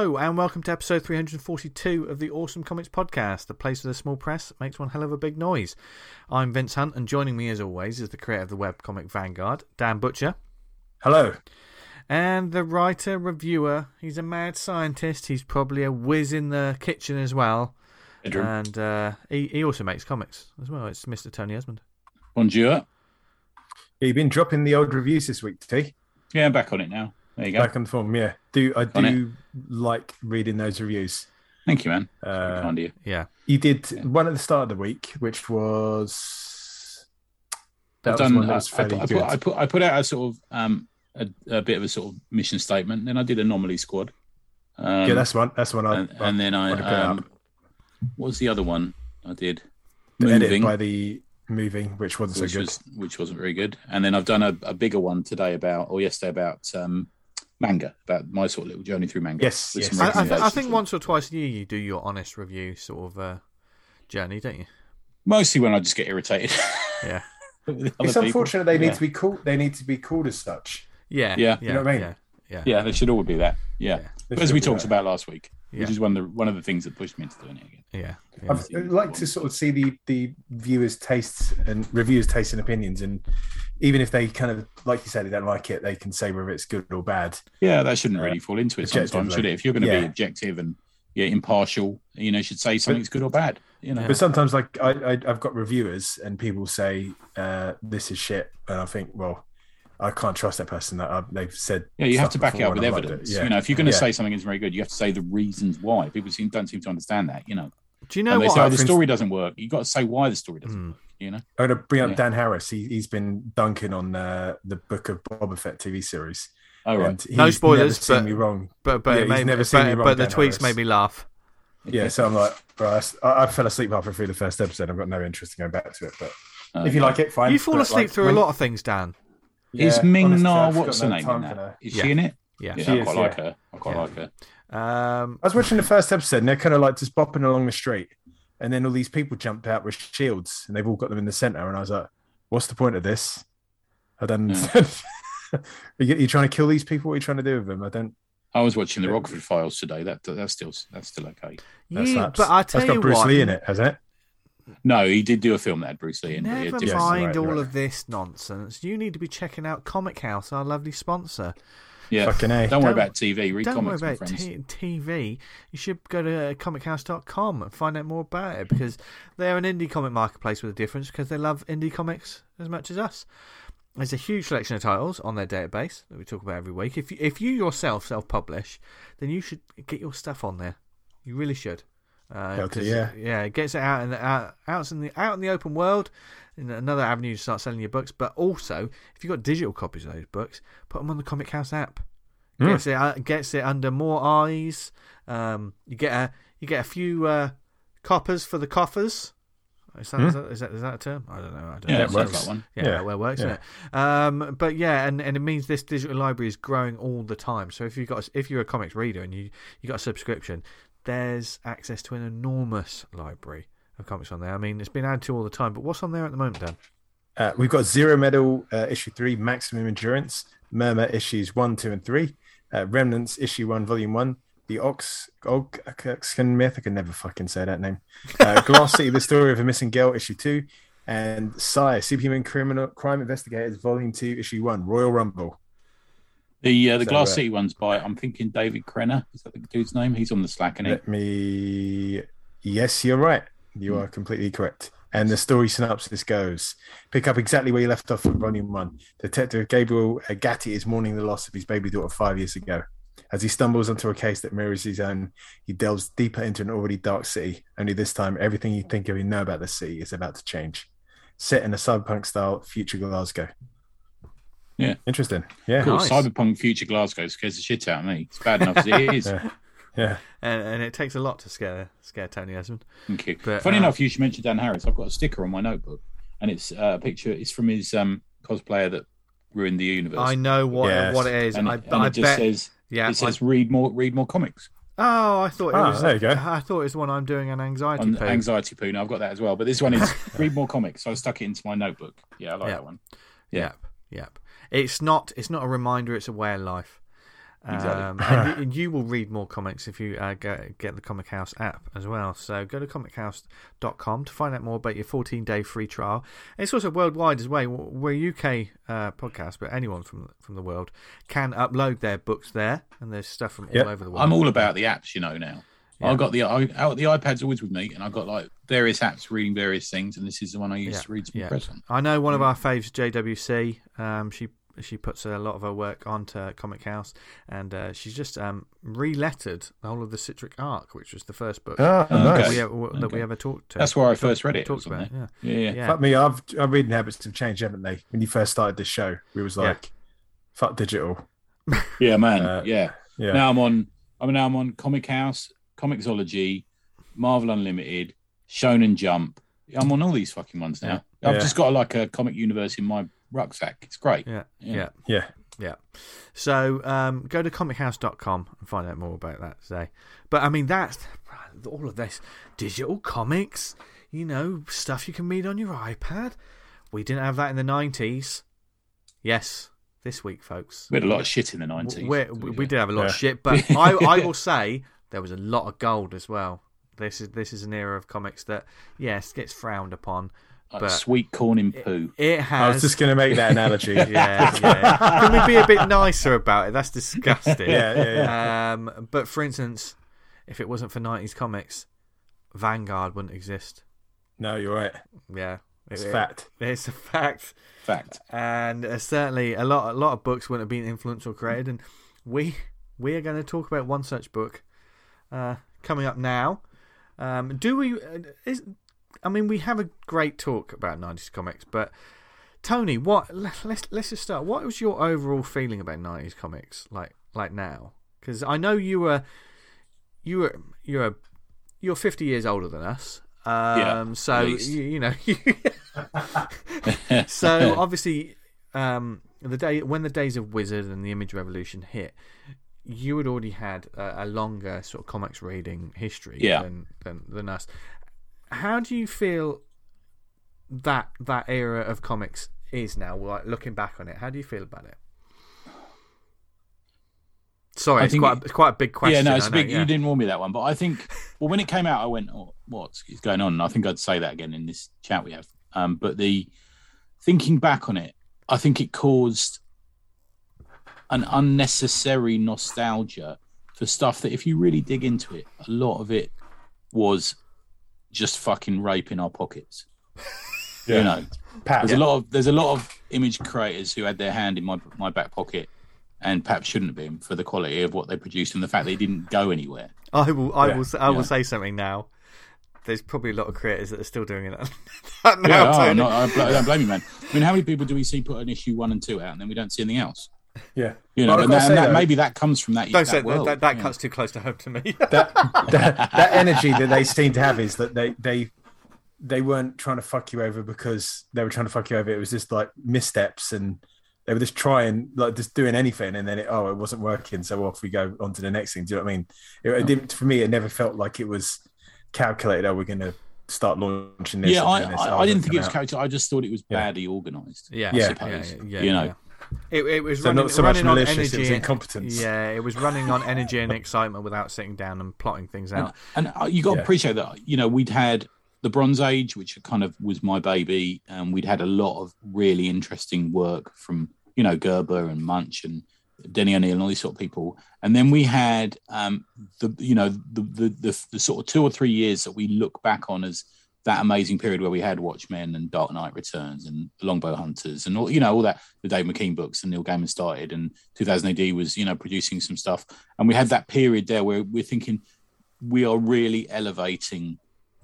Hello, and welcome to episode 342 of the Awesome Comics Podcast, the place where the small press makes one hell of a big noise. I'm Vince Hunt, and joining me as always is the creator of the webcomic Vanguard, Dan Butcher. Hello. And the writer, reviewer, he's a mad scientist. He's probably a whiz in the kitchen as well. Bedroom. And uh, he, he also makes comics as well. It's Mr. Tony Esmond. Bonjour. You've been dropping the old reviews this week, T. Yeah, I'm back on it now. There you go. Back on the form, yeah. Do I On do like reading those reviews? Thank you, man. Uh, kind of you. Yeah. you did one at the start of the week, which was that I've was done. one that I, was I, fairly put, I, good. put, I put I put out a sort of um a, a bit of a sort of mission statement. Then I did Anomaly Squad. Um, yeah, that's one. That's one. I, and, and then I um, what was the other one I did? the edit by the moving, which wasn't which so good. was which wasn't very good. And then I've done a, a bigger one today about or yesterday about um manga about my sort of little journey through manga. Yes, yes. I, I, th- I think once or twice a year you do your honest review sort of uh, journey, don't you? mostly when I just get irritated. Yeah. It's other people. unfortunate they need Yeah. to be called. They need to be called as such. Yeah. Yeah. Yeah. You know what I mean? Yeah. Yeah. Yeah, they should all be that. Yeah. Yeah. They As we talked that. about last week, Yeah. which is one of the one of the things that pushed me into doing it again. Yeah. yeah. I've- I'd like to sort of see the the viewers' tastes and reviewers' tastes and opinions, and even if they kind of like you said they don't like it, they can say whether it's good or bad. Yeah, that shouldn't really Uh, fall into it objectively. sometimes, should it? If you're going to Yeah. be objective and yeah, impartial, you know, should say something's good or bad. You know, But sometimes, like I, I, I've got reviewers, and people say uh, this is shit, and I think, well, I can't trust that person. That uh, they've said. yeah, you have to back it up with and I've liked evidence. it. Yeah. You know, if you're going to Yeah. say something is very good, you have to say the reasons why. People seem, don't seem to understand that. You know, Do you know and they what? say, "Oh, the story doesn't work." You've got to say why the story doesn't Hmm. Work. You know, I'm going to bring up Yeah. Dan Harris. He, he's been dunking on uh, the Book of Boba Fett TV series. oh right, And he's No spoilers, Never seen but- me wrong. But but Yeah, he's made, never seen me wrong, but the Dan tweets Harris. made me laugh. Yeah, so I'm like, right, I, I fell asleep halfway through the first episode. I've got no interest in going back to it. But Uh, if you like it, fine. You fall But, asleep like, through when- a lot of things, Dan. is Ming Na? I've got What's no her name time in for that? that. Is Yeah. she in it? Yeah. Yeah, She I is, quite yeah. like her. I quite Yeah. like her. Um, I was watching the first episode, and they're kind of like just bopping along the street, and then all these people jumped out with shields, and they've all got them in the center, and I was like, "What's the point of this?" I don't. Hmm. are you, you trying to kill these people? What are you trying to do with them? I don't. I was watching the Rockford Files today. That that's still that's still okay. That yeah, slaps. but I tell you, That's got you Bruce what, Lee in it, has it? No, he did do a film that had Bruce Lee in. but he had Never different- mind right, all right. of this nonsense. You need to be checking out Comichaus, our lovely sponsor. Yeah, Fucking a. don't worry Don't- about TV. Read comics. Don't comics, worry my about friends. t- TV. You should go to comichaus.com and find out more about it because they're an indie comic marketplace with a difference because they love indie comics as much as us. There's a huge selection of titles on their database that we talk about every week. If you, if you yourself self publish, then you should get your stuff on there. You really should. Uh, to- yeah. yeah, it gets it out in the out, out in the out in the open world, in another avenue to start selling your books. But also, if you've got digital copies of those books, put them on the Comichaus app. Hmm. Gets it uh, gets it under more eyes. Um, you get a you get a few uh, coppers for the coffers. Is that, Hmm. is, that, is that is that a term? I don't know. I don't Yeah, know. that works. sounds one. Yeah, Yeah, that well works, yeah. it? Um, but yeah, and, and it means this digital library is growing all the time. So if you've got if you're a comics reader and you you got a subscription, there's access to an enormous library of comics on there. I mean, it's been added to all the time. But what's on there at the moment, Dan? Uh, we've got Zero Medal uh, issue three, Maximum Endurance, Murmur issues one, two, and three, uh, Remnants issue one, volume one, the Ox Oxen Myth. I can never fucking say that name. Uh, Glass City, the story of a missing girl, issue two, and Sire, Superhuman Criminal Crime Investigators, volume two, issue one, Royal Rumble. The uh, the Glass City one's by I'm thinking David Krenner. Is that the dude's name? He's on the Slack, and Let me. Yes, you're right. You are completely correct. And the story synopsis goes pick up exactly where you left off from volume one. Detective Gabriel Gatti is mourning the loss of his baby daughter five years ago. As he stumbles onto a case that mirrors his own, he delves deeper into an already dark city. Only this time, everything you think of and know about the city is about to change. Set in a cyberpunk style future Glasgow. Yeah. Interesting. Yeah. cool. Nice. Cyberpunk Future Glasgow scares the shit out of me. It's bad enough as it is. Yeah. Yeah. And, and it takes a lot to scare scare Tony Esmond. Thank you. But, Funny uh, enough, you should mention Dan Harris. I've got a sticker on my notebook, and it's uh, a picture. It's from his um, cosplayer that ruined the universe. I know what Yes. what it is. and, I, and I it just bet. says yeah, it I- says read more read more comics oh, I thought it Ah, was. there you go. I thought it was the one I'm doing an anxiety on poo. anxiety poo. Now I've got that as well, but this one is read more comics. So I stuck it into my notebook. Yeah, I like Yeah. that one. Yep, yep. It's not. It's not a reminder. It's a way of life. Exactly. Um, and, you, and you will read more comics if you uh, get, get the Comichaus app as well. So go to comichaus.com to find out more about your 14 day free trial. And it's also worldwide as well. We're a UK uh, podcast, but anyone from from the world can upload their books there, and there's stuff from Yep. all over the world. I'm all about the apps, you know. Now Yeah. I've got the I, out the iPad's always with me, and I've got like various apps reading various things, and this is the one I use Yeah, to read some yeah. press on. I know one of our faves, JWC. Um, she she puts a lot of her work onto Comichaus, and uh, she's just um, re-lettered the whole of the Citric Arc, which was the first book Oh, Oh, nice. that, we ever, that we ever talked to. That's where I talked- first read it. Talked about it, yeah. Yeah, yeah. Yeah. Fuck me, I've our reading habits have changed, haven't they? When you first started this show, we was Yeah. like, fuck digital. Yeah, man. Uh, yeah. Yeah. Now I'm on. I mean, now I'm on Comichaus, Comixology, Marvel Unlimited, Shonen Jump. I'm on all these fucking ones now. I've Yeah. just got like a comic universe in my rucksack. It's great. Yeah, Yeah. yeah, yeah. yeah. So um, go to comichaus.com and find out more about that today. But I mean, that's all of this digital comics, you know, stuff you can read on your iPad. We didn't have that in the 90s. Yes, this week, folks. We had a lot of shit in the nineties. we we, we did have a lot of shit, but I, I will say there was a lot of gold as well. This is this is an era of comics that yes gets frowned upon. Like but- sweet corn in poo. It has. I was just going to make that analogy. yeah, yeah. Can we be a bit nicer about it? That's disgusting. Yeah, yeah, Um, but for instance, if it wasn't for '90s comics, Vanguard wouldn't exist. No, you're right. Yeah, It's It- fact. It's a fact, Fact. and uh, certainly a lot, a lot of books wouldn't have been influenced or created. And we, we are going to talk about one such book uh, coming up now. Um, do we? uh, Is I mean, we have a great talk about '90s comics, but Tony, what? let- Let's let's just start. What was your overall feeling about '90s comics, like like now? Because I know you were, you were, you're, you're 50 years older than us. Um, Yeah, so you, you know, so obviously, um, the day when the days of Wizard and the Image Revolution hit, you had already had a, a longer sort of comics reading history Yeah. than, than than us. How do you feel that that era of comics is now? Like looking back on it, how do you feel about it? Sorry, I it's quite, it- it's quite a big question. yeah, no, it's I a know, big. yeah. You didn't warn me that one, but I think, well, when it came out, I went, oh, "What's going on?" And I think I'd say that again in this chat we have. Um, but the thinking back on it, I think it caused an unnecessary nostalgia for stuff that, if you really dig into it, a lot of it was just fucking rape in our pockets. You know, Pat. there's a lot of there's a lot of image creators who had their hand in my my back pocket, and perhaps shouldn't have been for the quality of what they produced and the fact they didn't go anywhere. I will. I Yeah, will. s- I will yeah. say something now. There's probably a lot of creators that are still doing it now. Yeah, oh, no, I, bl- I don't blame you, man. I mean, how many people do we see put an issue one and two out, and then we don't see anything else? Yeah. You know, and, that, and that, though, maybe that comes from that. Don't that say that. world, That, that yeah. cuts too close to home to me. that, that that energy that they seem to have is that they they they weren't trying to fuck you over because they were trying to fuck you over. It was just like missteps and they were just trying like just doing anything and then it, oh it wasn't working so off we go on to the next thing. Do you know what I mean? It, it didn't for me. It never felt like it was calculated. Oh, we're going to start launching this. Yeah, I, this. I, Oh, I didn't think it was come out. character. I just thought it was Yeah. badly organised. yeah, I Yeah. suppose. yeah, yeah, you know, yeah. It, it was So running, not so much running on malicious, it energy. was and- incompetence. Yeah, it was running on energy and excitement without sitting down and plotting things out. And, and uh, you got to Yeah. appreciate that. You know, we'd had the Bronze Age, which kind of was my baby, and we'd had a lot of really interesting work from you know Gerber and Moench and Denny O'Neil and all these sort of people. And then we had um, the you know the, the the the sort of two or three years that we look back on as that amazing period where we had Watchmen and Dark Knight Returns and Longbow Hunters and all you know all that the Dave McKean books and Neil Gaiman started and 2000 AD was you know producing some stuff and we had that period there where we're thinking we are really elevating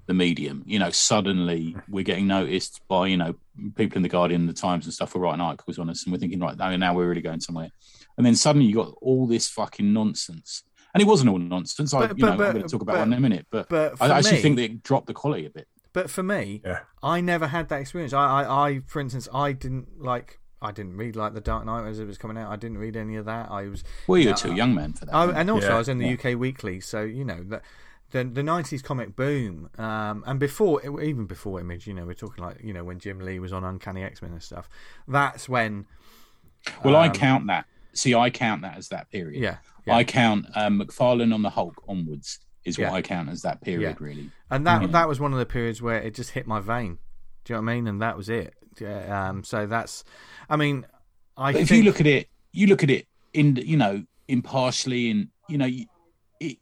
the medium. You know, suddenly we're getting noticed by you know people in the Guardian, the Times, and stuff. We're writing articles on us, and we're thinking, right now, now we're really going somewhere. And then suddenly you got all this fucking nonsense, and it wasn't all nonsense. I, But- you know, but- I'm going to talk about but- one in a minute, but, but I actually me- think that it dropped the quality a bit. But for me, Yeah. I never had that experience. I, I, I, for instance, I didn't like. I didn't read like the Dark Knight as it was coming out. I didn't read any of that. I was Well, you're Yeah, too young man for that. I, and also, Yeah. I was in the Yeah. UK Weekly, so you know that the the nineties comic boom, um, and before even before Image, you know, we're talking like you know when Jim Lee was on Uncanny X Men and stuff. That's when. well, I um, count that see, I count that as that period. Yeah, yeah. I count um, McFarlane on the Hulk onwards is Yeah. what I count as that period, really. and that Yeah. that was one of the periods where it just hit my vein. Do you know what I mean? And that was it. Um, so that's, I mean, I But if think you look at it, you look at it in you know impartially, and you know it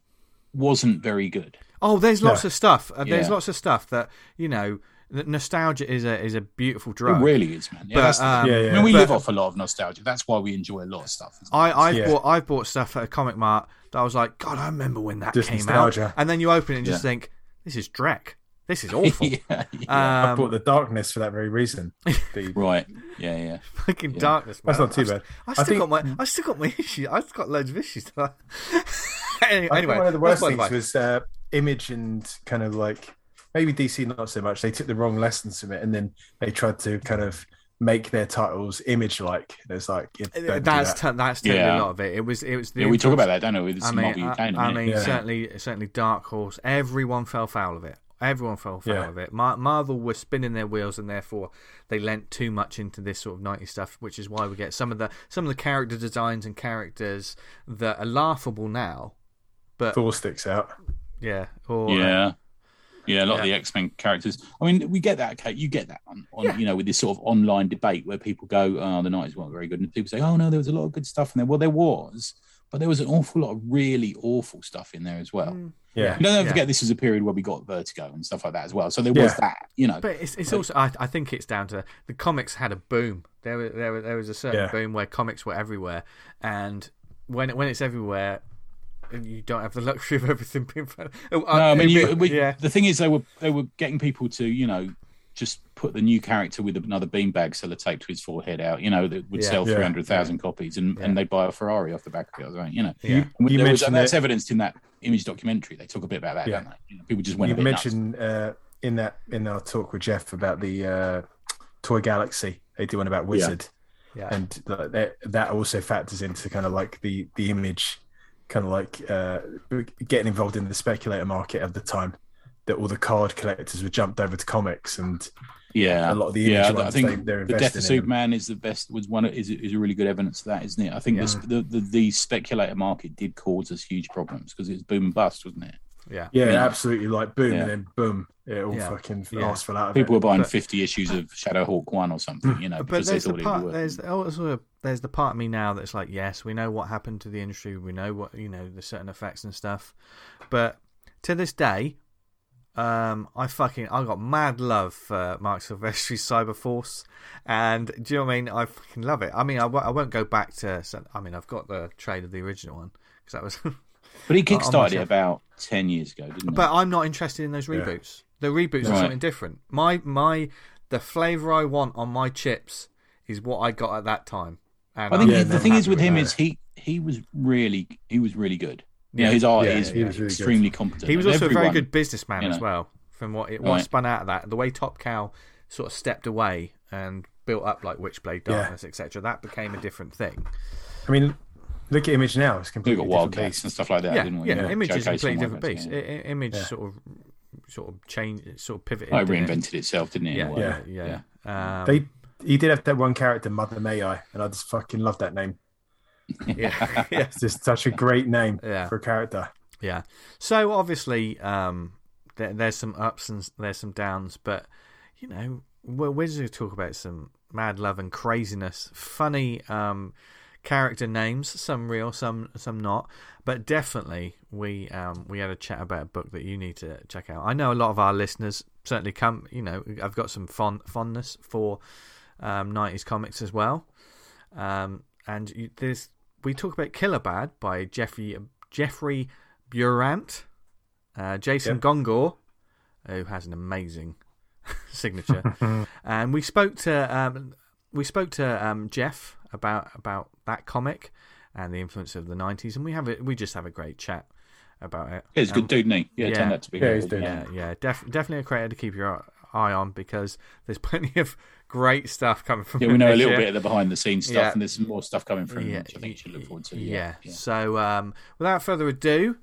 wasn't very good. Oh, there's lots No. of stuff. Uh, There's lots of stuff that you know. that Nostalgia is a is a beautiful drug. It really is, man. Yeah, But, that's the- um, Yeah, I mean, we but- live off a lot of nostalgia. That's why we enjoy a lot of stuff. I I've Yeah. bought I've bought stuff at a comic mart that I was like, God, I remember when that Just came nostalgia. out. And then you open it and just Yeah. think, this is Drek. This is awful. yeah, yeah. I Um, bought the darkness for that very reason. The, right. Yeah, yeah. fucking Yeah. darkness. Man. That's not too I've- bad. I I still think- got my I still got my issues. I've got loads of issues. anyway, anyway, one of the worst things by. was uh, Image and kind of like maybe DC not so much. They took the wrong lessons from it, and then they tried to kind of make their titles image like. It's like yeah, don't do Uh, that's that. t- that's totally Yeah. a lot of it. It was it was. The Yeah, we talk about that, don't we? With I some mean, Marvel UK. I, in a I minute. mean, Yeah. certainly, certainly, Dark Horse. Everyone fell foul of it. Everyone fell foul Yeah. of it. Mar- Marvel were spinning their wheels, and therefore they lent too much into this sort of '90s stuff, which is why we get some of the some of the character designs and characters that are laughable now. But Thor sticks out. yeah, or uh, yeah. Yeah, a lot of the X Men characters. I mean, we get that, Kate. You get that on, on Yeah. you know, with this sort of online debate where people go, "Oh, the nineties weren't very good," and people say, "Oh no, there was a lot of good stuff in there." Well, there was, but there was an awful lot of really awful stuff in there as well. Mm, Yeah. You don't Yeah. forget this was a period where we got Vertigo and stuff like that as well. So there was Yeah. that, you know. But it's, it's also I, I think it's down to the comics had a boom. There were- there were- there was a certain Yeah. boom where comics were everywhere, and when when it's everywhere, you don't have the luxury of everything being. Oh, No, I mean, you, we, yeah, the thing is, they were they were getting people to, you know, just put the new character with another beanbag sellotape to his forehead out, you know, that would Yeah. sell Yeah. three hundred thousand copies, and, and Yeah. they buy a Ferrari off the back of it, right? You know, yeah. And You there was, mentioned that's that- evidenced in that image documentary. They talk a bit about that, Yeah. don't they? You know, people just went You a bit nuts. mentioned uh, in that in our talk with Jeff about the uh, Toy Galaxy. They do one about Wizard, Yeah. and that that also factors into kind of like the the image, kind of like uh, getting involved in the speculator market at the time. That all the card collectors were jumped over to comics, and Yeah, a lot of the yeah. I think the Death of in. Superman is the best. Was one of, is is a really good evidence of that, isn't it? I think Yeah. the, the the speculator market did cause us huge problems because it was boom and bust, wasn't it? Yeah. yeah, Yeah. absolutely, like boom, Yeah. and then boom, it all Yeah. fucking Yeah. ass fell out People it. were buying But- fifty issues of Shadowhawk one or something, you know, But because they there's the thought it part would work. there's also there's the part of me now that's like yes we know what happened to the industry we know what you know the certain effects and stuff, but to this day, um, I fucking I got mad love for Marc Silvestri's Cyberforce, and do you know what I mean? I fucking love it. I mean I, w- I won't go back to I mean I've got the trade of the original one because that was. But he on kickstarted it about ten years ago, didn't he? But I'm not interested in those Yeah. reboots. The reboots are Right. something different. My my the flavour I want on my chips is what I got at that time. And I think Yeah, he- the thing I'm is happy with with him that. is he he was really he was really good. Yeah, Yeah. his art Yeah, is he was really good. extremely competent. he was and also a very everyone- good businessman you as know. well. From what it what Right. spun out of that, the way Top Cow sort of stepped away and built up like Witchblade Yeah. Darkness, etc. That became a different thing. I mean, look at Image now; it's We completely got different Wildcats beast. and stuff like that, yeah, didn't we? yeah. Image is a completely different Wildcats, beast. yeah. I- I- Image Yeah. sort of sort of changed, sort of pivoted. Oh, it didn't reinvented itself, didn't it? in a Yeah, yeah, yeah. Um, They he did have that one character, Mother May I, and I just fucking love that name. yeah, yeah. It's just such a great name Yeah. for a character. Yeah. So obviously, um, there, there's some ups and there's some downs, but you know, we're, we're just going to talk about some mad love and craziness, funny um, character names, some real, some some not, but definitely we um, we had a chat about a book that you need to check out. I know a lot of our listeners certainly come. You know, I've got some fond fondness for um, 90s comics as well. Um, and you, there's we talk about Killer Bad by Jeffrey Jeffrey Burandt, uh, Jason Yep. Gongor, who has an amazing signature, and we spoke to um, we spoke to um, Jeff about about that comic and the influence of the '90s, and we have it, we just have a great chat about it. Yeah, he's a good Um, dude, isn't he? Yeah, yeah. turned out to be. Yeah, good. he's doing yeah, yeah, def- definitely a creator to keep your eye on because there's plenty of great stuff coming from. Yeah, we know a little year. bit of the behind the scenes stuff, Yeah. and there's some more stuff coming from. Yeah, which I think you should look forward to. Yeah. Yeah, So, um, without further ado,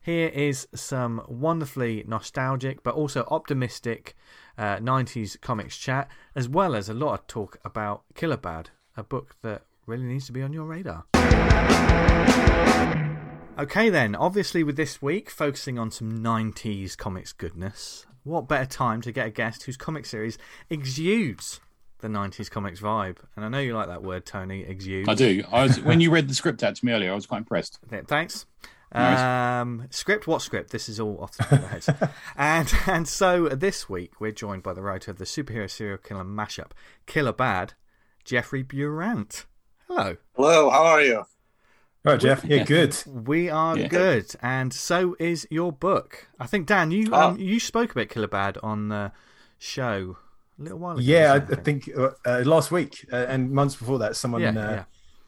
here is some wonderfully nostalgic but also optimistic uh, 90s comics chat, as well as a lot of talk about Killer Bad, a book that really needs to be on your radar. Okay, then. Obviously, with this week focusing on some 90s comics goodness, what better time to get a guest whose comic series exudes the 90s comics vibe? And I know you like that word, Tony, exudes. I do. I was when you read the script out to me earlier, I was quite impressed. Th- Thanks. Nice. Um, script? What script? This is all off the top of heads. and, and so this week, we're joined by the writer of the superhero serial killer mashup, Killer Bad, Jeffrey Burandt. Hello. Hello, how are you? Right, Jeff. Yeah, good. We are Yeah. good, and so is your book. I think Dan, you Oh. um, you spoke about Killer Bad on the show a little while ago. Yeah, I, wasn't I it, think uh, uh, last week uh, and months before that, someone Yeah, uh, yeah.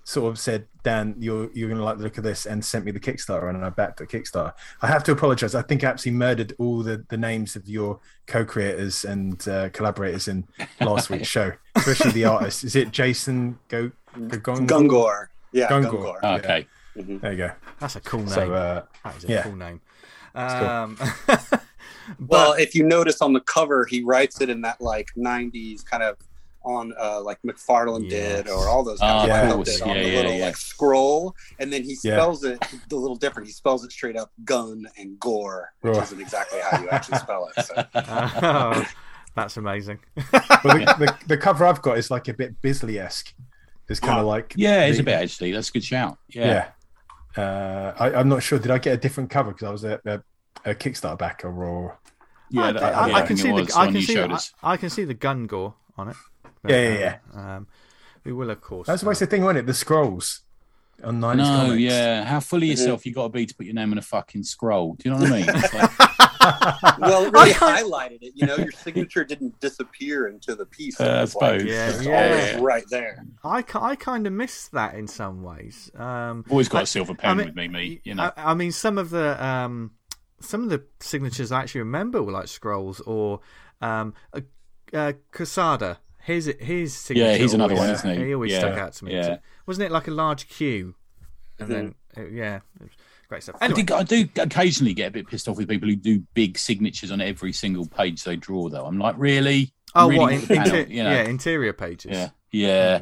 Sort of said, "Dan, you're you're going to like the look of this," and sent me the Kickstarter, and I backed the Kickstarter. I have to apologize. I think I actually murdered all the, the names of your co-creators and uh, collaborators in last week's show, especially the artist. Is it Jason Go Gong- Gungor. Yeah, Gungor. Gungor. Oh, okay. Mhm. There you go. That's a cool name. So uh, that is a yeah. cool name. cool. Um, Well, if you notice on the cover, he writes it in that like '90s kind of on uh, like McFarlane Yes. did, or all those guys of like, course. did on Yeah, the yeah, little yeah. like scroll, and then he Yeah. spells it a little different. He spells it straight up gun and gore, which Right. isn't exactly how you actually spell it. So. oh, that's amazing. well, the, the, the cover I've got is like a bit Bisley esque. It's kind of like Yeah, it's the- a bit actually. That's a good shout. Yeah. Yeah. Uh, I, I'm not sure. Did I get a different cover because I was a, a, a Kickstarter backer or? Yeah, I, that- I- yeah, I can see the I can see the. I, I can see the gun gore on it. But, Yeah, yeah, um, Um, we will of course. That's uh, always the thing, wasn't it? The scrolls on 90s No, comics. yeah. How full of yourself you got to be to put your name on a fucking scroll? Do you know what I mean? Like, Well, it really highlighted it. You know, your signature didn't disappear into the piece. Uh, I It's like, suppose. Yeah, it's yeah. always right there. I, I kind of miss that in some ways. Um, always got I- a silver I pen mean, with me, me. You know. I, I mean, some of the um, some of the signatures I actually remember were like scrolls or um, uh, uh, Quesada. His his signature. Yeah, he's another always- one, isn't he? He always Yeah, stuck out to me. yeah. Wasn't it like a large Q? And then uh, yeah, great stuff. I, Anyway, think I do occasionally get a bit pissed off with people who do big signatures on every single page they draw. Though I'm like, really? oh, Really what? In, panel, inter- you know? Yeah, interior pages. Yeah, yeah.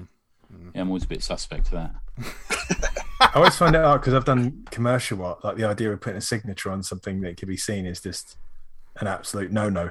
Mm. Yeah, I'm always a bit suspect of that. I always find it out because I've done commercial art. Like the idea of putting a signature on something that can be seen is just an absolute no no.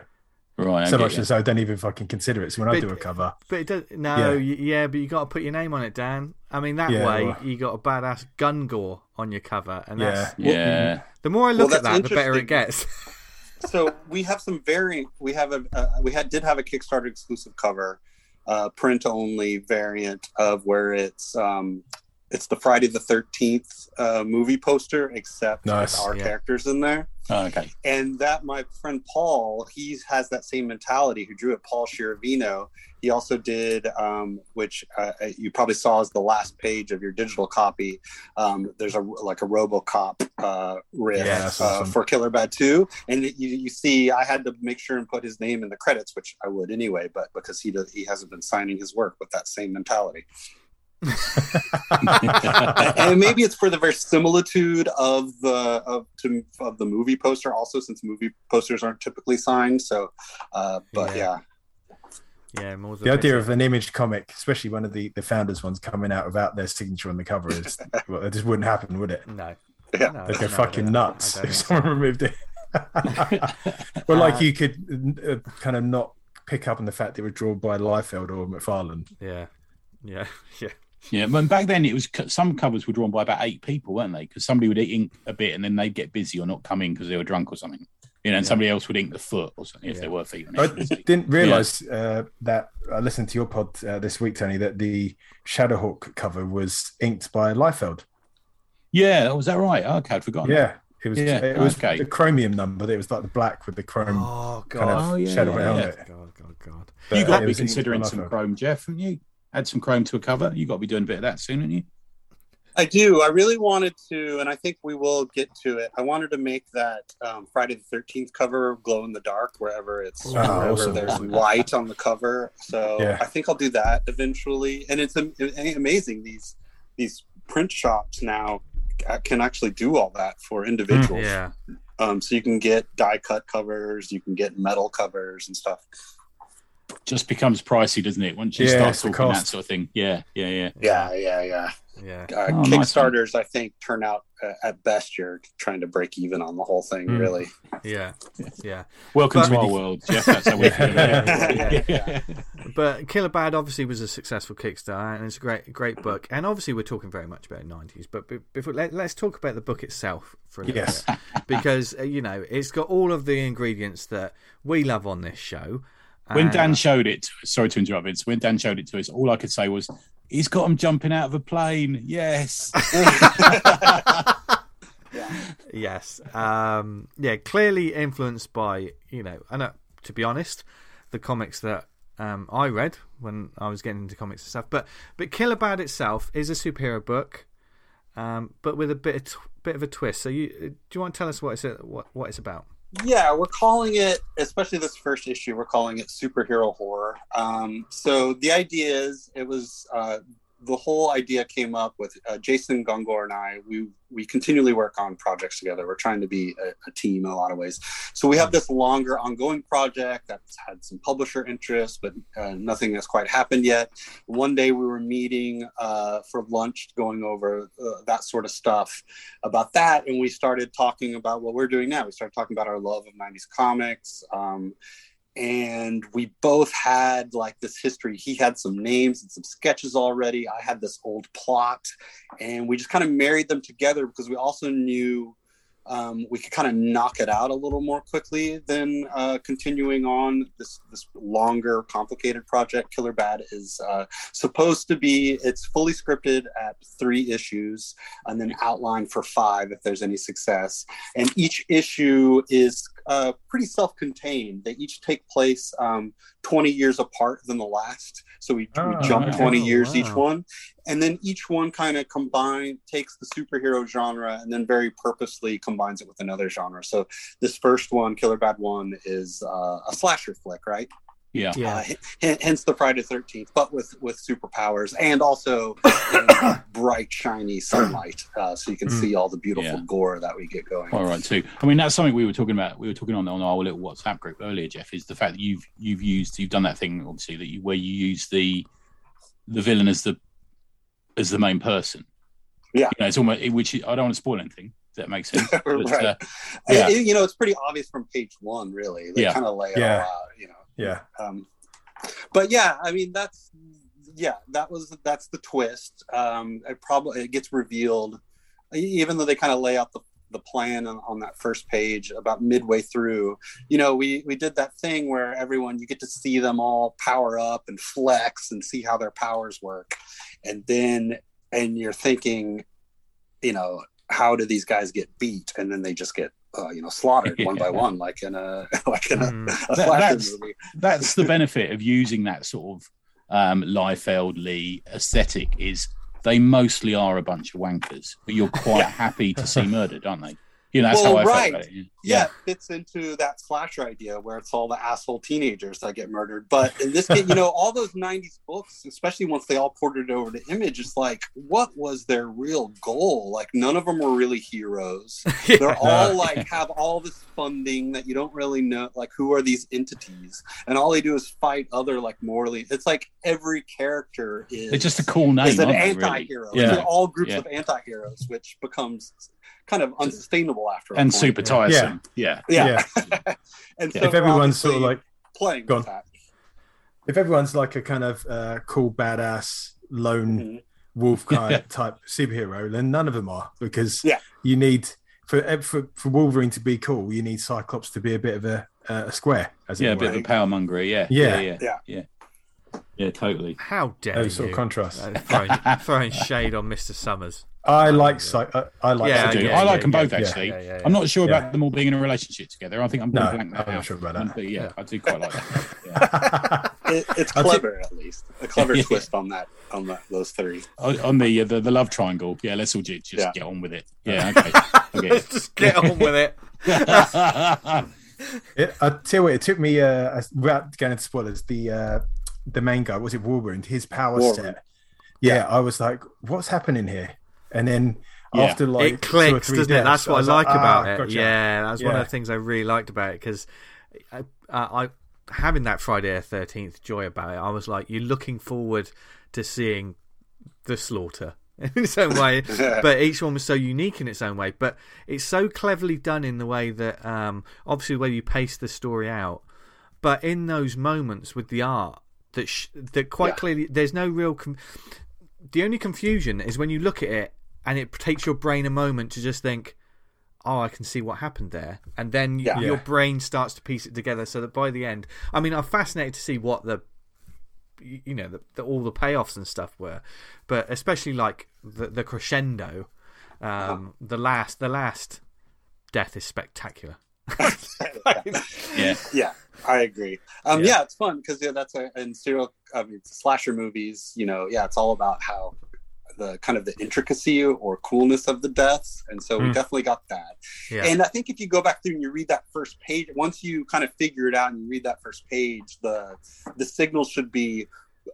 Right. So get much you. as I don't even fucking consider it. So when I do a cover, But it does no, Yeah. yeah, yeah but you got to put your name on it, Dan. I mean, that Yeah, way well- you got a badass gun gore on your cover, and that's Yeah. Yeah. the more I look Well, at that, the better it gets. so we have some variant. We have a uh, we had did have a Kickstarter exclusive cover, uh, print only variant of where it's um, it's the Friday the Thirteenth uh, movie poster, except Nice. with our Yeah. characters in there. Oh, okay. And that my friend Paul, he has that same mentality. Who drew it? Paul Shiravino. He also did, um, which uh, you probably saw as the last page of your digital copy. Um, there's a like a RoboCop uh, riff Yeah, that's uh, for Killer Bad Two, and you, you see, I had to make sure and put his name in the credits, which I would anyway, but because he does, he hasn't been signing his work with that same mentality. and maybe it's for the verisimilitude of the of to, of the movie poster also since movie posters aren't typically signed so uh but Yeah. yeah, Yeah, more the idea of an imaged comic, especially one of the, the founders ones coming out without their signature on the cover, is well, it just wouldn't happen, would it? no, Yeah. no, They'd no, go fucking don't- nuts if think someone removed it. well, like Uh, you could uh, kind of not pick up on the fact they were drawn by Liefeld or McFarlane. Yeah, yeah, yeah. Yeah, but back then it was some covers were drawn by about eight people, weren't they? Because somebody would ink a bit and then they'd get busy or not come in because they were drunk or something. You know, and Yeah. somebody else would ink the foot or something if Yeah. there were feet on I didn't realize uh, that I listened to your pod uh, this week, Tony, that the Shadowhawk cover was inked by Liefeld. yeah, was that right? Okay, I'd forgotten. Yeah, it was. Yeah, it was okay. the chromium number. It was like the black with the chrome Oh kind god, of Oh, yeah, shadow yeah, around yeah. it. god, god, god. But, You got it to be considering some chrome, Jeff, haven't you? Add some chrome to a cover. You got to be doing a bit of that soon, haven't you? i do i really wanted to and i think we will get to it i wanted to make that um, friday the 13th cover glow in the dark wherever it's Oh, wherever awesome. there's light on the cover so Yeah. i think i'll do that eventually and it's am- amazing these these print shops now can actually do all that for individuals Yeah, Um, so you can get die cut covers, you can get metal covers and stuff. Just becomes pricey, doesn't it? Once you Yeah, start it's talking that sort of thing. Yeah, yeah, yeah. Yeah, yeah, yeah. Yeah. Uh, Oh, nice. Kickstarters, I think, turn out uh, at best you're trying to break even on the whole thing. Mm. Really, Yeah. Yeah. Welcome But- to our world, Jeff. That's how we feel. Yeah, Yeah. But Killer Bad obviously was a successful Kickstarter, and it's a great, great book. And obviously, we're talking very much about nineties. But before, let, let's talk about the book itself for a little Yes. bit, because uh, you know it's got all of the ingredients that we love on this show. When Dan showed it, sorry to interrupt, Vince. When Dan showed it to us, all I could say was, "He's got him jumping out of a plane." Yes. Yes. Um, yeah, clearly influenced by, you know, and uh, to be honest, the comics that um, I read when I was getting into comics and stuff. But but Killer Bad itself is a superhero book, um, but with a bit of t- bit of a twist. So you do you want to tell us what it's what what it's about? Yeah, we're calling it, especially this first issue, we're calling it superhero horror. Um, so the idea is, it was uh, the whole idea came up with uh, Jason Gungor and I. We we continually work on projects together. We're trying to be a, a team in a lot of ways. So we have this longer ongoing project that's had some publisher interest, but uh, nothing has quite happened yet. One day we were meeting uh, for lunch, going over uh, that sort of stuff about that, and we started talking about what we're doing now. We started talking about our love of '90s comics. Um, and we both had like this history. He had some names and some sketches already. I had this old plot, and we just kind of married them together because we also knew um, we could kind of knock it out a little more quickly than uh, continuing on this this longer, complicated project. Killer Bad is uh, supposed to be. It's fully scripted at three issues, and then outlined for five if there's any success. And each issue is uh, pretty self-contained. They each take place um, 20 years apart than the last. So we, Oh, we jump okay. 20 Oh, years each one, and then each one kind of combine takes the superhero genre and then very purposely combines it with another genre. So this first one, Killer Bad One, is uh, a slasher flick, right? Yeah. Yeah. Uh, h- hence the Friday Thirteenth, but with with superpowers and also bright, shiny sunlight, uh, so you can Mm. see all the beautiful Yeah. gore that we get going. All right, right too. I mean, that's something we were talking about. We were talking on on our little WhatsApp group earlier, Jeff. Is the fact that you've you've used you've done that thing obviously that you where you use the the villain as the as the main person. Yeah. you know, it's almost which I don't want to spoil anything. That makes sense. But, right. uh, yeah. It- you know, it's pretty obvious from page one, really. They Yeah. kind of lay Yeah. all out, you know. Yeah. Um, but yeah, I mean, that's yeah, that was that's the twist. Um, it probably it gets revealed, even though they kind of lay out the the plan on, on that first page about midway through you know we we did that thing where everyone you get to see them all power up and flex and see how their powers work and then and you're thinking you know how do these guys get beat and then they just get uh, you know slaughtered one by one like in a like in a, Mm. a That- that's- movie that's the benefit of using that sort of um, Liefeld Lee aesthetic is they mostly are a bunch of wankers, but you're quite happy to see murdered, aren't they? You know, that's Well, how I right. felt about it. yeah, it fits into that slasher idea where it's all the asshole teenagers that get murdered. But in this case, you know, all those '90s books, especially once they all ported it over to Image, it's like, what was their real goal? Like, none of them were really heroes. They're all like have all this funding that you don't really know. Like, who are these entities? And all they do is fight other like morally. It's like every character is It's just a cool name. is an they, really? anti-hero. Yeah. They're all groups Yeah. of anti-heroes, which becomes kind of unsustainable after a And point. super tiresome. Yeah. Yeah. Yeah. and Yeah. so if everyone's sort of like playing Go with that. if everyone's like a kind of uh, cool badass lone Mhm. wolf kind Yeah. type superhero, then none of them are because Yeah. you need for, eh, for for Wolverine to be cool, you need Cyclops to be a bit of a, uh, a square, as Yeah, a bit of a power monger. Yeah. Yeah. Yeah. Yeah. Yeah. Yeah, totally. How dare Those sort of contrasts. Uh, throwing, throwing shade on Mr. Summers. I like Cy- I, I like Yeah, I do. yeah, I like yeah, them both yeah, actually. yeah, yeah, I'm not sure yeah. about them all being in a relationship together. I think I'm No, going to blank that I'm not sure about that. But yeah, Yeah. I do quite like that. Yeah. It, it's I'll clever, at least a clever Yeah. twist on that on that those three. on on the, uh, the the love triangle. Yeah, let's all ju- just Yeah. get on with it. Yeah, okay. okay. Let's just get on with it. It, I tell you what, it took me uh, without going into spoilers. The uh, the main guy was it Wolverine? His power Wolverine. set. Yeah, I was like, what's happening here? And then Yeah. after like it clicks, doesn't it? That's what I, was like ah, about it. gotcha. Yeah, that's one of the things I really liked about it because I, I having that Friday the Thirteenth joy about it. I was like, you're looking forward to seeing the slaughter in its own way, but each one was so unique in its own way. But it's so cleverly done in the way that, um, obviously, where you pace the story out, but in those moments with the art that sh- that quite Yeah. clearly there's no real. Com- the only confusion is when you look at it and it takes your brain a moment to just think, "Oh, I can see what happened there," and then Yeah. your Yeah. brain starts to piece it together. So that by the end, I mean, I'm fascinated to see what the you know the, the, all the payoffs and stuff were, but especially like the, the crescendo, um, the last the last death is spectacular. Yeah. yeah i agree um Yeah. yeah, it's fun because yeah that's a in serial I mean, slasher movies you know yeah it's all about how the kind of the intricacy or coolness of the deaths and so we Mm. definitely got that Yeah, and i think if you go back through and you read that first page once you kind of figure it out and you read that first page the the signal should be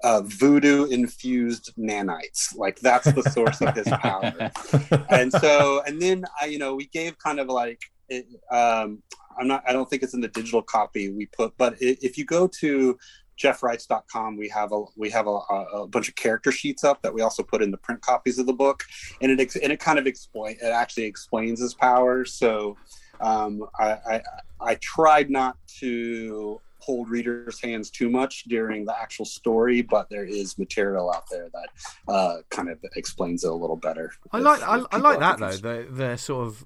uh, voodoo infused nanites like that's the source of his power and so and then I, you know we gave kind of like it, um i'm not i don't think it's in the digital copy we put but if you go to jeffwrights.com we have a we have a, a, bunch of character sheets up that we also put in the print copies of the book and it ex- and it kind of explain it actually explains his powers so um i i, I tried not to hold readers hands too much during the actual story but there is material out there that uh kind of explains it a little better I like I, if I like that though. confused. The the sort of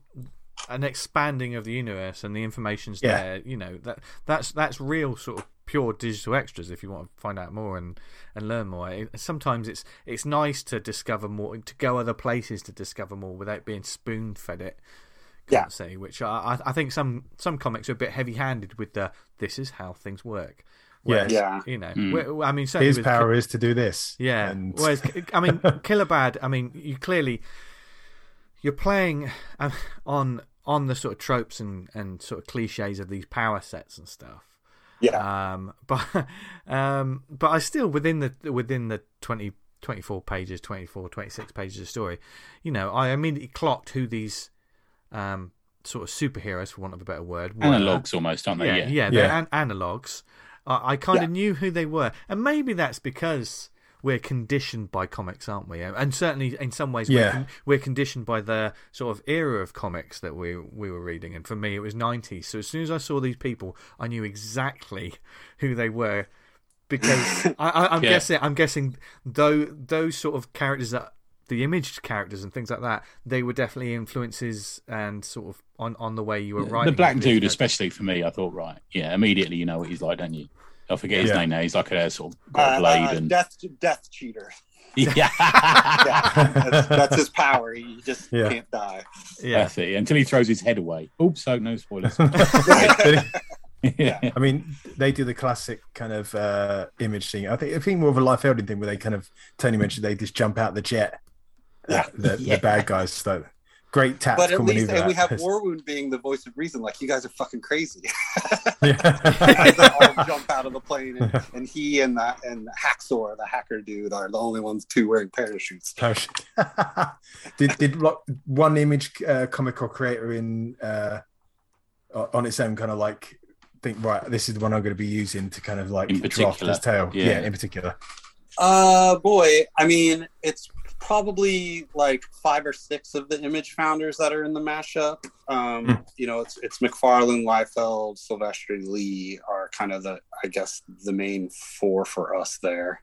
an expanding of the universe and the information's Yeah. there. You know that that's that's real sort of pure digital extras. If you want to find out more and and learn more, It- sometimes it's it's nice to discover more, to go other places to discover more without being spoon fed it. Yeah. Can't say which I I- I think some some comics are a bit heavy handed with the this is how things work. Whereas, Yeah. you know, Mm. I mean, certainly His with- power is to do this. yeah. And Whereas, I mean, Killer Bad. I mean, you clearly you're playing uh, on on the sort of tropes and and sort of cliches of these power sets and stuff. yeah Um, but um, but I still within the within the 20, 24 pages, 24, 26 pages of story, you know, I immediately clocked who these um sort of superheroes, for want of a better word, were. Analogs almost, aren't they? Yeah, Yeah. yeah, they're Yeah. an- analogs. I I kind Yeah. of knew who they were, and maybe that's because we're conditioned by comics, aren't we? And certainly, in some ways, we're, Yeah. con- we're conditioned by the sort of era of comics that we we were reading. And for me, it was '90s. So as soon as I saw these people, I knew exactly who they were because I, I'm Yeah. guessing I'm guessing though those sort of characters that the imaged characters and things like that, they were definitely influences and sort of on, on the way you were writing. The black dude, especially for me, I thought, right, yeah, immediately you know what he's like, don't you? I forget his Yeah. name now. He's like a sort of got a Uh, blade uh, and death death cheater yeah, yeah that's, that's his power he just Yeah. can't die Yeah, that's it. Until he throws his head away. Oops, so no spoilers. Yeah. I mean, they do the classic kind of uh, image thing. I think I think more of a Liefeldian thing where they kind of Tony mentioned they just jump out the jet. Yeah. the, Yeah. the bad guys. So great but at least maneuver. and we have that. Warwound being the voice of reason like you guys are fucking crazy Yeah. As they all jump out of the plane and, and he and the and Haxor the hacker dude are the only ones two wearing parachutes shit. did did one image uh, comic or creator in uh, on its own kind of like think right this is the one I'm going to be using to kind of like draft particular, this tale yeah. yeah. in particular Uh, boy, I mean, it's probably like five or six of the image founders that are in the mashup. Um, Hmm. You know, it's it's McFarlane, Liefeld, Silvestri Lee are kind of the, I guess, the main four for us there.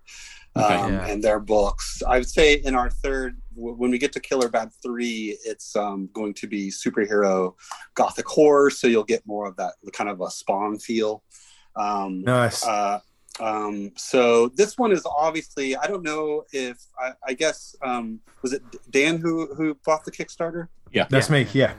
Okay. um, Yeah. And their books. I would say in our third, w- when we get to Killer Bad three, it's um, going to be superhero gothic horror, so you'll get more of that kind of a Spawn feel. Um, nice uh, um, so this one is obviously I don't know if I, I guess um, was it Dan who who bought the Kickstarter? Yeah, that's me yeah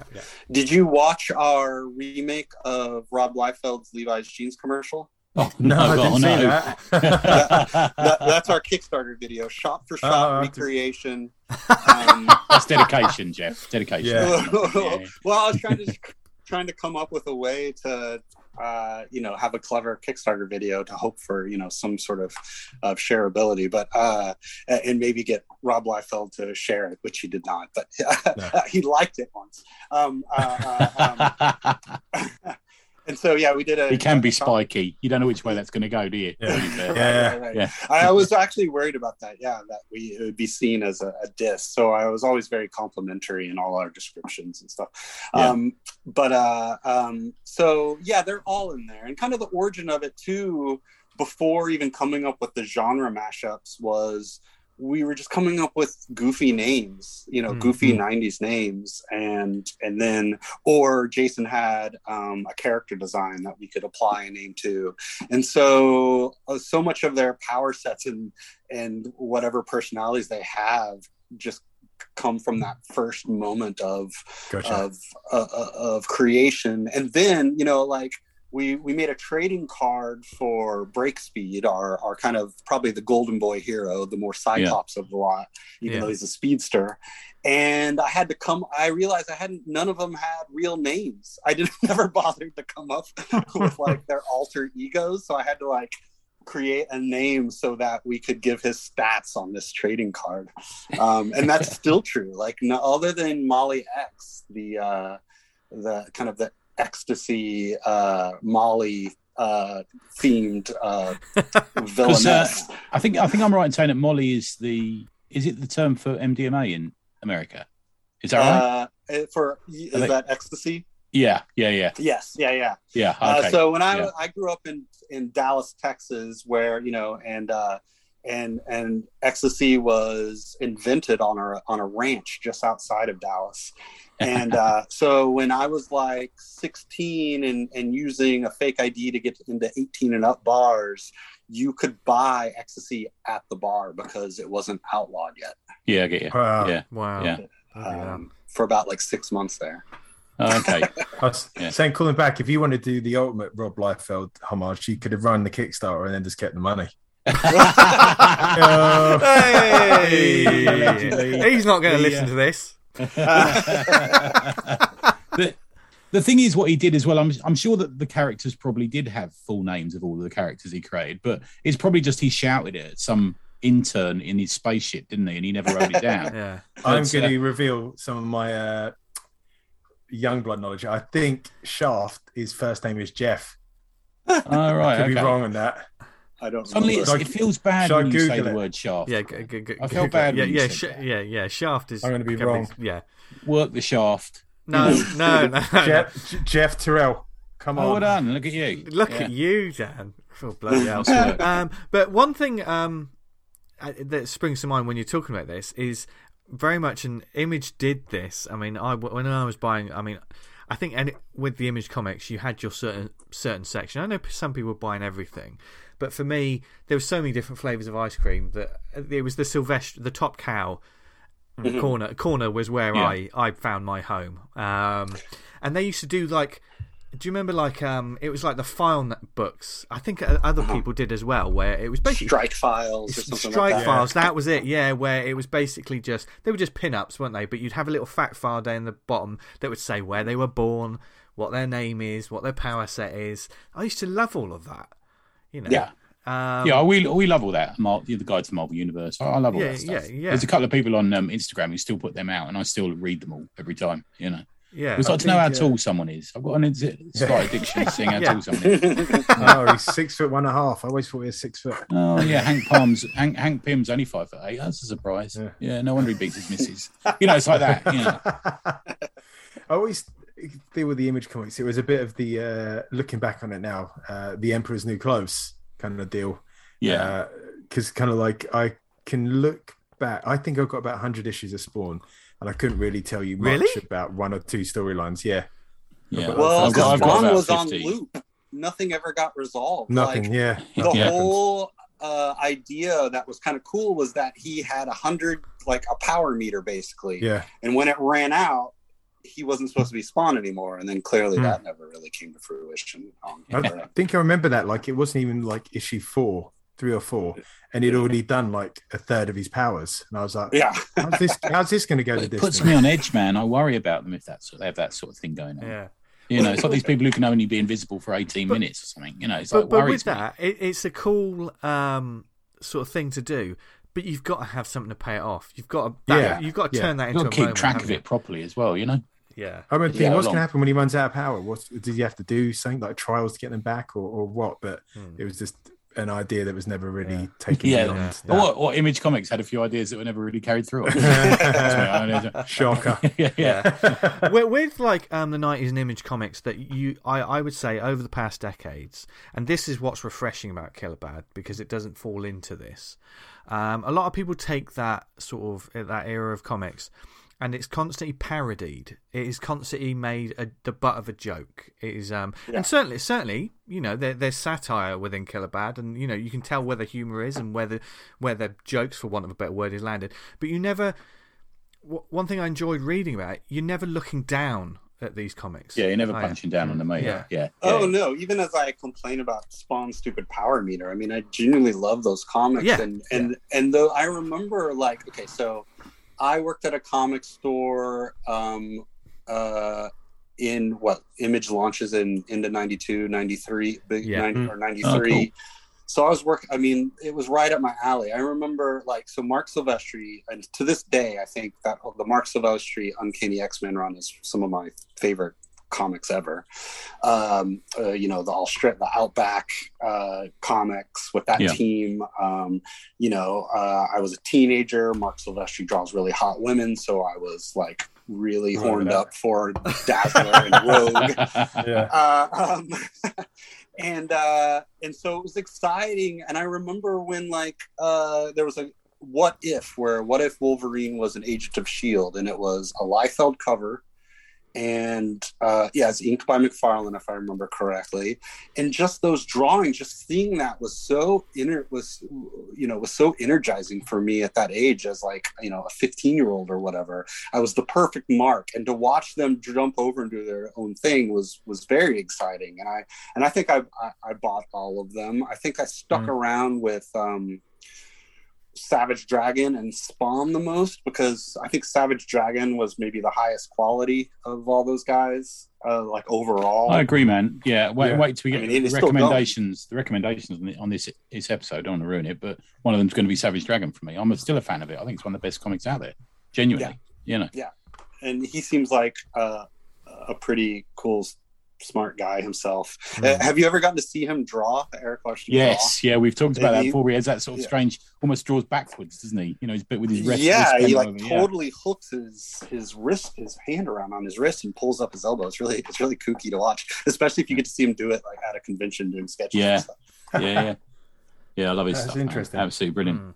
Did you watch our remake of Rob Liefeld's Levi's jeans commercial? Oh, no, I didn't see no. that That, that's our Kickstarter video, shot for shot Oh, recreation. Um, That's dedication, Jeff. Dedication. Yeah. Yeah. well, I was trying to trying to come up with a way to uh, you know have a clever Kickstarter video to hope for you know some sort of of shareability, but uh, and maybe get Rob Liefeld to share it, which he did not, but No. he liked it once. Um, uh, uh, um, and so yeah, we did a. It can be spiky. You don't know which way that's going to go, do you? Yeah. To. Yeah. Right, right. Yeah. I was actually worried about that. Yeah, that we it would be seen as a, a diss. So I was always very complimentary in all our descriptions and stuff. Yeah. Um, but uh, um, so yeah, they're all in there, and kind of the origin of it too. Before even coming up with the genre mashups was we were just coming up with goofy names, you know, Mhm. goofy '90s names, and and then or Jason had um, a character design that we could apply a name to, and so uh, so much of their power sets and and whatever personalities they have just come from that first moment of Gotcha. of uh, uh, of creation and then you know like we we made a trading card for break speed our our kind of probably the golden boy hero the more cyclops of the lot even Yeah. though he's a speedster. And i had to come i realized i hadn't none of them had real names. I didn't never bothered to come up with like their alter egos. So i had to like create a name so that we could give his stats on this trading card. Um, and that's still true. Like no other than molly x the uh the kind of the ecstasy uh molly uh themed uh villainess I think I think I'm right in saying that Molly is the is it the term for MDMA in America? Is that right? uh for is think- that ecstasy Yeah, yeah, yeah, yes yeah yeah yeah. Uh, so when I Yeah. I grew up in in Dallas, Texas, where you know, and uh, and and ecstasy was invented on a on a ranch just outside of Dallas, and uh, so when I was like 16 and and using a fake ID to get into 18 and up bars, you could buy ecstasy at the bar because it wasn't outlawed yet yeah, I get you. Wow. Yeah. Wow. Yeah. Um, for about like six months there. Oh, okay. I was Yeah. saying, calling back, if you want to do the ultimate Rob Liefeld homage, you could have run the Kickstarter and then just kept the money. Oh. Hey! He's not going to listen uh, to this. the, the thing is, what he did as well, I'm, I'm sure that the characters probably did have full names of all of the characters he created, but it's probably just he shouted it at some intern in his spaceship, didn't he? And he never wrote it down. Yeah. I'm But, going uh, to reveal some of my uh, young blood knowledge. I think Shaft, his first name is Jeff. All right. Could be wrong on that. I don't. Suddenly, it's, it feels bad when you say Google the word shaft. Yeah, g- g- g- I felt g- bad Yeah, when yeah, said sh- yeah, yeah. Shaft is. I'm gonna be gonna wrong. yeah. Work the shaft. No, no, no. no. Jeff, Jeff Terrell. Come Oh, well on. done. Look at you. Look Yeah. at you, Dan. Oh, bloody hell. Um, but one thing um, uh, that springs to mind when you're talking about this is very much an image did this. I mean, I when I was buying, I mean, I think any, with the image comics, you had your certain certain section. I know some people were buying everything, but for me, there were so many different flavors of ice cream that uh, it was the Silvestri, the top cow. Mhm. Corner corner was where Yeah. I, I found my home, um, and they used to do like do you remember like um it was like the file books i think uh, other Uh-huh. people did as well where it was basically strike files or something strike like that. files that was it yeah where it was basically just they were just pin-ups weren't they but you'd have a little fact file down the bottom that would say where they were born what their name is what their power set is i used to love all of that you know Yeah. um, yeah, we we love all that. Mar- the guide to Marvel Universe. I, I love all Yeah, that stuff. yeah, yeah. There's a couple of people on um, Instagram who still put them out, and I still read them all every time. You know, yeah it's like to know how uh, tall someone is. I've got an insi- slight addiction to seeing how tall someone is. oh, he's six foot one and a half. I always thought he was six foot. Oh yeah, Hank Palm's Hank, Hank Pym's only five foot eight. That's a surprise. Yeah. No wonder he beats his missus. You know, it's like that. You know. I always deal with the image comics. It was a bit of the uh, looking back on it now, uh, the Emperor's New Clothes kind of deal. Yeah, because kind of like I can look back. I think I've got about hundred issues of Spawn, and I couldn't really tell you much Really? about one or two storylines. Yeah, yeah. Well, I've got- I've got Spawn about was on loop. Nothing ever got resolved. nothing. Like, yeah, the nothing whole uh, idea that was kind of cool was that he had a hundred, like a power meter, basically. Yeah, And when it ran out, he wasn't supposed to be Spawn anymore. And then clearly Hmm. that never really came to fruition. Um, I think I remember that. Like it wasn't even like issue four, three or four, and he'd already done like a third of his powers, and I was like, yeah. "How's this? How's this going to go to It this?" puts me on edge, man. I worry about them if that's they have that sort of thing going on. yeah You know, it's like these people who can only be invisible for 18 But- minutes or something. You know, it's but, like but with me. that it, it's a cool um sort of thing to do but you've got to have something to pay it off you've got to Yeah, you've got to yeah. turn that You've into got to a keep moment, track haven't of you? it properly as well. You know. Yeah. I remember thinking, what's going to happen when he runs out of power? What did he have to do? Something like trials to get them back, or, or what? But Hmm. it was just an idea that was never really Yeah. taken Yeah. beyond. Yeah. that. What, what Image Comics had a few ideas that were never really carried through. Shocker. yeah, yeah. with, with like um, the 90s and image comics that you I, I would say over the past decades and this is what's refreshing about Killer Bad because it doesn't fall into this um, a lot of people take that sort of that era of comics and it's constantly parodied it is constantly made a, the butt of a joke it is um Yeah. and certainly certainly you know there, there's satire within Killer Bad and you know you can tell where the humor is and where the where the jokes for want of a better word is landed but you never w- one thing I enjoyed reading about, it, you're never looking down at these comics. Yeah, you're never Oh, punching down on the mate. Yeah. Yeah. yeah. Oh no! Even as I complain about Spawn's stupid power meter, I mean, I genuinely love those comics. Yeah, and and and though I remember, like, okay, so I worked at a comic store um, uh, in what Image launches in into 92, 93, Yeah. 90, Mm. or ninety three. Oh, cool. So I was working. I mean, it was right up my alley. I remember, like, so Marc Silvestri, and to this day, I think that the Marc Silvestri Uncanny X Men run is some of my favorite comics ever. Um, uh, you know, the all strip, the Outback uh, comics with that Yeah. team. Um, you know, uh, I was a teenager. Marc Silvestri draws really hot women, so I was like really Right, horned that. up for Dazzler and Rogue yeah. uh, um, and uh, and so it was exciting. And I remember when like uh, there was a what if where what if Wolverine was an agent of Shield, and it was a Liefeld cover. And uh, yeah, it's inked by McFarlane, if I remember correctly. And just those drawings, just seeing that was so inner was, you know, was so energizing for me at that age, as like you know a 15 year old or whatever. I was the perfect mark, and to watch them jump over and do their own thing was was very exciting. And I and I think I I, I bought all of them. I think I stuck Mm. around with um, Savage Dragon and Spawn the most because I think Savage Dragon was maybe the highest quality of all those guys, uh, like overall. I agree, man. Yeah, wait, Yeah. wait till we I get mean, the it's still going. recommendations. The recommendations on, the, on this this episode. I don't want to ruin it, but one of them's going to be Savage Dragon for me. I'm still a fan of it. I think it's one of the best comics out there. Genuinely, you know. Yeah, and he seems like uh, a pretty cool, smart guy himself. Mm. Uh, have you ever gotten to see him draw, Erik Larsen? draw? Yes, yeah, we've talked about And that he- before. He has that sort of yeah. strange, almost draws backwards, doesn't he? You know, he's bit with his wrist. yeah, wrist he like over, yeah. totally hooks his his wrist, his hand around on his wrist, and pulls up his elbow. It's really it's really kooky to watch, especially if you get to see him do it like at a convention doing sketches. Yeah. and stuff. yeah, yeah, yeah. I love his That's stuff. man. interesting. Absolutely brilliant. Mm.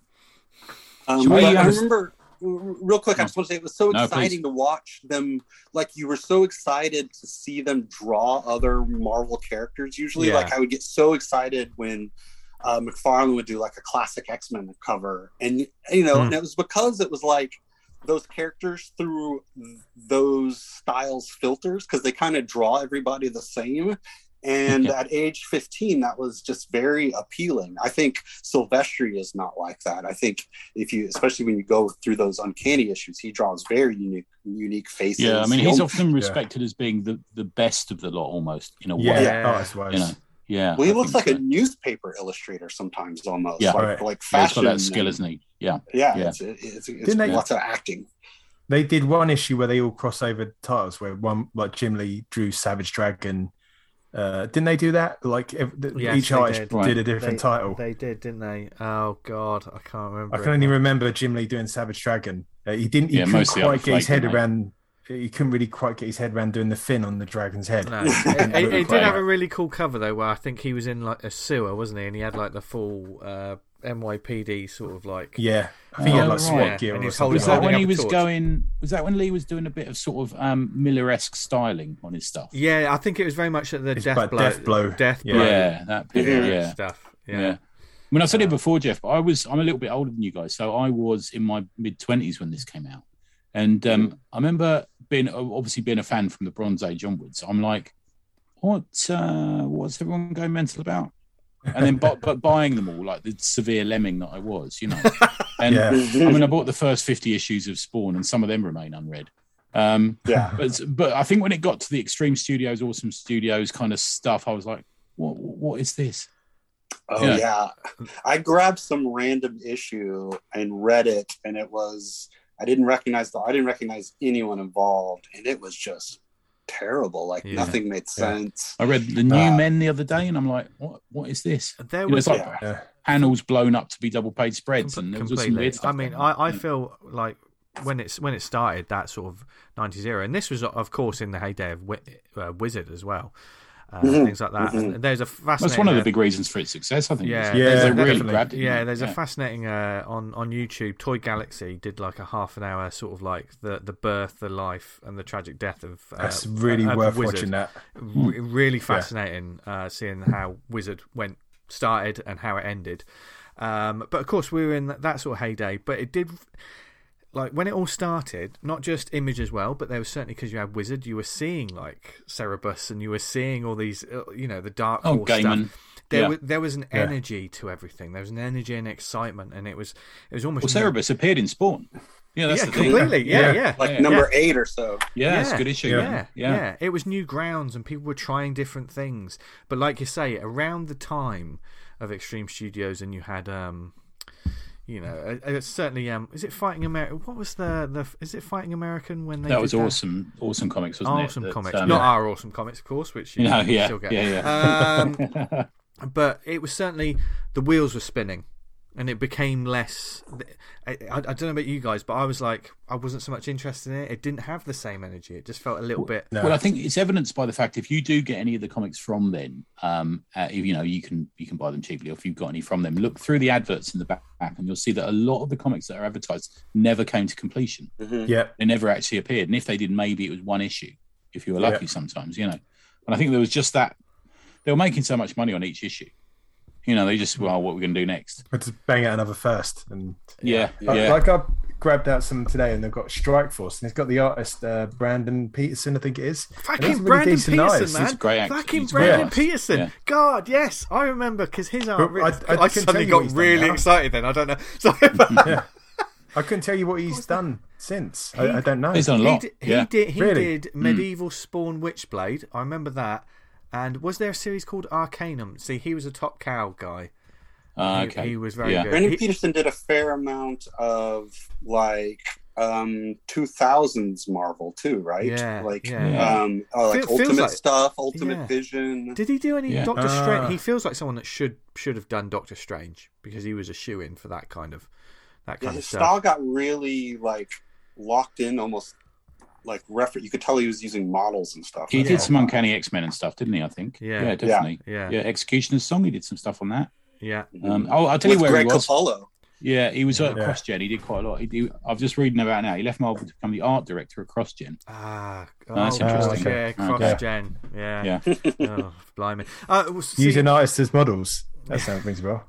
Um, Should we, I um, remember r- real quick. I just want to say it was so No, exciting to watch them. Like you were so excited to see them draw other Marvel characters. Usually, Yeah. like I would get so excited when uh, McFarlane would do like a classic X Men cover, and you know, Hmm. and it was because it was like those characters through those styles filters because they kind of draw everybody the same. And Yeah. at age 15, that was just very appealing. I think Silvestri is not like that. I think if you, especially when you go through those uncanny issues, he draws very unique, unique faces. Yeah, I mean, He he's al- often respected as being the, the best of the lot, almost in a way. Yeah, Yeah. Oh, artist wise. You know, yeah. well, he I looks like so. a newspaper illustrator sometimes, almost. Yeah. like, Right. like Yeah, he's fashion. got that skill, and- isn't he? Yeah. yeah, Yeah. it's it's, it's, it's Didn't they- lots of acting. They did one issue where they all cross over titles, where one like Jim Lee drew Savage Dragon. Uh, didn't they do that? Like ev- the- Yes, each artist did. did, a different They- title. They did, didn't they? Oh God, I can't remember. I can only now. remember Jim Lee doing Savage Dragon. Uh, he didn't. He Yeah, couldn't quite up get his head they? around. He couldn't really quite get his head around doing the fin on the dragon's head. No, It it, didn't it- did have a really cool cover though, where I think he was in like a sewer, wasn't he? And he had like the full uh, NYPD sort of like. Yeah, I think he Oh, had like SWAT right. gear And or he was something. holding- Was that when he was torch. going? Was that when Lee was doing a bit of sort of um, Miller-esque styling on his stuff? Yeah, I think it was very much at the It's death about blow, Death Blow. death Yeah. blow Yeah, that period. Yeah. Yeah, stuff. yeah. Yeah. I mean, I said it before, Jeff, but I was I'm a little bit older than you guys, so I was in my mid twenties when this came out, and um, I remember being obviously being a fan from the Bronze Age onwards. I'm like, what? Uh, what's everyone going mental about? And then, but, but buying them all like the severe lemming that I was, you know. And Yeah. I mean, I bought the first 50 issues of Spawn, and some of them remain unread. Um, yeah. but but I think when it got to the Extreme Studios, Awesome Studios kind of stuff, I was like, what what is this? Oh Yeah. yeah. I grabbed some random issue and read it, and it was I didn't recognize the I didn't recognize anyone involved, and it was just terrible. Like Yeah. nothing made sense. I read the New Uh, Men the other day, and I'm like, what? What is this? There You know, was like Yeah. Yeah. panels blown up to be double page spreads, Com- and there was some completely. weird stuff. I mean. I, I feel like when it's when it started that sort of 90s era, and this was of course in the heyday of Wi- uh, Wizard as well, uh, Mhm, things like that. mhm. And there's a fascinating. that's one of the big reasons for its success. I think. Yeah, was- Yeah, they definitely. really grabbed it. Yeah, there's they? a fascinating uh, on on YouTube. Toy Galaxy did like a half an hour sort of like the the birth, the life, and the tragic death of. Uh, That's really uh, of worth Wizard. watching that. Re- really fascinating uh, seeing how Wizard went started and how it ended. Um, but of course, we were in that, that sort of heyday. But it did, like when it all started, not just Image as well, but there was certainly because you had Wizard, you were seeing like Cerebus and you were seeing all these, uh, you know, the Dark Oh, Horse Gaiman. stuff. There, Yeah. was, there was an Yeah. energy to everything. There was an energy and excitement, and it was it was almost Well, Cerebus appeared in Spawn. Yeah, that's yeah, the thing. completely. Yeah, Yeah. yeah. Like Yeah. number eight or so. Yeah, it's a good issue. Yeah. Yeah, yeah, yeah. It was new grounds, and people were trying different things. But like you say, around the time of Extreme Studios, and you had, um, you know, uh, certainly, um, is it Fighting America? What was the the? Is it Fighting American when they? That was awesome. Awesome comics, wasn't Awesome it? That, comics, um, not our awesome comics, of course, which you, know, yeah, still get. yeah, Um, but it was certainly the wheels were spinning, and it became less. I, I, I don't know about you guys, but I was like, I wasn't so much interested in it. It didn't have the same energy. It just felt a little bit. No. Well, I think it's evidenced by the fact if you do get any of the comics from then, um, uh, you know, you can you can buy them cheaply. Or if you've got any from them, look through the adverts in the back, and you'll see that a lot of the comics that are advertised never came to completion. Mhm. Yeah. They never actually appeared, and if they did, maybe it was one issue. If you were lucky, sometimes, you know. And I think there was just that they were making so much money on each issue. You know, they just well, what we're going to do next? But to bang out another first. And Yeah, like, yeah. like I grabbed out some today and they've got Strike Force and it's got the artist uh, Brandon Peterson, I think it is. And Fucking really Brandon decent Peterson, artist. man! He's a great actor. Fucking He's Brandon great. Peterson. Yeah. God, yes, I remember because his art. But I- I, I can suddenly tell you what got really now. excited. Then I don't know. Sorry, Yeah. I couldn't tell you what he's done since. I, I don't know. He's done a he lot. did. He yeah. did. He Really? did medieval Spawn Witchblade. I remember that. And was there a series called Arcanum? See, he was a top cow guy. Ah, He- okay. he was very Yeah. good. Brandon He- Peterson did a fair amount of like um 2000s Marvel too, right? Yeah, like yeah. um uh, like Fe- feels Ultimate like- stuff, Ultimate yeah. Vision. Did he do any Yeah. Doctor Ah. Strange? He feels like someone that should should have done Doctor Strange because he was a shoe in for that kind of that Yeah, kind of his stuff. style got really like locked in, almost like refer. You could tell he was using models and stuff. He That's did all. some uncanny X Men and stuff, didn't he? I think. Yeah. Yeah, definitely. Yeah, Yeah, Executioner's song. He did some stuff on that. yeah. Um, oh, I'll tell you where Greg he was. Capullo. Yeah, he was at Yeah. CrossGen. He did quite a lot. He, he, I've just reading about now. He left Marvel to become the art director at CrossGen. Ah, oh, that's interesting. Yeah, Okay. cross gen. Yeah. Yeah. oh, blimey. Uh, well, see- Using artists as models. That sounds rings a bell.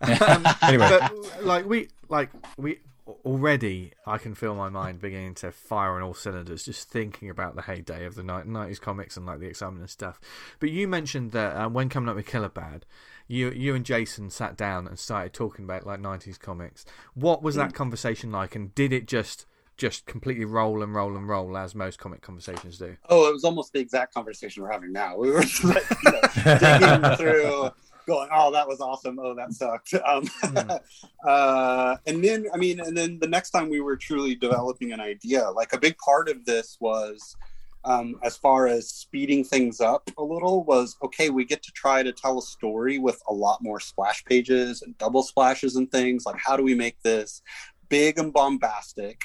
um, Anyway. but, like we, like we already, I can feel my mind beginning to fire on all cylinders just thinking about the heyday of the nineties comics and like the excitement and stuff. But you mentioned that uh, when coming up with Killer Bad, you you and Jason sat down and started talking about like nineties comics. What was that conversation like, and did it just just completely roll and roll and roll as most comic conversations do? Oh, it was almost the exact conversation we're having now. We were like, you know, digging through, going, "Oh, that was awesome. Oh, that sucked." Um, uh, and then, I mean, and then the next time we were truly developing an idea, like a big part of this was, um, as far as speeding things up a little, was okay. We get to try to tell a story with a lot more splash pages and double splashes and things. Like, how do we make this big and bombastic?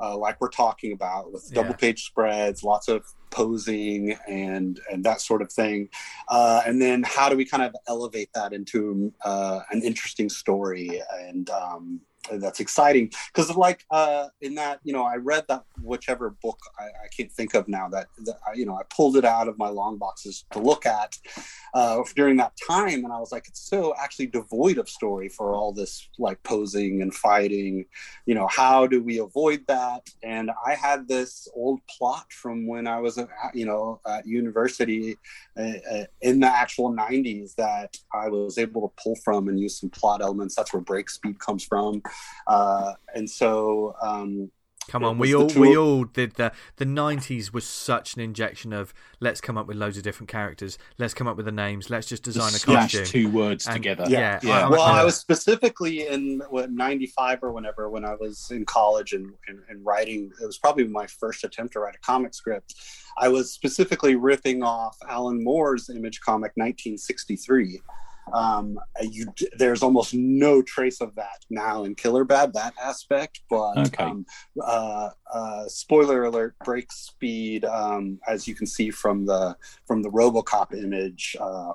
Uh, like we're talking about with double Yeah. page spreads, lots of posing and and that sort of thing. Uh, and then how do we kind of elevate that into uh, an interesting story? And um, that's exciting. Because like uh, in that you know i read that whichever book i, I can't think of now that, that I, you know i pulled it out of my long boxes to look at uh, during that time and i was like it's so actually devoid of story for all this like posing and fighting. You know how do we avoid that? And i had this old plot from when i was at, you know at university uh, uh, in the actual 90s that i was able to pull from and use some plot elements. That's where break speed comes from uh, and so um, Come on, we all the we all did the the nineties was such an injection of let's come up with loads of different characters, let's come up with the names, let's just design a slash costume. two words And- together. Yeah, Yeah. I- well, I- I was specifically in what '95 or whenever when I was in college and, and, and writing. It was probably my first attempt to write a comic script. I was specifically ripping off Alan Moore's Image comic 1963. Um, you, there's almost no trace of that now in Killer Bad that aspect, but Okay. um, uh, uh, spoiler alert: break speed, um, as you can see from the from the RoboCop image, uh,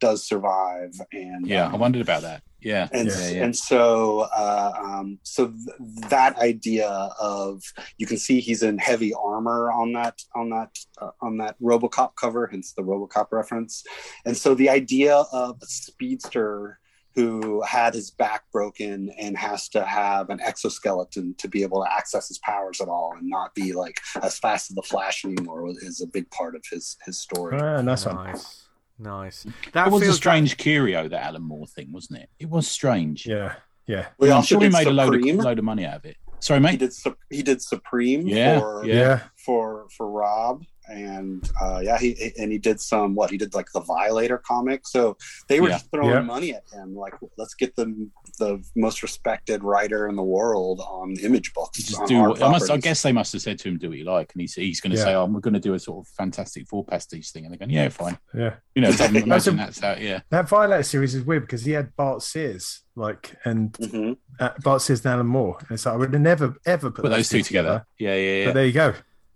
does survive, and Yeah, um, I wondered about that. Yeah, and yeah, yeah. and so uh, um, so th- that idea of you can see he's in heavy armor on that on that uh, on that RoboCop cover, hence the RoboCop reference. And so the idea of a speedster who had his back broken and has to have an exoskeleton to be able to access his powers at all and not be like as fast as the Flash anymore is a big part of his his story. Ah, nice one. nice, nice. That It was a feels strange curio, that Alan Moore thing, wasn't it? It was strange. Yeah, yeah, We I'm sure he did made a load of, load of money out of it. Sorry, He mate. did he did Supreme Yeah, for yeah. yeah. for for Rob, and uh, yeah, he and he did some what he did like the Violator comic. So they were Yeah. just throwing Yeah. money at him, like let's get the the most respected writer in the world on image books. Just on do what, I must. I guess they must have said to him, "Do what you like," and he's he's going to Yeah. say, "Oh, we're going to do a sort of Fantastic Four pastiche thing," and they're going, "Yeah, fine." Yeah. You know, I imagine That's a- that's how. Yeah, That Violator series is weird because he had Bart Sears, like, and Mhm. uh, Bart Sears and Alan Moore. And so I would have never ever put, put those two together. Yeah, yeah, yeah. But there you go.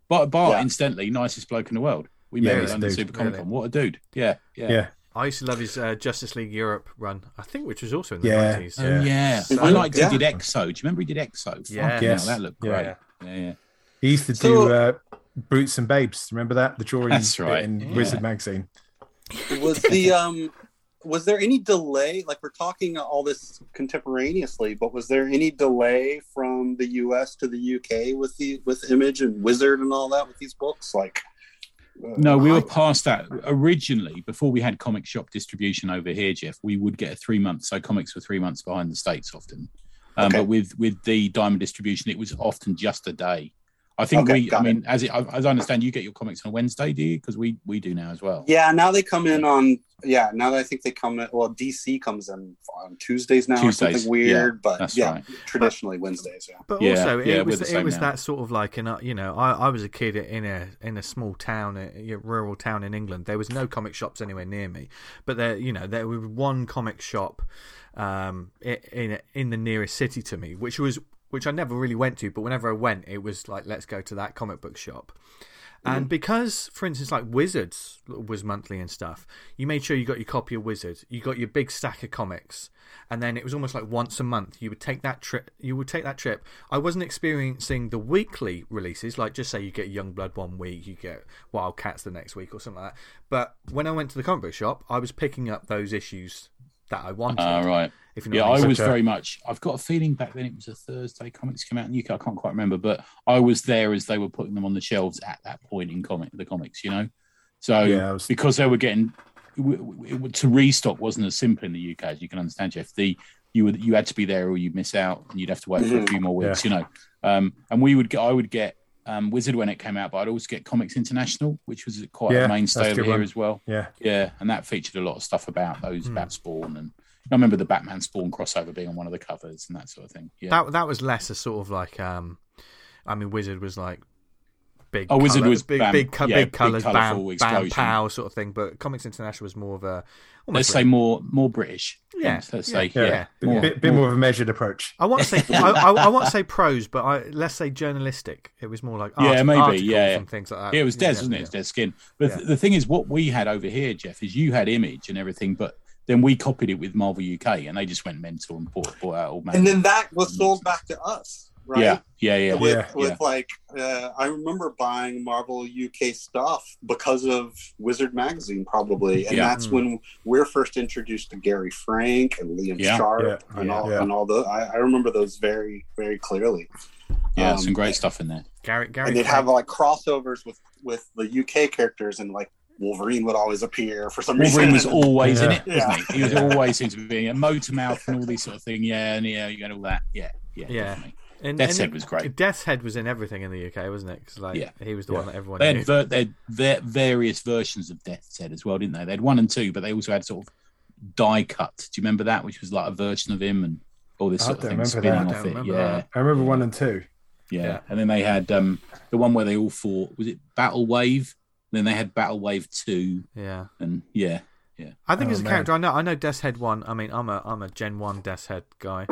Bart, Bart Yeah. incidentally, nicest bloke in the world. We Yeah, met he's him at the dude, Super Comic really. Con. What a dude! Yeah, yeah. Yeah, I used to love his uh, Justice League Europe run. I think which was also in the Yeah. nineties. Oh Yeah. yeah, So- I liked Yeah. he did Exo. Do you remember he did Exo? Fucking Yeah. hell, Yes. that looked great. Yeah, yeah. he used to So- do uh, Brutes and Babes. Remember that the drawing That's right, in yeah. Wizard magazine. It was the um was there any delay like we're talking all this contemporaneously but was there any delay from the us to the uk with the with image and wizard and all that with these books like uh, No, we were past that originally. Before we had comic shop distribution over here, Jeff, we would get a three month. So comics were three months behind the states often. Um, Okay. But with with the diamond distribution, it was often just a day. I think Okay, we. I got mean, as it, as I understand, you get your comics on a Wednesday, do you? Because we we do now as well. yeah now they come in on yeah now that i think they come in well dc comes in on tuesdays now or Tuesdays, something weird but yeah right. traditionally wednesdays yeah But Yeah, also, yeah, it we're was it was now. that sort of like, an, uh, you know, I, I was a kid in a in a small town, a rural town in England. There was no comic shops anywhere near me, but there, you know, there was one comic shop um, in in the nearest city to me, which was which I never really went to, but whenever I went, it was like, let's go to that comic book shop. And mm. because, for instance, like Wizards was monthly and stuff, you made sure you got your copy of Wizard, you got your big stack of comics, and then it was almost like once a month you would take that trip. You would take that trip. I wasn't experiencing the weekly releases, like just say you get Young Blood one week, you get Wildcats the next week or something like that. But when I went to the comic book shop, I was picking up those issues that I wanted. Uh, right. If you know Yeah, I I was Okay. very much. I've got a feeling back then it was a Thursday comics came out in the UK. I can't quite remember, but I was there as they were putting them on the shelves at that point in comic the comics. You know, so Yeah, was- because they were getting w- w- it- to restock wasn't as simple in the UK as you can understand, Jeff. The you would you had to be there or you'd miss out and you'd have to wait for a Mhm. few more weeks. You know, um, and we would get I would get. Um, Wizard when it came out, but I'd also get Comics International, which was quite Yeah, a mainstay over here one. as well. Yeah, Yeah, and that featured a lot of stuff about those Hmm. about Spawn, and I remember the Batman Spawn crossover being on one of the covers and that sort of thing. Yeah, That that was less a sort of like, um, I mean, Wizard was like big. Oh, Wizard colour- was big, bam- big, co- yeah, big big colors, bam, colourful bam, explosion. pow, sort of thing. But Comics International was more of a. let's almost say like- more more British. Yeah, let's yeah, say yeah, yeah, Bit- more, bit, bit more of a measured approach. I want to say I, I, I want to say prose, but I let's say journalistic. It was more like Yeah, art- maybe, articles yeah, yeah. and things like that. Yeah, it was Dez, yeah, wasn't it? yeah. It's Dez Skinn. But Yeah. th- the thing is, what we had over here, Jeff, is you had Image and everything, but then we copied it with Marvel UK, and they just went mental and bought, bought out all. and then that was sold back to us right yeah, yeah, yeah, with, Yeah. with Yeah. like uh, I remember buying Marvel UK stuff because of Wizard magazine probably, and Yeah. that's Mm. when we're first introduced to Gary Frank and Liam Yeah. Sharp Yeah. and all Yeah. and all the I, I remember those very very clearly. yeah. Um, some great stuff in there. Gary, Gary and they'd Frank- have like crossovers with with the UK characters and like Wolverine would always appear for some reason. Wolverine was reason. always in it, wasn't he? He was Yeah. always seems to be a motor mouth and all these sort of thing. Yeah, and yeah, you got all that. Yeah, yeah, Yeah. definitely. In- Death's in- Head was great. Death's Head was in everything in the UK, wasn't it? 'Cause, like Yeah. he was the Yeah. one that everyone They knew. had, ver- they had ver- various versions of Death's Head as well, didn't they? They had one and two, but they also had sort of die cut. Do you remember that, which was like a version of him and all this I sort of thing spinning that. I off don't it? remember Yeah, that. I remember one and two. yeah, Yeah. And then they had um, the one where they all fought. Was it Battle Wave? Then they had Battle Wave Two, yeah. and yeah, I think Oh, as a man. character, I know I know Death's Head one. I mean, I'm a I'm a Gen one Death's Head guy.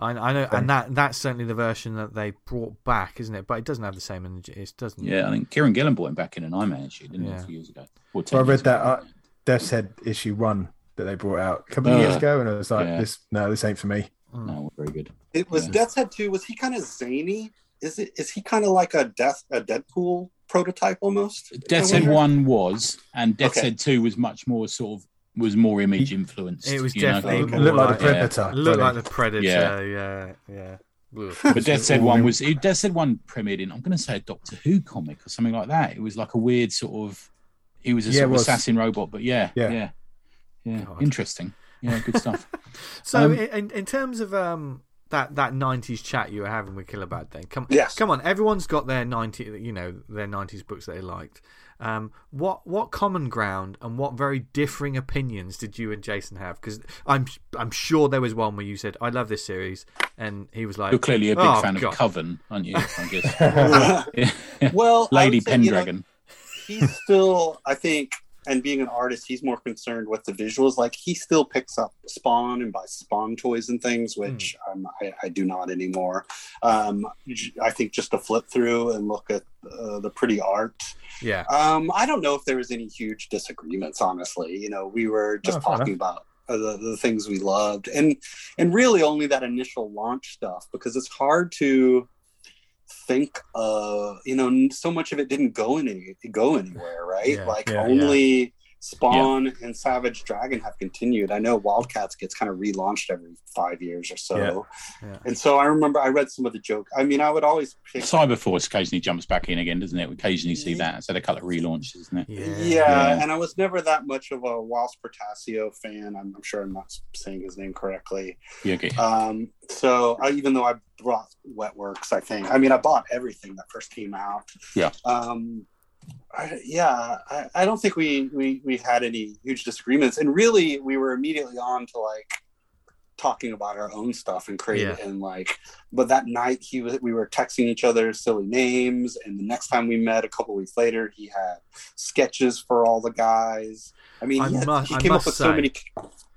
I, I know, and that that's certainly the version that they brought back, isn't it? But it doesn't have the same energy. It doesn't. yeah. I think Kieron Gillen brought him back in an Iron Man issue, didn't he, Yeah. a few years ago? Or So I read that ago. uh, Death's Head issue one that they brought out a couple of years Uh, ago, and I was like, yeah. "This no, this ain't for me." no, very good. It was Yeah. Death's Head 2. Was he kind of zany? Is it is he kind of like a death a Deadpool prototype almost? Death's Head? One was, and Death's Okay. Head Two was much more sort of was more image influenced. It was you know, definitely kind It of- looked like like- the Predator. Look like didn't the Predator. Yeah. Yeah, yeah. Ugh. But Death's Head one was it, Death's Head one premiered in I'm going to say a Doctor Who comic or something like that. It was like a weird sort of he was a Yeah, sort it of was. assassin robot, but yeah, yeah, Yeah. yeah, interesting. Yeah, good stuff. So Um, in, in terms of um that that nineties chat you were having with Killer Bad then come Yes. come on everyone's got their ninety you know their nineties books that they liked. Um, what what common ground and what very differing opinions did you and Jason have? Because I'm I'm sure there was one where you said I love this series, and he was like, You're clearly a big "Oh, fan God." of Coven, aren't you? I guess. Yeah. well, Lady would say, you know, Pendragon. he's still, I think, and being an artist, he's more concerned with the visuals. Like he still picks up Spawn and buys Spawn toys and things, which um, I, I do not anymore. Um, I think just to flip through and look at uh, the pretty art. yeah, Um, I don't know if there was any huge disagreements. Honestly, you know, we were just Oh, talking about. uh, The, the things we loved and and really only that initial launch stuff because it's hard to think uh you know so much of it didn't go any go anywhere right? Yeah, like yeah, only spawn and savage dragon have continued i know wildcats gets kind of relaunched every five years or so Yeah. Yeah. and so i remember i read some of the joke i mean i would always pick Cyberforce occasionally jumps back in again, doesn't it? We occasionally see that. It's had a couple of relaunches, isn't it? yeah, yeah, Yeah. and I was never that much of a Whilce Portacio fan. I'm, I'm sure I'm not saying his name correctly. Yeah, okay. Um, so I, even though I brought Wetworks, I think I mean I bought everything that first came out. Yeah. Um, I, yeah, I, I don't think we, we we had any huge disagreements, and really we were immediately on to like talking about our own stuff and creating Yeah. and like but that night he was we were texting each other silly names and the next time we met a couple weeks later he had sketches for all the guys i mean I he, had- must- he came up with so many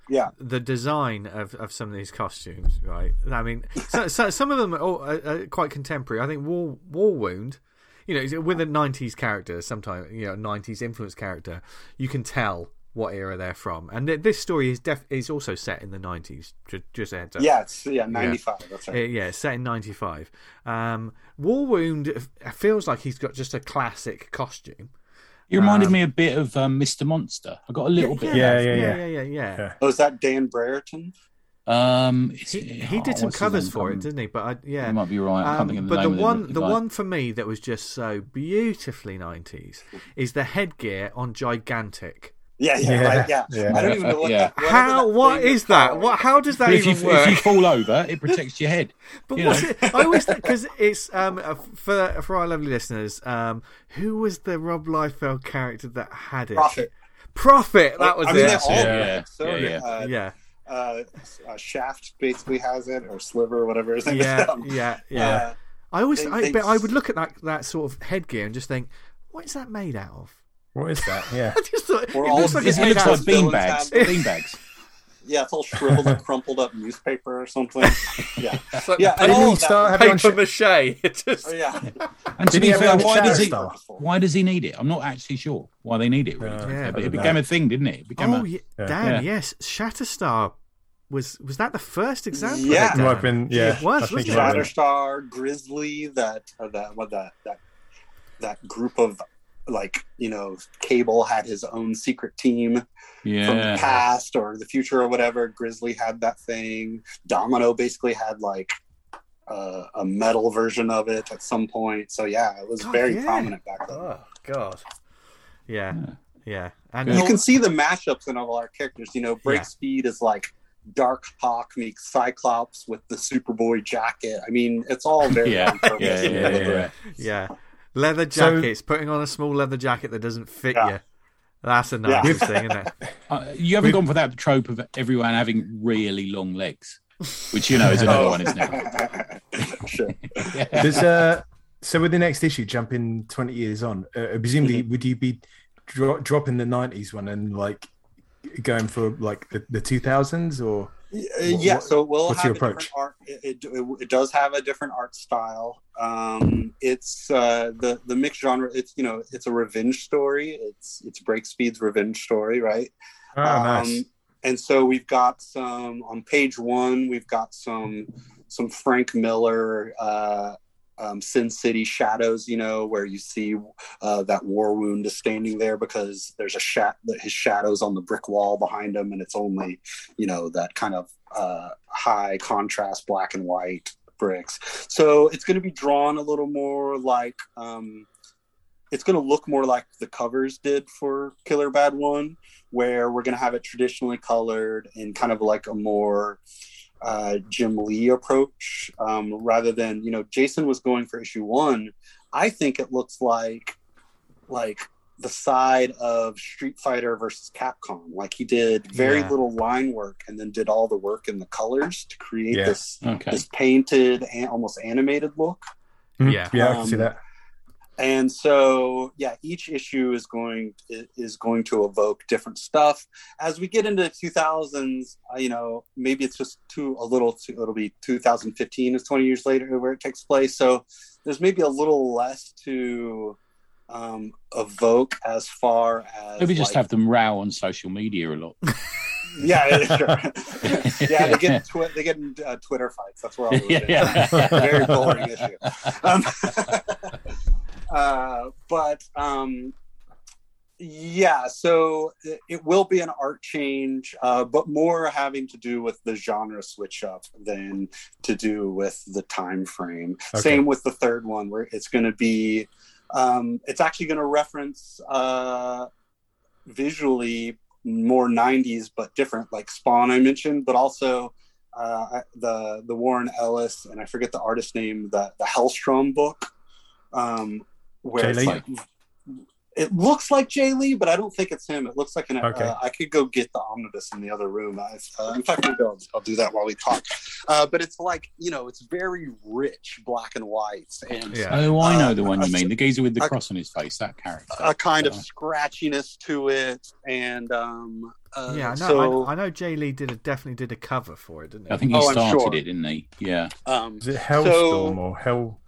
yeah the design of, of some of these costumes, right? I mean, so, so some of them are, all- are, are quite contemporary. I think War War Wound, you know, with a '90s character, sometimes you know, '90s influence character, you can tell what era they're from. And th- this story is def- is also set in the '90s. Just, just a heads up. yeah it's yeah 95 that's Uh, right yeah, it's set in '95. Um, War Wound feels like he's got just a classic costume. He reminded um, me a bit of um, Mr. Monster. I got a little bit. Yeah, of yeah, yeah, yeah. yeah, yeah. Yeah. oh is that dan brereton that. Um, it's- He, he oh, did some covers for it, Um, didn't he? But I, yeah, You might be right. I can't Um, think of the but name the one, it, the one for me that was just so beautifully nineties is the headgear on Gigantic. yeah yeah Yeah, right, yeah. yeah. i don't even know what Yeah. that, How? that What thing is that? What? How does that But if you, even if you fall over, it protects your head. But you what's know. it? I always because it's um uh, for for our lovely listeners. Um, who was the Rob Liefeld character that had it? Prophet. Prophet. That was I mean, it. they all Yeah, do, so, yeah, yeah. Uh, yeah, uh, uh, Shaft basically has it, or Sliver, or whatever his name yeah, is. Um, yeah, yeah. uh, I always, they- I, they- but I would look at that that sort of headgear and just think, what is that made out of? What is that? Yeah. I just thought it We're all looks like it's made out like of villains beanbags. Beanbags. yeah, it's all shriveled and crumpled up newspaper or something. Yeah, it's like yeah, and Didn't all he of that- start having paper sh- mache. It just Oh, yeah. And to Did be he have it fair, why does he? Shatterstar? Why does he need it? I'm not actually sure why they need it. Really, Yeah, To be I fair, but don't it know. became a thing, didn't it? It became Oh, a, yeah, Yeah. Dan, Yeah. yes, Shatterstar was was that the first example? Yeah. of Might it, have been, yeah. It was, I think wasn't it it? might have been. Shatterstar, Grizzly, that uh, that what that that that group of like you know, Cable had his own secret team from the past or the future or whatever. Grizzly had that thing. Domino basically had like uh, a metal version of it at some point. So yeah, it was God, very yeah. prominent back then. Oh God, yeah, Yeah. yeah, and you can see the mashups in all our characters. You know, break Yeah. speed is like Dark Hawk meets Cyclops with the Superboy jacket. I mean, it's all very Yeah, on yeah, yeah, yeah. Yeah. Leather So- jackets, putting on a small leather jacket that doesn't fit Yeah. you. That's a nice Yeah. thing, isn't it? Uh, you haven't gone for that trope of everyone having really long legs, which you know is another one, isn't it? sure. Yeah. Does uh, so with the next issue, jumping twenty years on, uh, presumably would you be dro- dropping the nineties one and like going for like the, two thousands or yeah, What- so it will what's have your a different approach? art. It, it, it does have a different art style. Um, it's uh, the the mixed genre. It's you know it's a revenge story. It's it's Break Speed's revenge story, right? oh nice Um, and so we've got some on page one. We've got some some Frank Miller, uh, um, Sin City shadows. You know where you see uh, that war wound is standing there because there's a shat his shadows on the brick wall behind him, and it's only you know that kind of uh, high contrast black and white bricks. So it's going to be drawn a little more like. Um, it's going to look more like the covers did for Killer Bad One, where we're going to have it traditionally colored and kind of like a more uh, Jim Lee approach, um, rather than you know Jason was going for issue one. I think it looks like like the side of Street Fighter versus Capcom. Like he did very Yeah. little line work and then did all the work in the colors to create Yeah. this Okay. this painted and almost animated look. Mhm. Yeah. yeah I can see Um, that and so yeah each issue is going is going to evoke different stuff. As we get into 2000s uh, you know maybe it's just too a little too it'll be 2015 is 20 years later where it takes place. So there's maybe a little less to um, evoke as far as Maybe just like- have them row on social media a lot. yeah yeah, sure. Yeah they get twi- they get in uh, twitter fights. That's where all Yeah, yeah. very boring issue. Um, uh, but um, yeah, so it, it will be an art change, uh, but more having to do with the genre switch up than to do with the time frame. Okay. Same with the third one, where it's going to be, um, it's actually going to reference uh, visually more 90s but different, like Spawn I mentioned, but also uh, the the Warren Ellis and I forget the artist name, the the Hellstrom book, um, where Jay it's Lee? like it looks like Jae Lee, but I don't think it's him. It looks like an. Okay. Uh, I could go get the omnibus in the other room. I, uh, in fact, maybe I'll, I'll do that while we talk. Uh, but it's like you know, it's very rich black and whites and Yeah. Oh, I know Uh, the one you mean. The geezer with the a- cross on his face. That character. a kind of Uh, scratchiness to it, and um, uh, yeah, I know. so I, I know Jae Lee did a definitely did a cover for it, didn't he? I think he Oh, started sure. it, didn't he? Yeah. um, is it Hellstorm or Hell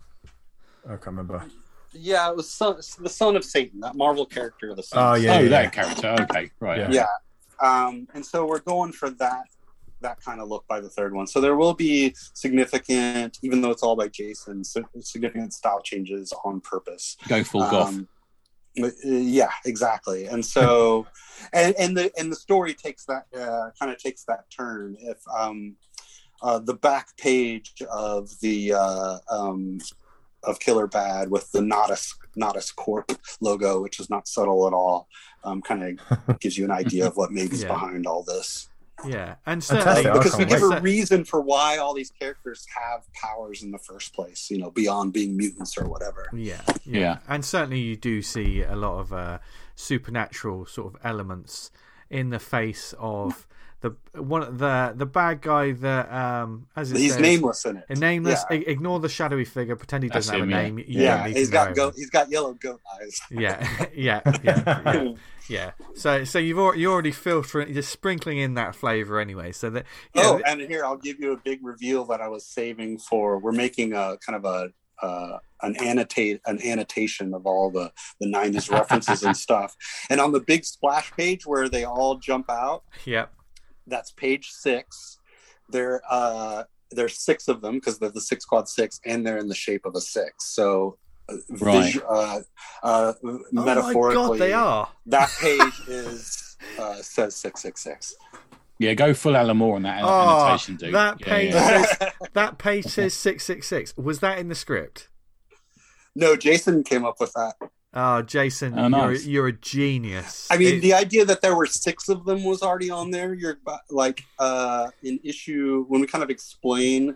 I can't remember yeah, it was son, the son of Satan, that Marvel character, the son. Oh, yeah, oh, yeah, that yeah. character. Okay, right. Yeah. yeah um, and so we're going for that that kind of look by the third one so there will be significant even though it's all by jason significant style changes on purpose Go full goth. um, uh, yeah exactly and so and, and the and the story takes that uh, kind of takes that turn if um uh, the back page of the uh, um, of Killer Bad with the Nodus Nodus Corp logo, which is not subtle at all, um, kind of gives you an idea of what maybe is Yeah. behind all this. Yeah, and Fantastic. certainly I because we give a reason for why all these characters have powers in the first place, you know, beyond being mutants or whatever. Yeah, yeah, Yeah. and certainly you do see a lot of uh, supernatural sort of elements in the face of the one the the bad guy that um as it He's says, nameless in it. nameless. Yeah. Ignore the shadowy figure. Pretend he doesn't have him, a name. You Yeah, don't need he's to know got go- him. he's got yellow goat eyes. Yeah, yeah, yeah, yeah, yeah. So, so you've already, you're already filtering, you're sprinkling in that flavor anyway. So that you know, Oh, and here I'll give you a big reveal that I was saving for. We're making a kind of a uh, an annotate an annotation of all the the '90s references and stuff. And on the big splash page where they all jump out, yep, that's page six. There, uh, there's six of them because they're the six quad six, and they're in the shape of a six. So. uh, Right. visu- uh, uh, Oh metaphorically, my god, they are. that page is uh, says six six six. Yeah, go full Alan Moore on that Oh, annotation, dude. that Yeah, page yeah. says that page says six six six. Was that in the script? No, Jason came up with that. Oh, Jason, Oh, nice. you're you're a genius. I mean, It- the idea that there were six of them was already on there. You're like uh, in issue when we kind of explain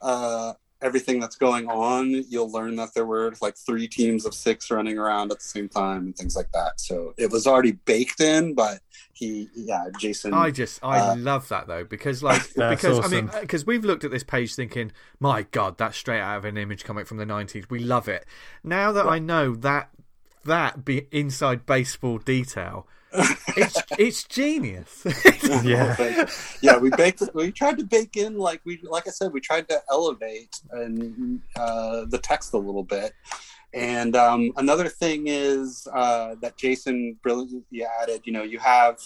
uh, everything that's going on. You'll learn that there were like three teams of six running around at the same time and things like that. So it was already baked in, but he, yeah, Jason. I just I Uh, love that though because like That's because I mean because we've looked at this page thinking my god that's straight out of an image comic from the 90s we love it now that I know that that be inside baseball detail it's it's genius Yeah. yeah, we baked. We tried to bake in like we, like I said, we tried to elevate and uh, the text a little bit. And um, another thing is uh, that Jason brilliantly added. You know, you have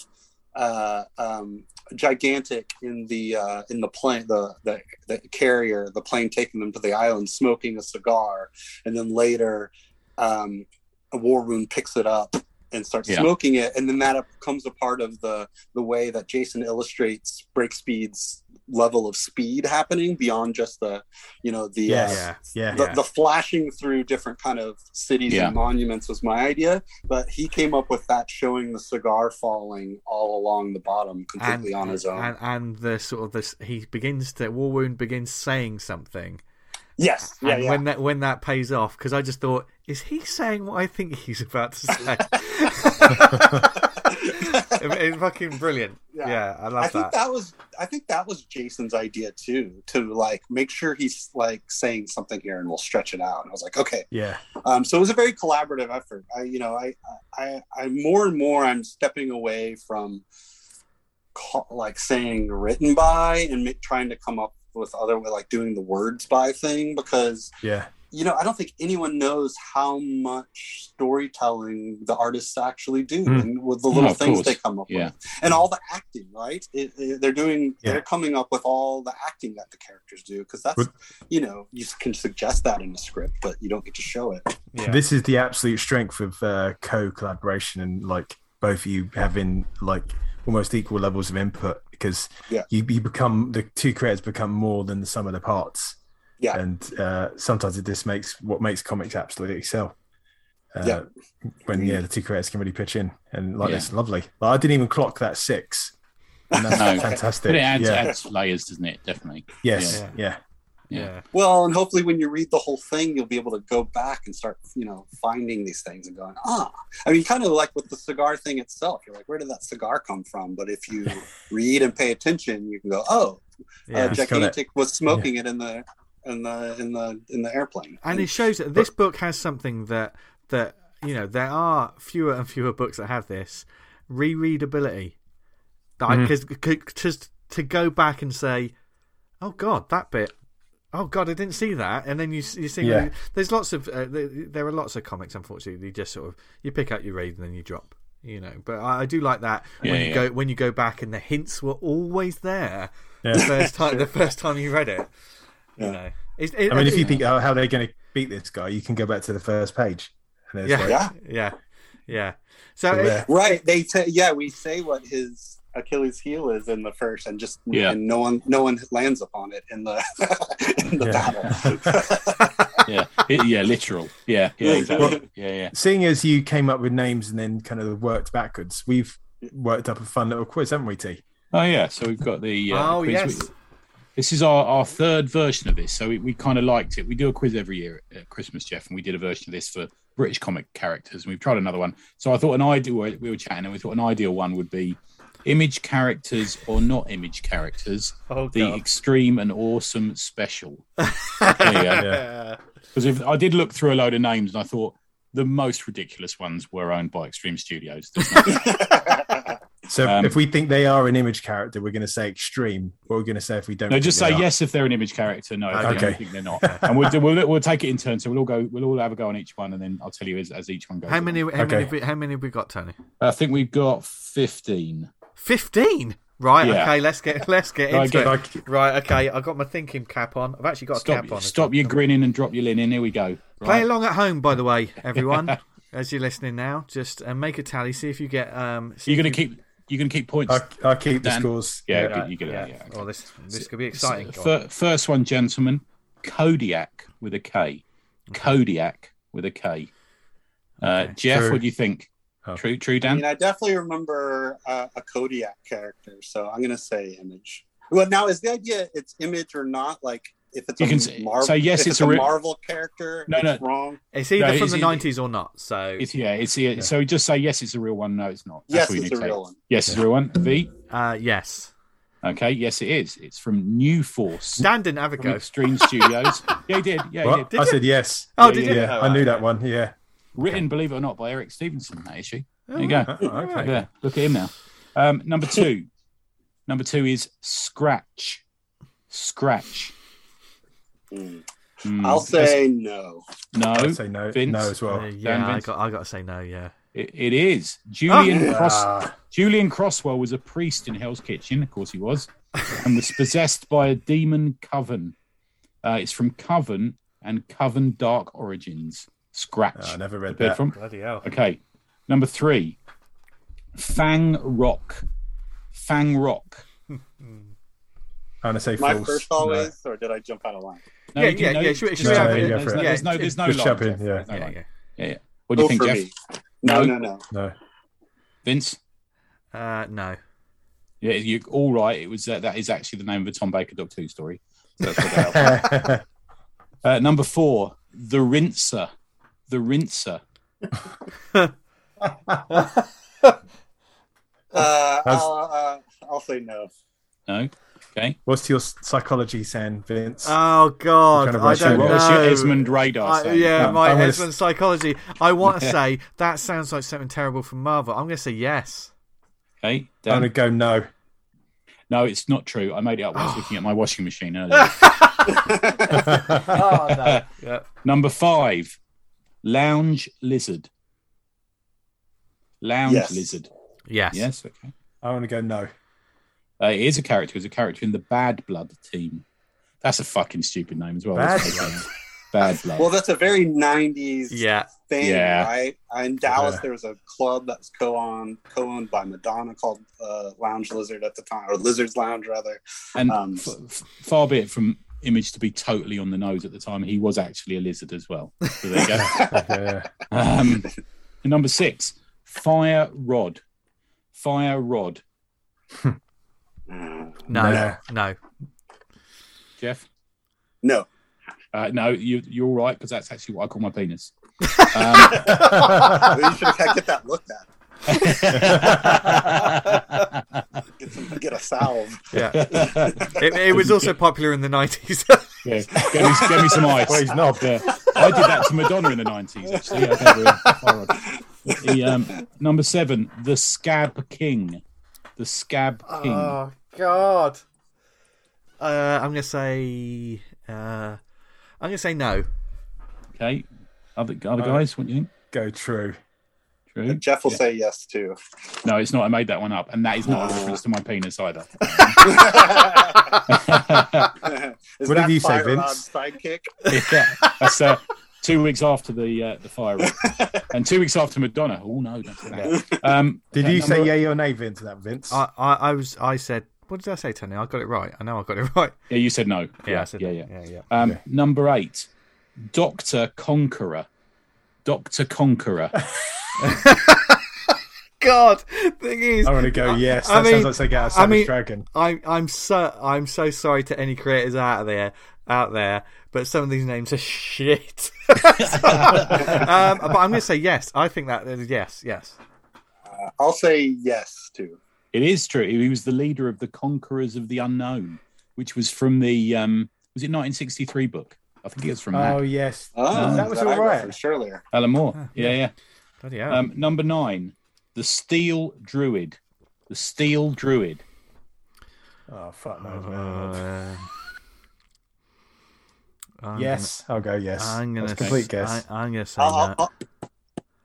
uh, um, gigantic in the uh, in the plane, the, the the carrier, the plane taking them to the island, smoking a cigar, and then later, um, a war wound picks it up and starts Yeah. smoking it, and then that becomes a part of the the way that Jason illustrates break speed's level of speed happening beyond just the you know the Yes. uh, yeah Yeah. the, Yeah. the flashing through different kind of cities Yeah. and monuments was my idea but he came up with that showing the cigar falling all along the bottom completely on his own and, and the sort of this he begins to war wound begins saying something yes yeah, and yeah. when that when that pays off because I just thought is he saying what I think he's about to say It- it's fucking brilliant yeah, Yeah. I love I think that. that was I think that was Jason's idea too to like make sure he's like saying something here and we'll stretch it out. And I was like, okay. Yeah. Um, so it was a very collaborative effort. I you know I I I more and more I'm stepping away from like saying written by and trying to come up with other like doing the words by thing because Yeah. you know, I don't think anyone knows how much storytelling the artists actually do Mm. and with the little of things course. they come up Yeah. with, and all the acting. Right? It, it- they're doing. Yeah. They're coming up with all the acting that the characters do because that's But- you know you can suggest that in a script, but you don't get to show it. yeah. This is the absolute strength of uh, co-collaboration and like both of you having like almost equal levels of input because Yeah. you, you become the two creators become more than the sum of the parts. Yeah. And uh, sometimes it just makes what makes comics absolutely excel. Uh, Yeah. When yeah, the two creators can really pitch in and like Yeah. it's lovely. Like, I didn't even clock that six. And that's No. fantastic. But it adds, yeah. adds layers, doesn't it? Definitely. Yes. Yeah. Yeah. Yeah. Well, and hopefully when you read the whole thing, you'll be able to go back and start, you know, finding these things and going, ah. I mean, kind of like with the cigar thing itself. You're like, where did that cigar come from? But if you read and pay attention, you can go, oh, yeah. uh, It's got gigantic was smoking it in the in the in the in the airplane. and it shows that this book has something that that you know there are fewer and fewer books that have this rereadability. Because just to go back and say, "Oh God, that bit." Oh God, I didn't see that. And then you you see Yeah. there's lots of uh, there, there are lots of comics. Unfortunately, you just sort of you pick up, you read, and then you drop. You know, but I, I do like that when you yeah. go when you go back and the hints were always there Yeah. the first time the first time you read it. You know, It's- it- I mean, if you think oh, how they're going to beat this guy, you can go back to the first page. And Yeah. like, Yeah, Yeah, yeah. So So it- right. They say, yeah, we say what his Achilles heel is in the first, and just Yeah. and no one no one lands upon it in the in the Yeah. battle. Yeah. Yeah. Literal. Yeah. Yeah. Exactly. Yeah. Yeah. Seeing as you came up with names and then kind of worked backwards, we've worked up a fun little quiz, haven't we, T? Oh yeah. So we've got the. Uh, oh quiz. yes, We- This is our, our third version of this, so we, we kind of liked it. We do a quiz every year at Christmas, Jeff, and we did a version of this for British comic characters, and we've tried another one. So I thought an ideal we were chatting, and we thought an ideal one would be image characters or not image characters, oh the god. extreme and awesome special. There you. Yeah. Because if I did look through a load of names, and I thought the most ridiculous ones were owned by Extreme Studios. So Um, if we think they are an image character, we're going to say extreme. What we're going to say if we don't? no, think just they say are. yes if they're an image character. No, if they Okay. don't think they're not. And we'll, do, we'll we'll take it in turn. So we'll all go. We'll all have a go on each one, and then I'll tell you as, as each one goes. How many? How Okay. many? Have we, how many have we got, Tony? I think we've got fifteen. Fifteen. Right. Yeah. Okay. Let's get let's get Right, into get- it. Like, Right. Okay. I've got my thinking cap on. I've actually got a Stop, cap on. stop your grinning and drop your linen. Here we go. Play along at home, by the way, everyone. as you're listening now, just uh, make a tally. See if you get. Um, You're gonna you- keep. You're gonna keep points. I'll, I'll keep the Dan. scores. yeah, Yeah, good, you get yeah. it. Yeah. okay. Oh, this this could be exciting. So, Go first one, gentlemen. Kodiak with a K. Kodiak with a K. Uh, Okay. Jeff, True. what do you think? Oh. True, true, I Dan. mean, I definitely remember uh, a Kodiak character, so I'm gonna say Image. Well, now is the idea it's Image or not? Like, if it's You a can say- Marvel, so yes, it's it's, a a, re- Marvel character. No, it's no. wrong. It's either No, from it's the either- nineties or not. So It's yeah, it's yeah. So just say yes, it's a real one. No, it's not. That's Yes, it's need a to say. real one. Yes, it's a real one. V. uh, yes, Okay, yes, it is. It's from New Force. Dan didn't have a go. Extreme Studios. Yeah, he did. Yeah, he What? did. I said yes. Oh, Yeah, did yeah, you? Yeah, I knew that one. Yeah. Written, believe it or not, by Eric Stephenson. That issue. There you Oh, go. Oh, okay. Yeah, look at him now. Um, number two. number two is Scratch. Scratch. Hmm. Hmm. I'll say no. no. I'd say no. Vince? No as Uh, well. yeah, Dan I Vince? got. I got to say no. Yeah. It, it is Julian Oh. Cross. Julian Crosswell was a priest in Hell's Kitchen, of course he was, and was possessed by a demon coven. Uh, it's from Coven and Coven Dark Origins. Scratch. I never read that. from. Bloody hell. Okay. Number three, Fang Rock. Fang Rock. I'm gonna say My false. first always, or did I jump out of line? No, Yeah, yeah, no, yeah, should should we jump have There's no- Yeah, There's no, there's no line, jump in, yeah. No Yeah, line. yeah. Yeah, yeah. What do you think, Jeff? me. No, No. no, no. No. Vince? Uh, no. Yeah, you're all right. It was uh, that is actually the name of a Tom Baker Doctor Who story. So that's what uh, number four, the Rinser. The Rinser. Uh, I'll, uh, I'll say no. No. Okay. What's your psychology saying, Vince? Oh God, Kind I don't in. know. What's your Esmond radar? I, saying? yeah, Um, my I'm gonna Esmond psychology. I want to Yeah. say that sounds like something terrible from Marvel. I'm going to say yes. Okay. I'm gonna go no. No, it's not true. I made it up when I was looking at my washing machine earlier. oh no. Yeah. Number five, Lounge Lizard. Lounge Yes. Lizard. Yes. Yes. Okay. I want to go no. Uh, it is a character. It's a character in the Bad Blood team. That's a fucking stupid name as well. Bad Blood. Bad Blood. Well, that's a very '90s Yeah. thing, Yeah. right? In Dallas, Yeah. there was a club that was co-owned co-owned by Madonna called uh, Lounge Lizard at the time, or Lizard's Lounge rather. and um, f- f- far be it from Image to be totally on the nose at the time, he was actually a lizard as well. So there you go. Um, number six, Fire Rod. Fire Rod. Uh, No. No. Jeff? no, Uh, no, you, you're all right because that's actually what I call my penis. Um, you should have get that looked at. Get, some, get a salve. Yeah. It, it was also popular in the 90s. yeah, get me, get me some ice. Well, he's not. Yeah. I did that to Madonna in the 90s, actually. I think we're- Fire Rod. The, um, number seven, The Scab King. The Scab King. oh God. Uh, I'm going to say. Uh, I'm going to say no. Okay. Other, other guys, what do you think? Go true. True? Jeff will Yeah. say yes too. No, it's not. I made that one up. And that is not a reference to my penis either. Is What did you say, Vince? Sidekick? yeah. That's uh, two weeks after the uh, the fire. And two weeks after Madonna. Oh, no. Don't say that. Um, Did okay, you say number- yay or nay, Vince, that, Vince? I, I, I was. I said. What did I say, Tony? I got it right. I know I got it right. Yeah, you said no. Yeah, I said yeah, yeah. yeah, yeah. Um, Okay. Number eight, Doctor Conqueror. Doctor Conqueror. God, thing is, I want to go yes. I That mean- sounds like something out of I mean, Dragon. I'm I'm so I'm so sorry to any creators out there out there, but some of these names are shit. um, but I'm going to say yes. I think that is yes, yes. Uh, I'll say yes too. It is true. He was the leader of the Conquerors of the Unknown, which was from the um, was it 1963 book? I think it was from Oh that. yes, Oh, that was all right. referenced earlier. Alan Moore. Ah, yeah, yeah. Bloody hell. Um, number nine, the Steel Druid. The Steel Druid. Oh fuck no. Uh, I'm yes, I'll go yes. I'm gonna That's a complete say, guess. I, I'm gonna say I'll- no.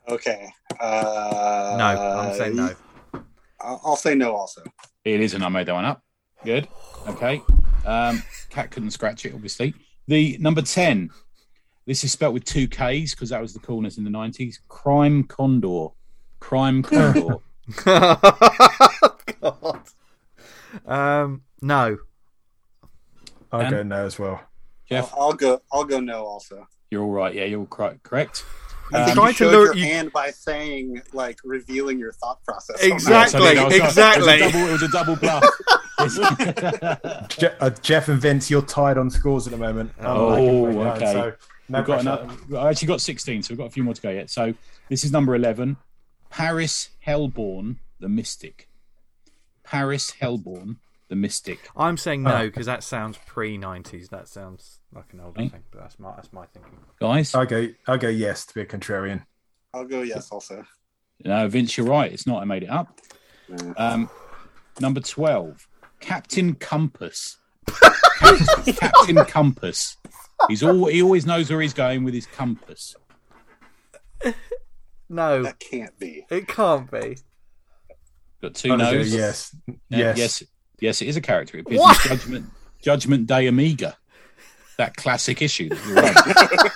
Okay. Uh, no, I'm saying no. I'll, I'll say no also. It is, and I made that one up. Good. Okay. Um, Cat couldn't scratch it, obviously. The number 10. This is spelt with two Ks because that was the coolness in the 90s. Crime Condor. Crime Condor. God. Um, no. I'll Dan? go no as well. Jeff, I'll, I'll go. I'll go no also. you're all right. Yeah, you're all correct. I Um, think trying you to showed lure your you- hand by saying, like, revealing your thought process. on that. Exactly. I was- exactly. It was a double, it was a double bluff. Je- uh, Jeff and Vince, you're tied on scores at the moment. I'm Oh, lagging way okay. So no we've got pressure. another, I actually got 16, so we've got a few more to go yet. So this is number 11. Paris Hellborn, the Mystic. Paris Hellborn, the Mystic. I'm saying no because that sounds pre nineties. That sounds like an older Okay. thing, but that's my that's my thinking. Guys, I'll go. I'll go yes to be a contrarian. I'll go yes also. no, Vince, you're right. It's not. I made it up. Um, number 12, Captain Compass. Captain, Captain Compass. He's all, he always knows where he's going with his compass. No, That can't be. it can't be. Got 2 I'll yes. Uh, Yes. yes, yes, it is a character. It appears What? in Judgment, Judgment Day Omega, that classic issue that you wrote.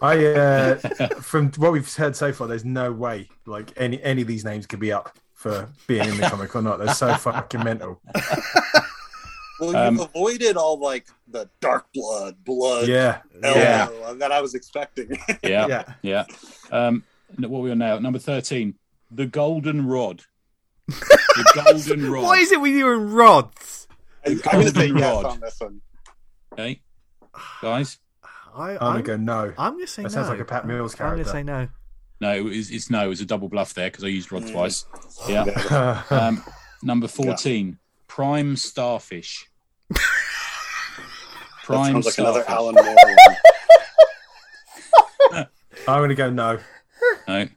I uh, from what we've heard so far, there's no way like any any of these names could be up for being in the comic or not. They're so fucking mental. Well, Um, you've avoided all like the dark blood, blood, Yeah. elbow that I was expecting. yeah, Yeah. yeah. Um, what are we on now? Number thirteen, the Golden Rod. The Golden Rod. What is it with you and rods? I'm going to say Golden yes rod. on this one. Okay, guys. I, I'm I'm, gonna go no. I'm gonna say That no. sounds like a Pat Mills character. I'm gonna say no. No, it was, it's no. It was a double bluff there because I used Rod Mm. twice. Yeah. Yeah. Um, number fourteen, Prime Starfish. That Prime sounds like another Starfish. Alan Moore. I'm gonna go no. No.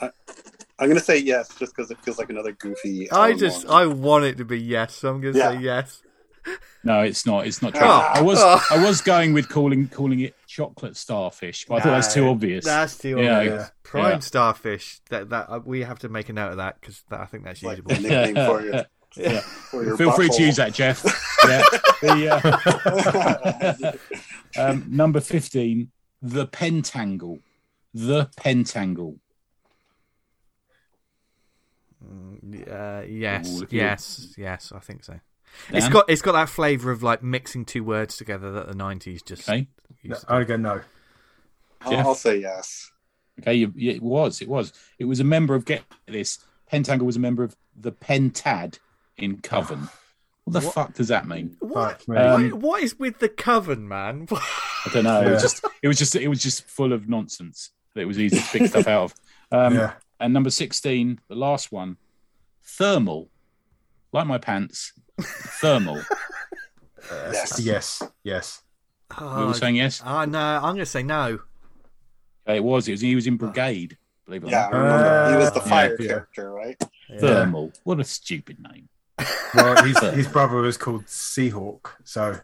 I'm going to say yes just because it feels like another goofy. I just Moore. I want it to be yes, so I'm gonna Yeah. say yes. No, it's not. It's not true. Oh. I was Oh. I was going with calling calling it chocolate starfish, but I thought that's too obvious. That's too Yeah, obvious. Prime Yeah. starfish. That that uh, we have to make a note of that because I think that's like usable. the nickname for your, Yeah. for your Feel free to use that, Jeff. Yeah. The, uh, um, number fifteen, the pentangle. The pentangle. Uh, yes, Ooh, look you. yes, yes. I think so. It's Dan? got it's got that flavour of like mixing two words together that the '90s just. Okay. No, used I'll go no. I'll, Jeff? I'll say yes. Okay, you, yeah, it was. It was. It was a member of get this. Pentangle was a member of the Pentad in Coven. What the What? fuck does that mean? What? Um, what- what is with the coven, man? I don't know. It was just. It was just. It was just full of nonsense that it was easy to pick stuff out of. Um, yeah. And number sixteen, the last one, thermal, like my pants. Thermal. Yes. Yes. Yes. we oh, were saying yes. oh, no, I'm going to say no. Okay, it was. It was. He was in Brigade. Believe it or Yeah, not. remember. he was the Uh, fire yeah. character, right? Thermal. What a stupid name. Well, his, his brother was called Seahawk, so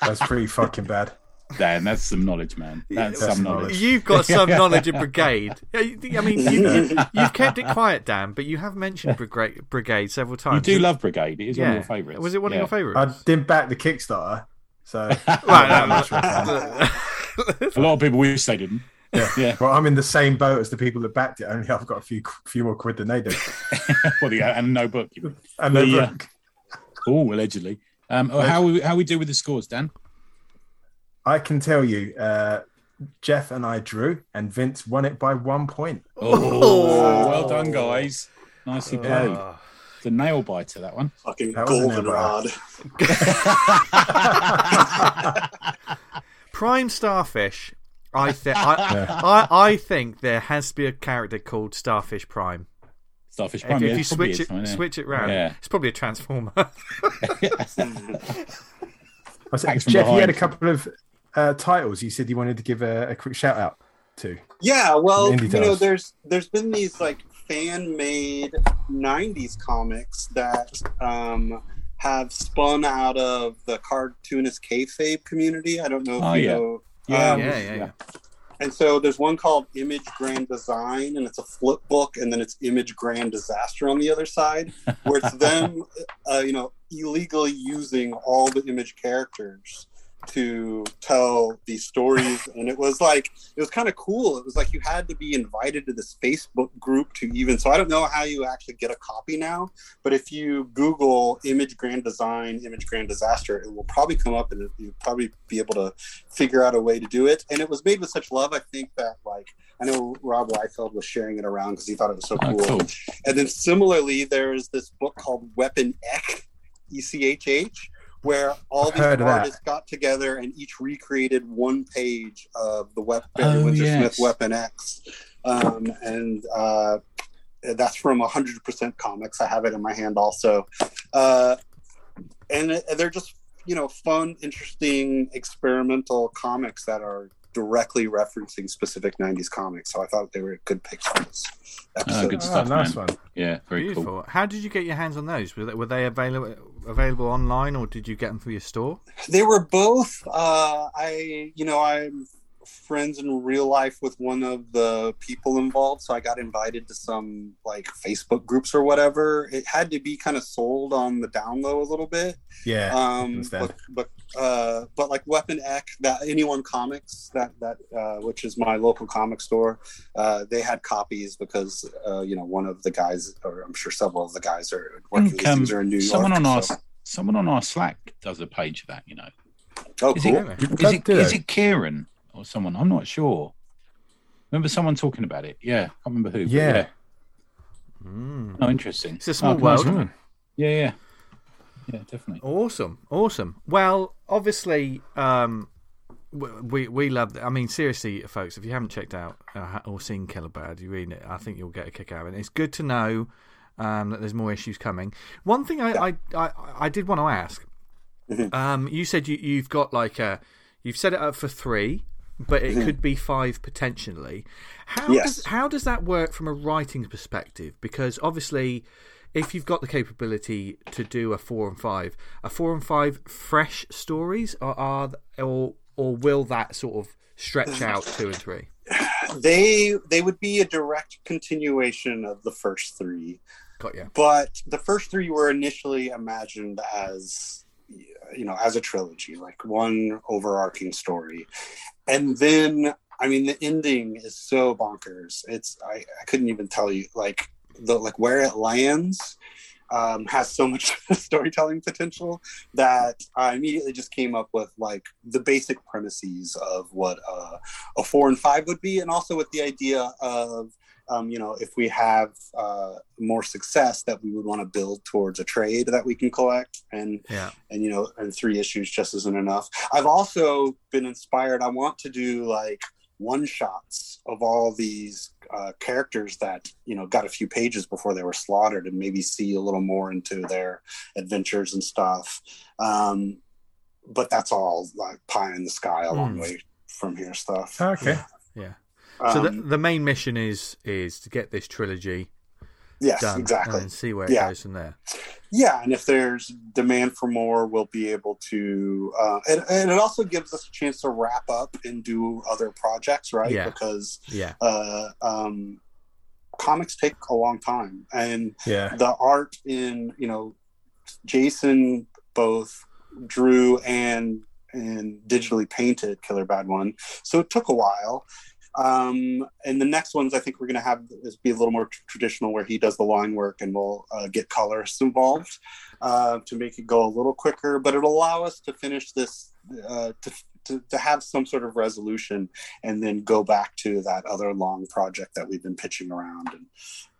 that's pretty fucking bad. Dan, that's some knowledge, man. That's That's some some knowledge. You've got some knowledge of Brigade. I mean, you, you, you've kept it quiet, Dan, but you have mentioned Brigade, Brigade several times. You do love Brigade. It is one yeah. of your favourites. Was it one Yeah. of your favourites? I didn't back the Kickstarter, so Right, much no, for that. A lot of people wish they didn't. Yeah. Yeah. well, I'm in the same boat as the people that backed it. Only I've got a few few more quid than they do. well, the, and no book. you mean. And The, then uh, Oh, allegedly. Um, oh, how we how we do with the scores, Dan? I can tell you, uh, Jeff and I drew, and Vince won it by one point. Oh, well done, guys. Nicely played. Oh. It's a nail biter that one. Fucking That was an goldenrod. Prime Starfish. I think I, Yeah. I I think there has to be a character called Starfish Prime. Starfish If, Prime. if yeah, you switch it right, yeah. switch it round, Yeah. it's probably a transformer. I said, Thanks from Jeff, you had a couple of uh, titles. You said you wanted to give a, a quick shout out to. Yeah, well, Indie you know, there's there's been these like fan made '90s comics that um, have spun out of the cartoonist kayfabe community. I don't know if Oh, you yeah. know. Yeah, um, yeah, yeah, yeah. And so there's one called Image Grand Design, and it's a flip book, and then it's Image Grand Disaster on the other side, where it's them, uh, you know, illegally using all the image characters to tell these stories. And it was like it was kind of cool. It was like you had to be invited to this facebook group to even so i don't know how you actually get a copy now but if you google image grand design image grand disaster it will probably come up and you'll probably be able to figure out a way to do it. And it was made with such love i think that like i know rob Liefeld was sharing it around because he thought it was so Oh, cool. cool. and then similarly, there's this book called Weapon Echh, E C H H, where all these of that. artists got together and each recreated one page of the Wep- Oh, yes. Smith Weapon X. Um, and uh, that's from 100% Comics. I have it in my hand also. Uh, and they're just, you know, fun, interesting, experimental comics that are directly referencing specific 90s comics. So I thought they were good picks for this episode. Oh, good Oh, stuff, nice man. one. Yeah, very Beautiful. cool. How did you get your hands on those? Were they, were they available available online, or did you get them through your store? they were both uh i you know i'm friends in real life with one of the people involved so i got invited to some like facebook groups or whatever it had to be kind of sold on the down low a little bit Yeah. Um but but uh but like weapon x that anyone comics that that uh which is my local comic store uh they had copies because uh you know one of the guys or i'm sure several of the guys are working think, these um, are in new york Someone on our someone on our Slack does a page of that. You know, oh is cool it is Don't it do is that. it Kieran or someone? I'm not sure. Remember someone talking about it? Yeah, I can't remember who. but Yeah. Mm. Oh, interesting. It's a small Oh, world. Yeah, yeah, yeah, definitely. Awesome, awesome. Well, obviously, um, we we love. I mean, seriously, folks, if you haven't checked out uh, or seen Killer Bad, you read it. I think you'll get a kick out of it. It's good to know um, that there's more issues coming. One thing I I, I, I did want to ask. Mhm. Um, you said you you've got like a you've set it up for three, but it could mm-hmm. be five potentially. How Yes. does how does that work from a writing perspective? Because obviously, if you've got the capability to do a four and five, a four and five fresh stories, or are or or will that sort of stretch mm-hmm. out two and three? they they would be a direct continuation of the first three Got you. but the first three were initially imagined as you know as a trilogy like one overarching story. And then i mean the ending is so bonkers. It's i, I couldn't even tell you like the like where it lands um, has so much storytelling potential that I immediately just came up with like the basic premises of what uh, a four and five would be, and also with the idea of um, you know if we have uh, more success that we would want to build towards a trade that we can collect and Yeah. and you know and three issues just isn't enough i've also been inspired i want to do like one shots of all these uh, characters that you know got a few pages before they were slaughtered and maybe see a little more into their adventures and stuff um, but that's all like pie in the sky a long Hmm. way from here stuff Okay. Yeah. So the Um, the main mission is is to get this trilogy yes done exactly and see where it Yeah. goes from there. yeah and if there's demand for more we'll be able to uh, and, and it also gives us a chance to wrap up and do other projects right Yeah. because Yeah. uh, um, comics take a long time and Yeah. the art in you know jason both drew and and digitally painted killer bad one so it took a while um, and the next ones i think we're going to have is be a little more tr- traditional where he does the line work and we'll uh, get colorists involved uh, to make it go a little quicker but it'll allow us to finish this uh, to, to, to have some sort of resolution and then go back to that other long project that we've been pitching around and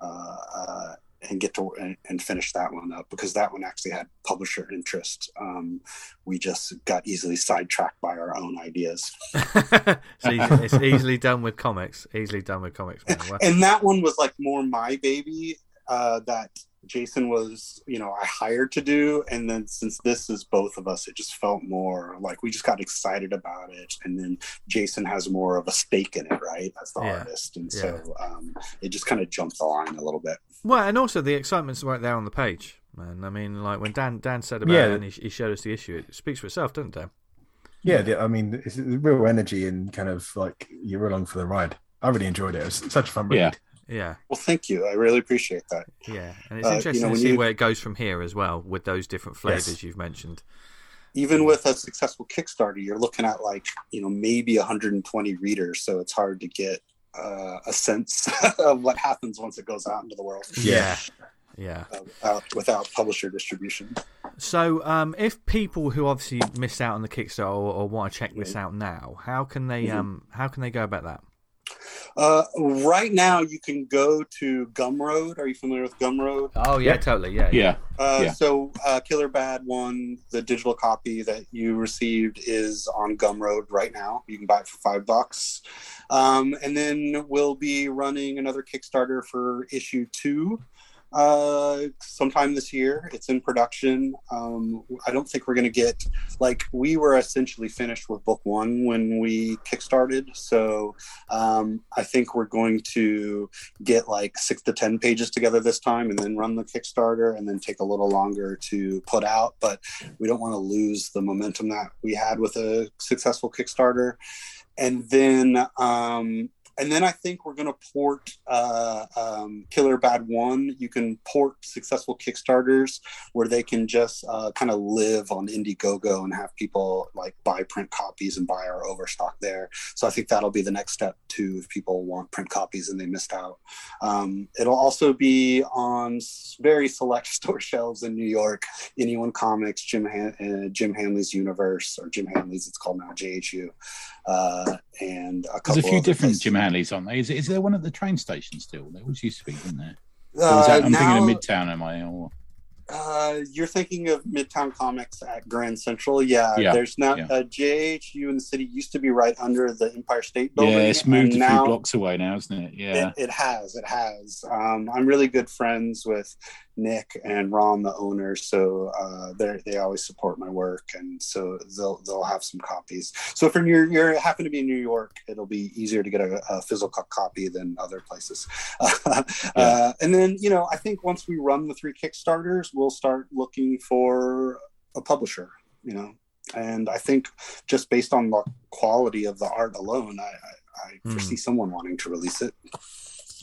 uh, uh, and get to and, and finish that one up because that one actually had publisher interest. Um, we just got easily sidetracked by our own ideas, it's, easy, it's easily done with comics. Easily done with comics. Man. And that one was like more my baby uh, that Jason was, you know, I hired to do, and then since this is both of us, it just felt more like we just got excited about it, and then Jason has more of a stake in it, right, as the Yeah. artist, and Yeah. so um, it just kind of jumped the line a little bit. Well, and also the excitement's right there on the page, man. I mean, like when Dan Dan said about Yeah. it and he, he showed us the issue, it speaks for itself, doesn't it? Yeah, I mean, it's real energy and kind of like you're along for the ride. I really enjoyed it. It was such a fun read. Yeah. Yeah, Well, thank you. I really appreciate that. yeah, and it's Uh, you interesting know, to see you- where it goes from here as well with those different flavors Yes. you've mentioned. even with a successful Kickstarter, you're looking at like you know maybe 120 readers, so it's hard to get uh, a sense of what happens once it goes out into the world. Yeah. Yeah. Uh, without, without publisher distribution. So, um, if people who obviously missed out on the Kickstarter or, or want to check this out now, how can they Mhm. um how can they go about that? Uh, right now, you can go to Gumroad. Are you familiar with Gumroad? Oh yeah, Yeah. totally. Yeah. Yeah. Uh, Yeah. So, uh, Killer Bad One, the digital copy that you received is on Gumroad right now. You can buy it for five bucks. Um, and then we'll be running another Kickstarter for issue two uh, sometime this year. It's in production. Um, I don't think we're going to get, like, we were essentially finished with book one when we Kickstarted. So um, I think we're going to get like six to 10 pages together this time and then run the Kickstarter and then take a little longer to put out. But we don't want to lose the momentum that we had with a successful Kickstarter. And then, um, and then I think we're going to port uh, um, Killer Bad One. You can port successful Kickstarters where they can just uh, kind of live on Indiegogo and have people like buy print copies and buy our overstock there. So I think that'll be the next step too if people want print copies and they missed out. Um, it'll also be on very select store shelves in New York. Anyone Comics, Jim Han- uh, Jim Hanley's Universe, or Jim Hanley's, it's called now JHU, uh, and a couple. There's a few different places. Jim Aren't there? Is, is there one at the train station still? There always used to be, didn't there? Uh, that, I'm now, thinking of Midtown, am I? Or, Uh, you're thinking of Midtown Comics at Grand Central. Yeah, Yeah, there's now yeah. uh, JHU in the city used to be right under the Empire State Building. yeah, it's moved a and few blocks away now, isn't it? Yeah. It, it has. It has. Um, I'm really good friends with Nick and Ron, the owners, so uh, they they always support my work, and so they'll they'll have some copies. So if you're you happen to be in New York, it'll be easier to get a, a physical copy than other places. uh, and then you know, I think once we run the three Kickstarters, we'll start looking for a publisher. You know. And I think just based on the quality of the art alone, I, I, I Hmm. foresee someone wanting to release it.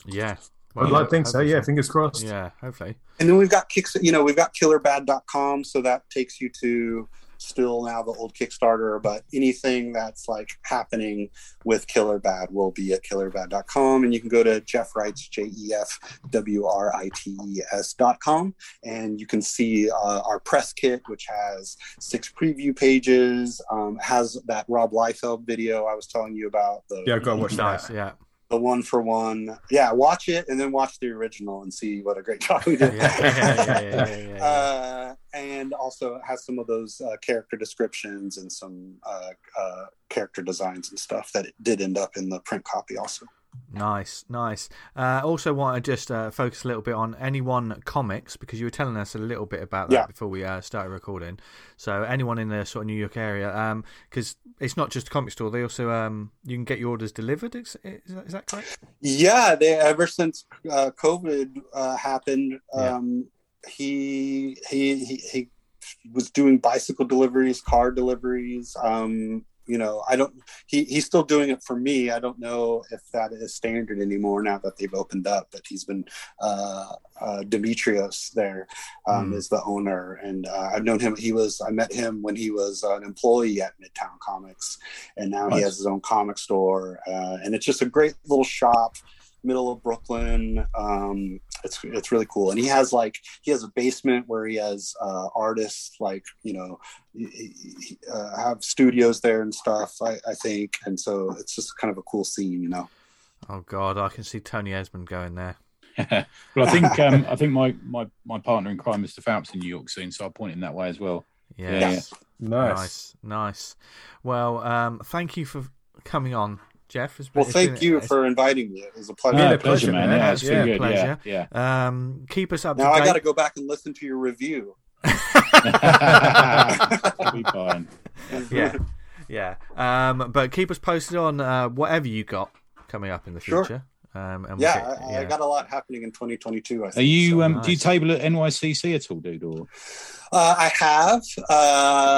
Yeah. I'd like to think so. Yeah, fingers crossed. Yeah, hopefully. And then we've got kicks, you know, we've got killerbad.com. So that takes you to still now the old Kickstarter, but anything that's like happening with Killer Bad will be at killerbad.com. And you can go to Jeff Wrights, J E F W R I T E S.com. And you can see uh, our press kit, which has six preview pages, um, has that Rob Liefeld video I was telling you about. The, Yeah, I've got to watch that. Yeah. the one for one. Yeah, watch it and then watch the original and see what a great job we did. Yeah, yeah, yeah, yeah, yeah, yeah. Uh, and also it has some of those uh, character descriptions and some uh, uh, character designs and stuff that it did end up in the print copy also. Nice, nice. Uh, also, want to just uh, focus a little bit on anyone comics because you were telling us a little bit about that Yeah. before we uh, started recording. So, anyone in the sort of New York area, because it's not just a comic store; they also um, you can get your orders delivered. Is, is, that, is that correct? Yeah, they ever since uh, COVID uh, happened, Yeah. He, he he he was doing bicycle deliveries, car deliveries. Um, you know, I don't. He he's still doing it for me. I don't know if that is standard anymore now that they've opened up. But he's been uh, uh, Demetrios there um, Mm. is the owner, and uh, I've known him. He was I met him when he was an employee at Midtown Comics, and now he has his own comic store, uh, and it's just a great little shop middle of Brooklyn. Um, it's it's really cool, and he has like he has a basement where he has uh, artists like you know he, he- he, uh, have studios there and stuff. I, I think, and so it's just kind of a cool scene, you know. Oh God, I can see Tony Esmond going there. well, I think um, I think my, my, my partner in crime, Mr. Phelps, in New York soon, so I'll point him that way as well. Yeah, Yeah. Nice. nice, nice. Well, um, thank you for coming on, Jeff. It's been- Well, it's thank been- you for inviting me. It was a pleasure. No, Yeah, pleasure, pleasure, man. man. Yeah, it's been Yeah, good. pleasure. Yeah, yeah. Um, keep us up Now to I got to go back and listen to your review. Be fine. yeah, yeah. Um, but keep us posted on uh, whatever you got coming up in the Sure. Future. Um, and we'll Yeah, get- I, I got a lot happening in 2022. I think. Are you so. um, do you table at NYCC at all, dude? Or Uh, I have.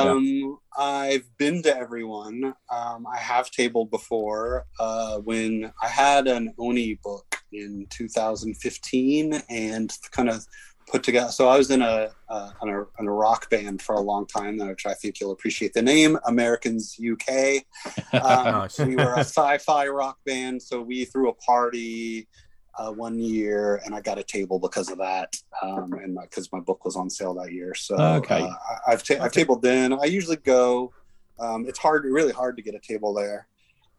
Um, I've been to everyone. Um, I have tabled before uh, when I had an Oni book in 2015 and kind of put together. So I was in a, uh, in a in a rock band for a long time, which I think you'll appreciate the name, Americans UK. Um, Nice. We were a sci-fi rock band, so we threw a party uh, one year, and I got a table because of that, um, and because my, book was on sale that year. So Okay. uh, I- I've ta- I've tabled then. I usually go. Um, it's hard, really hard to get a table there.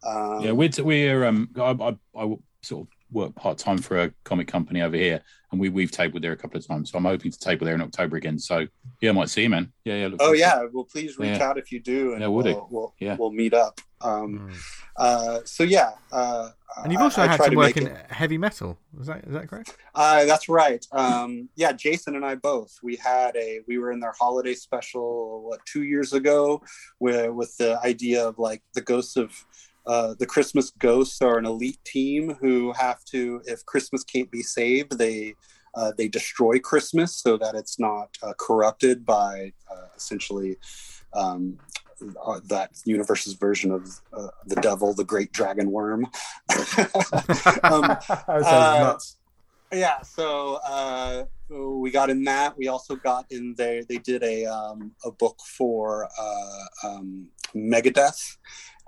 Um, Yeah, we're we're um, I, I, I sort of work part time for a comic company over here, and we we've tabled there a couple of times. So I'm hoping to table there in October again. So yeah, I might see you, man. Yeah, yeah. look Oh forward to it. yeah, well please reach Yeah. out if you do, and Yeah, we'll, we'll, Yeah. we'll meet up. Um, Mm. uh, so yeah, uh, And you've also I had try some to work make in it- heavy metal. Is that is that correct? Uh, that's right. Um, yeah, Jason and I both. We had a. We were in their holiday special what two years ago, where with the idea of like the ghosts of. Uh, the Christmas ghosts are an elite team who have to, if Christmas can't be saved, they uh, they destroy Christmas so that it's not uh, corrupted by uh, essentially um, uh, that universe's version of uh, the devil, the great dragon worm. um, yeah so uh we got in that. We also got in there they did a um a book for uh um megadeth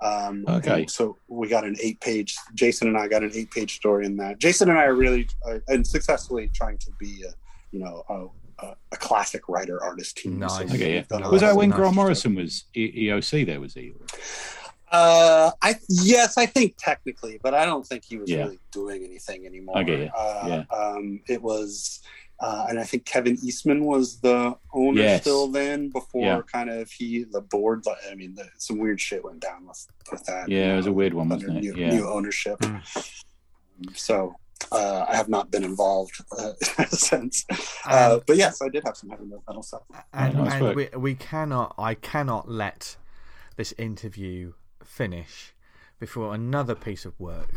um Okay. so we got an eight page jason and i got an eight page story in that jason and i are really uh, and successfully trying to be a, you know a, a, a classic writer artist team Nice. we've Okay, yeah. done a Was lot that of when nice Grant. Morrison was E- EOC? There was he. Uh, I yes, I think technically, but I don't think he was Yeah. really doing anything anymore. I get you. Uh, Yeah. Um, it was, uh, and I think Kevin Eastman was the owner Yes. still then. Before Yeah. kind of he the board. like, I mean, the, some weird shit went down with with that. Yeah, it was a weird one, under wasn't it? New, Yeah. new ownership. Mm. So. Uh, I have not been involved uh, since, uh, Um, but yes, I did have some heavy metal stuff. and, nice and work. we, we cannot i cannot let this interview finish before another piece of work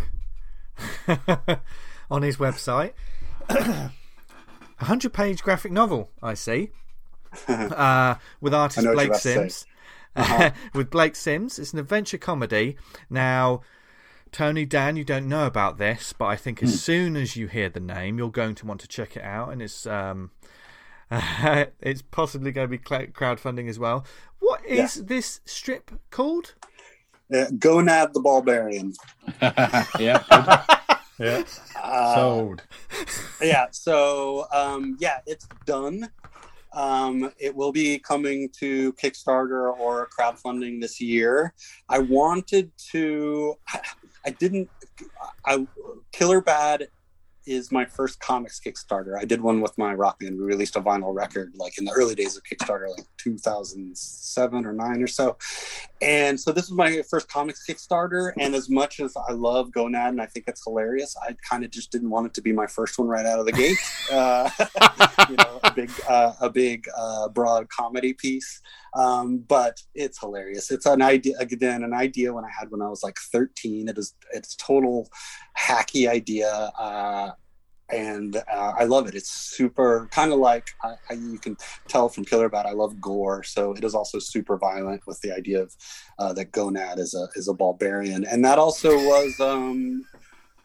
on his website a 100 page graphic novel i see uh, with artist I blake you're about to say. sims Uh-huh. with blake sims it's an adventure comedy now Tony, Dan, you don't know about this, but I think as soon as you hear the name, you're going to want to check it out, and it's um, it's possibly going to be crowdfunding as well. What is this strip called? Uh, Gonad the Barbarian. yeah. Yeah, Uh, sold. yeah so um yeah it's done. Um it will be coming to kickstarter or crowdfunding this year. I wanted to i, I didn't i killer bad is my first comics kickstarter. I did one with my rock band. We released a vinyl record like in the early days of kickstarter like 2007 or 9 or so. And so this was my first comics kickstarter and as much as i love gonad and i think it's hilarious i kind of just didn't want it to be my first one right out of the gate. Uh, you know a big uh, a big uh, broad comedy piece. Um, but it's hilarious. It's an idea again an idea when i had when i was like 13 it is it's total hacky idea. Uh, and uh, I love it. It's super kind of like I, I, you can tell from Killer Bad. I love gore, so it is also super violent with the idea of uh, that Gonad is a is a barbarian, and that also was um,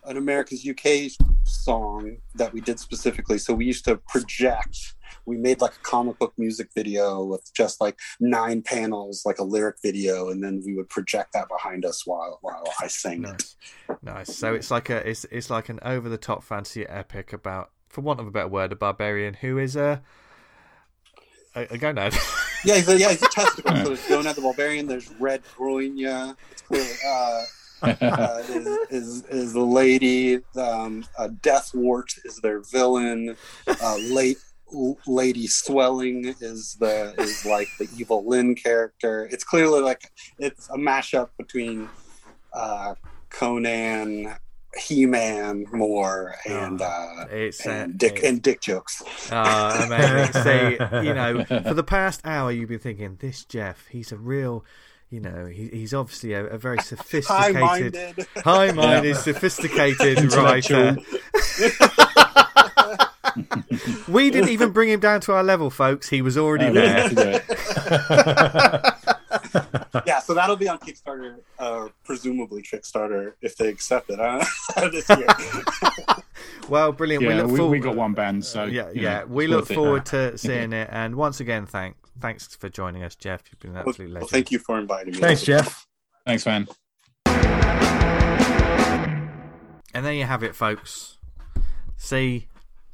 an Americans UK song that we did specifically. So we used to project. We made like a comic book music video with just like nine panels, like a lyric video, and then we would project that behind us while while I sang it. Nice, nice. So it's like a it's it's like an over the top fantasy epic about, for want of a better word, a barbarian who is a a, a gonad. Yeah, he's a, yeah, he's a testicle. so there's Gonad the Barbarian. There's Red Groinia. It's clearly, uh, uh, is, is is the lady. Um, uh, Deathwort is their villain. Uh, late Lady Swelling is the is like the Evil-Lyn character. It's clearly like it's a mashup between uh, Conan, He Man, more, and uh, uh, and Dick and Dick jokes. Ah, amazing. See, you know, for the past hour, you've been thinking, this Jeff, he's a real, you know, he, he's obviously a, a very sophisticated, High-minded. high-minded, sophisticated writer. we didn't even bring him down to our level, folks. He was already Oh, there. we have to do it. yeah, so that'll be on Kickstarter, uh, presumably Kickstarter if they accept it uh, this year. Well, brilliant. we Yeah, look we, forward. we got one band, so yeah, yeah. know, we look worth it. forward to seeing it. And once again, thank thanks for joining us, Jeff. You've been an Well, absolute well, legend. thank you for inviting me. Thanks, Jeff. Thanks, man. And there you have it, folks. See,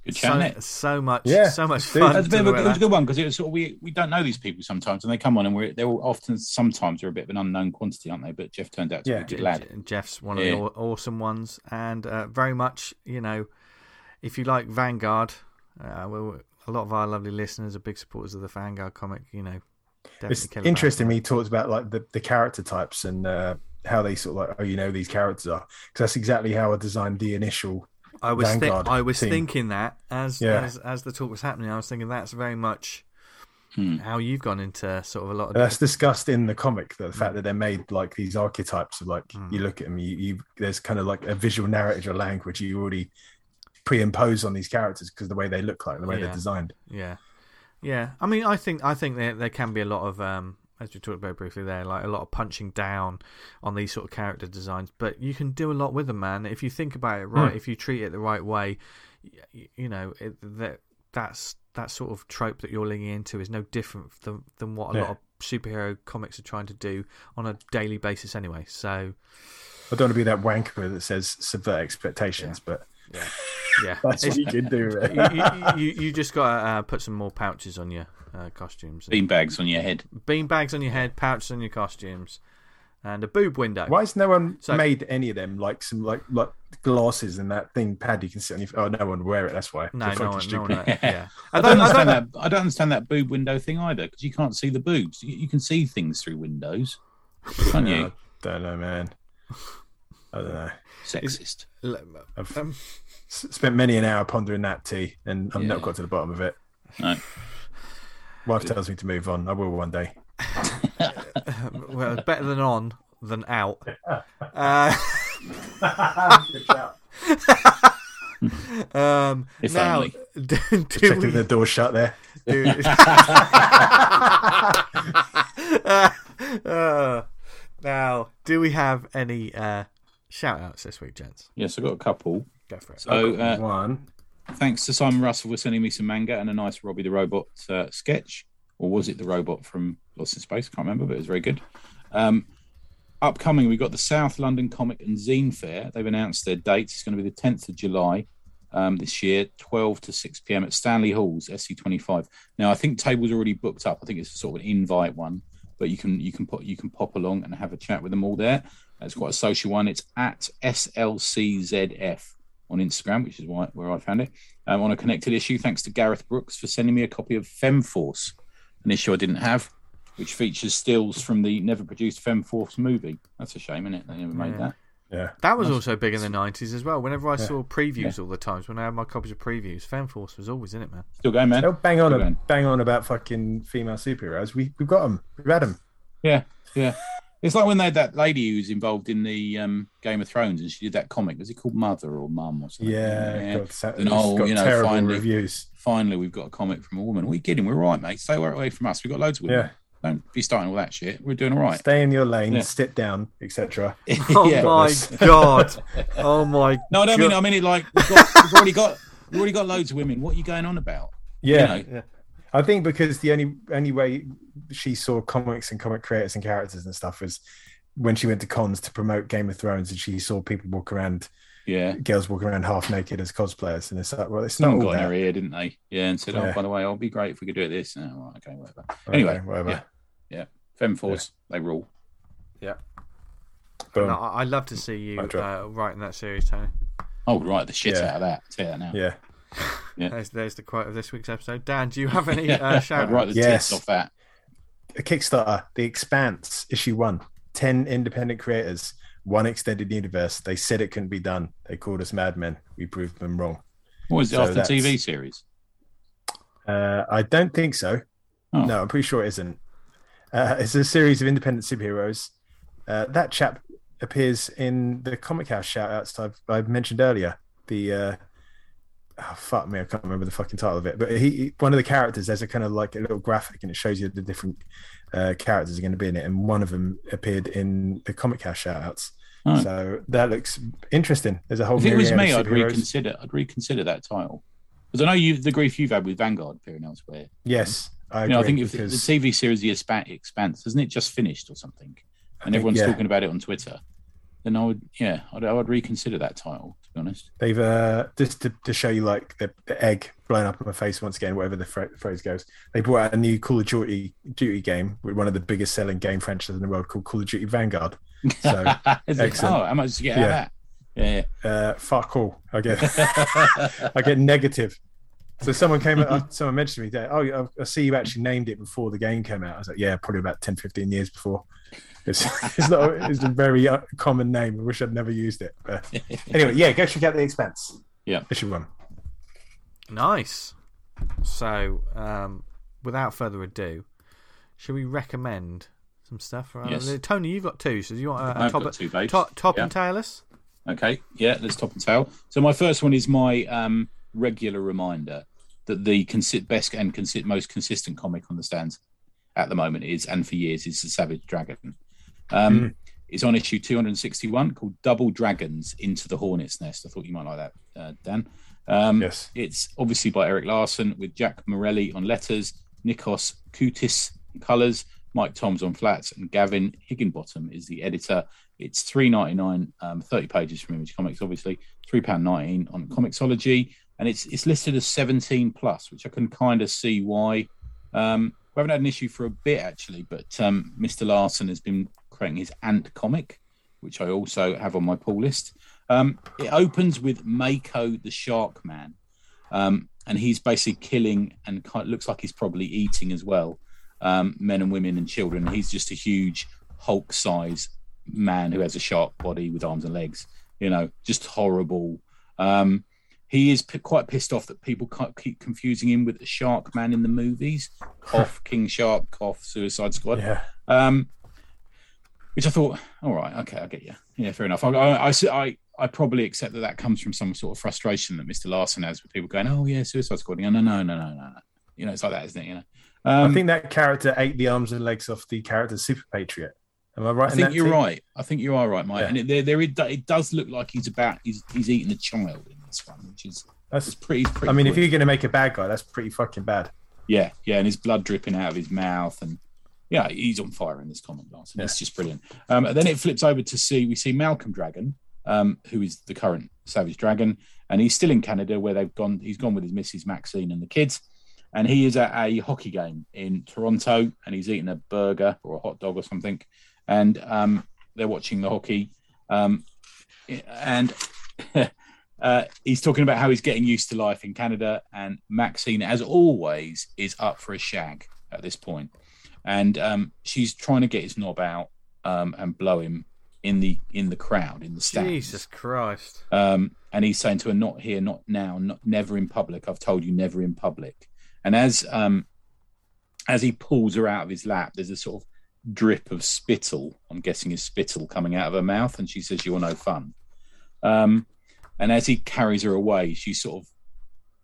Good so, so much, Yeah, so much dude. fun. That's a bit of a, it at was a good one because it was sort of, we we don't know these people sometimes, and they come on and we're they're often sometimes they're a bit of an unknown quantity, aren't they? But Jeff turned out to Yeah. be a good lad. Je- Jeff's one of Yeah. the awesome ones, and uh, very much, you know, if you like Vanguard, uh, well, a lot of our lovely listeners are big supporters of the Vanguard comic. You know, definitely It's interesting. Vanguard. He talks about like the, the character types and uh, how they sort of like, oh, you know, who these characters are because that's exactly how I designed the initial. I was thi- I was team. thinking that as Yeah. as as the talk was happening, I was thinking that's very much Hmm. how you've gone into sort of a lot of That's discussed in the comic. The fact that they're made like these archetypes of like Mm. you look at them, you, you there's kind of like a visual narrative or language you already pre-impose on these characters because the way they look like, the way Yeah. they're designed. Yeah, yeah. I mean, I think I think there there can be a lot of um, as we talked about briefly there, like a lot of punching down on these sort of character designs. But you can do a lot with them, man. If you think about it right, Hmm. if you treat it the right way, you, you know it, that that's that sort of trope that you're leaning into is no different than than what a Yeah. lot of superhero comics are trying to do on a daily basis anyway. So I don't want to be that wanker that says subvert expectations, but yeah, that's It's- what you can do. Right? you, you, you, you just got to uh, put some more pouches on your uh, costumes. Bean bags on your head. bean bags on your head, pouches on your costumes, and a boob window. Why has no one So- made any of them like some like like glasses and that thing pad you can sit on your? Oh, no one wear it. That's why. No, They're no one, no stupid. one. Yeah, I don't, understand that. I don't understand that boob window thing either because you can't see the boobs. You, you can see things through windows, can't Yeah, you? I don't know, man. I don't know. Sexist. I've Um, spent many an hour pondering that tea, and I've Yeah. not got to the bottom of it. No. Wife tells me to move on. I will one day. well, better than on than out. Uh, um, If now, only. do, do Checking we, the door shut there. do, uh, now, do we have any uh, shout outs this week, gents? Yes, I've got a couple. Go for it. So uh, One. thanks to Simon Russell for sending me some manga and a nice Robbie the Robot uh, sketch. Or was it the robot from Lost in Space? I Can't remember, but it was very good. Um, upcoming, we've got the South London Comic and Zine Fair. They've announced their dates. It's going to be the 10th of July um, this year, 12 to 6 p.m. at Stanley Halls, SE25. Now, I think tables already booked up. I think it's sort of an invite one, but you can you can put you can pop along and have a chat with them all there. It's quite a social one. It's at SLCZF on Instagram, which is why, where I found it. Um, on a connected issue, thanks to Gareth Brooks for sending me a copy of Femforce, an issue I didn't have, which features stills from the never produced Femforce movie. That's a shame, isn't it? They never made Yeah. that. Yeah. That was also big in the 90s as well. Whenever I Yeah. saw previews all the times, when I had my copies of previews, Femforce was always in it, man. Still going, man. They'll bang on, Good man. bang on about fucking female superheroes. We we've got them. We've had them. Yeah, yeah. It's like when they had that lady who was involved in the um, Game of Thrones and she did that comic. Was it called Mother or Mum or something? Yeah. God, sa- Then, oh, got you know, terrible finally- reviews. Finally, we've got a comic from a woman. What are you kidding? We're right, mate. Stay away from us. We've got loads of women. Yeah. Don't be starting all that shit. We're doing all right. Stay in your lane. Yeah. Sit down, etc. Oh Yeah. my god! Oh my! God. No, I don't God. mean. I mean it like we've, got, we've already got we've already got loads of women. What are you going on about? Yeah. You know, I think because the only only way she saw comics and comic creators and characters and stuff was when she went to cons to promote Game of Thrones and she saw people walk around, yeah. girls walking around half naked as cosplayers, and it's like, well, it's not all got in her ear, didn't they? Yeah, and said, "Oh, Yeah. by the way, it'll be great if we could do it this." Oh, right, okay, whatever. Okay, Anyway, whatever. yeah. Femforce, they rule. Boom. No, I- I'd love to see you uh, writing that series, Tony. Oh, right, the shit Yeah. out of that. Say that now. Yeah. There's, there's the quote of this week's episode. Dan, do you have any uh, shout I'd write the Yes. off that. A Kickstarter, The Expanse, issue one. 10 independent creators, one extended universe. They said it couldn't be done. They called us madmen. We proved them wrong. What was it So after that's- TV series? Uh, I don't think so. Oh. No, I'm pretty sure it isn't. Uh, it's a series of independent superheroes. Uh, that chap appears in the Comichaus shoutouts I've, I've mentioned earlier. The uh, oh, fuck me, I can't remember the fucking title of it. But he, one of the characters, there's a kind of like a little graphic, and it shows you the different uh, characters are going to be in it. And one of them appeared in the Comichaus shoutouts. Oh. So that looks interesting. There's a whole. If it was me, I'd reconsider. I'd reconsider that title because I know you the grief you've had with Vanguard appearing elsewhere. Yes, I You agree. know, I think if the, the TV series The Expan- Expanse hasn't it just finished or something, and think, everyone's yeah. talking about it on Twitter, then I would yeah, I'd, I would reconsider that title be honest. they've uh, just to, to show you like the, the egg blown up in my face once again, whatever the phra- phrase goes. They brought out a new Call of Duty Duty game with one of the biggest selling game franchises in the world called Call of Duty Vanguard. So excellent. Oh, how much did you get out of that? Yeah. uh, fuck all. I get I get negative. So someone came, someone mentioned to me that, oh, I- I see you actually named it before the game came out. I was like, yeah, probably about 10, 15 years before. It's, it's not, it's a very uh, common name. I wish I'd never used it. But anyway, yeah, go check out The Expanse. Yeah. Issue one. Nice. So, um, without further ado, should we recommend some stuff? Right? Yes. Tony, you've got two. So, do you want a, a I've top, got two babes. top, top Yeah. and tailless? Okay, yeah, let's top and tail. So my first one is my um, regular reminder that the consi- best and consi- most consistent comic on the stands at the moment is, and for years, is the Savage Dragon. Um, Mm. It's on issue 261 called Double Dragons Into the Hornet's Nest. I thought you might like that, uh, Dan. Um, Yes. It's obviously by Erik Larsen with Jack Morelli on letters, Nikos Koutsis on colours, Mike Toris on flats, and Gavin Higginbottom is the editor. It's three ninety nine, um, thirty pages from Image Comics, obviously three pound nineteen on Comixology, and it's it's listed as seventeen plus, which I can kind of see why. Um, we haven't had an issue for a bit actually, but um, Mr. Larsen has been creating his Ant comic, which I also have on my pull list. Um, it opens with Mako the Shark Man, um, and he's basically killing and kind looks like he's probably eating as well, um, men and women and children. He's just a huge Hulk size man who has a shark body with arms and legs. You know, just horrible. Um, he is p- quite pissed off that people can't keep confusing him with the Shark Man in the movies. Cough, King Shark, cough, Suicide Squad. Yeah. Which I thought, all right, okay, I get you. Yeah, fair enough. I, I, I, I, probably accept that that comes from some sort of frustration that Mr. Larsen has with people going, oh, yeah, Suicide Squad. No, no, no, no, no, no. You know, it's like that, isn't it? You know, um, I think that character ate the arms and legs off the character Super Patriot. Am I right? I think you're too? right. I think you are right, Mike. Yeah. And it, there, there, it, it does look like he's about he's he's eating a child in this one, which is That's, pretty. pretty I mean, if you're going to make a bad guy, that's pretty fucking bad. Yeah, yeah, and his blood dripping out of his mouth, and yeah, he's on fire in this comic last, and it's just brilliant. Um, and then it flips over to see we see Malcolm Dragon, um, who is the current Savage Dragon, and he's still in Canada where they've gone. He's gone with his Mrs. Maxine and the kids, and he is at a hockey game in Toronto, and he's eating a burger or a hot dog or something, and um, they're watching the hockey, um, and. Uh, he's talking about how he's getting used to life in Canada, and Maxine, as always, is up for a shag at this point, and um, she's trying to get his knob out um, and blow him in the in the crowd in the stands. Jesus Christ. Um, and he's saying to her, "Not here, not now, not never in public. I've told you, never in public." And as um, as he pulls her out of his lap, there's a sort of drip of spittle. I'm guessing is spittle coming out of her mouth, and she says, "You're no fun." Um, and as he carries her away, she's sort of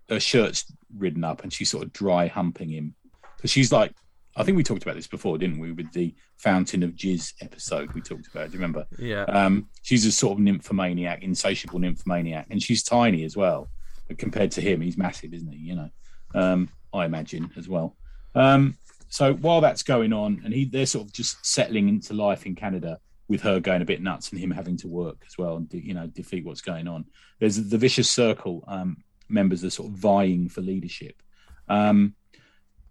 her shirt's ridden up, and she's sort of dry humping him because she's like. I think we talked about this before, didn't we? With the Fountain of Jizz episode we talked about. Do you remember? Yeah. Um, she's a sort of nymphomaniac, insatiable nymphomaniac, and she's tiny as well. But compared to him, he's massive, isn't he? You know, um, I imagine as well. Um, so while that's going on, and he they're sort of just settling into life in Canada with her going a bit nuts and him having to work as well and you know defeat what's going on. There's the vicious circle um, members are sort of vying for leadership. Um,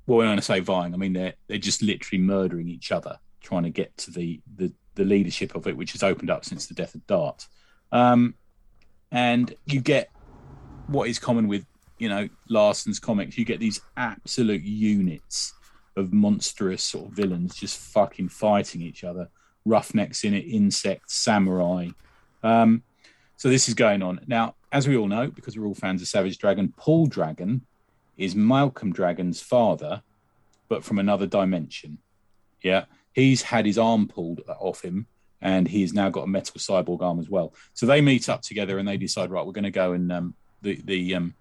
well, when I say vying, I mean they're they're just literally murdering each other, trying to get to the the, the leadership of it, which has opened up since the death of Dart. Um, and you get what is common with you know Larsen's comics. You get these absolute units of monstrous sort of villains just fucking fighting each other. Roughnecks in it, insects, samurai. Um, so this is going on now. As we all know, because we're all fans of Savage Dragon, Paul Dragon is Malcolm Dragon's father, but from another dimension. Yeah, he's had his arm pulled off him, and he's now got a metal cyborg arm as well. So they meet up together and they decide, right, we're going to go and um, the the um,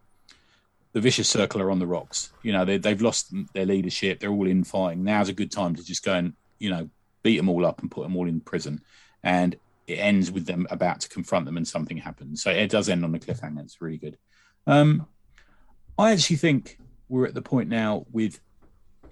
the vicious circle are on the rocks. You know, they, they've lost their leadership. They're all in fighting. Now's a good time to just go and you know beat them all up and put them all in prison. And it ends with them about to confront them and something happens. So it does end on a cliffhanger. It's really good. Um, I actually think we're at the point now with,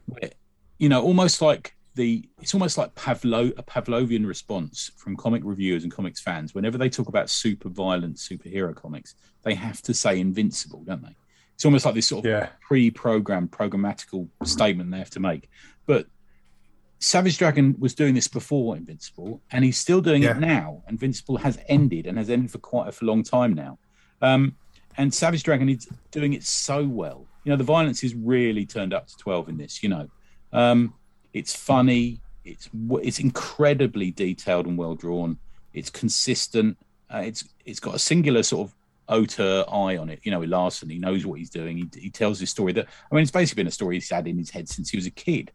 where, you know, almost like the it's almost like Pavlo a Pavlovian response from comic reviewers and comics fans. Whenever they talk about super violent superhero comics, they have to say invincible, don't they? It's almost like this sort of Yeah. pre-programmed, programmatical statement they have to make. But Savage Dragon was doing this before Invincible, and he's still doing Yeah. it now. Invincible has ended and has ended for quite a long time now. Um, and Savage Dragon is doing it so well. You know, the violence is really turned up to twelve in this. You know, um, it's funny. It's it's incredibly detailed and well drawn. It's consistent. Uh, it's it's got a singular sort of auteur eye on it. You know, Larsen, he knows what he's doing. He, he tells his story that I mean, it's basically been a story he's had in his head since he was a kid.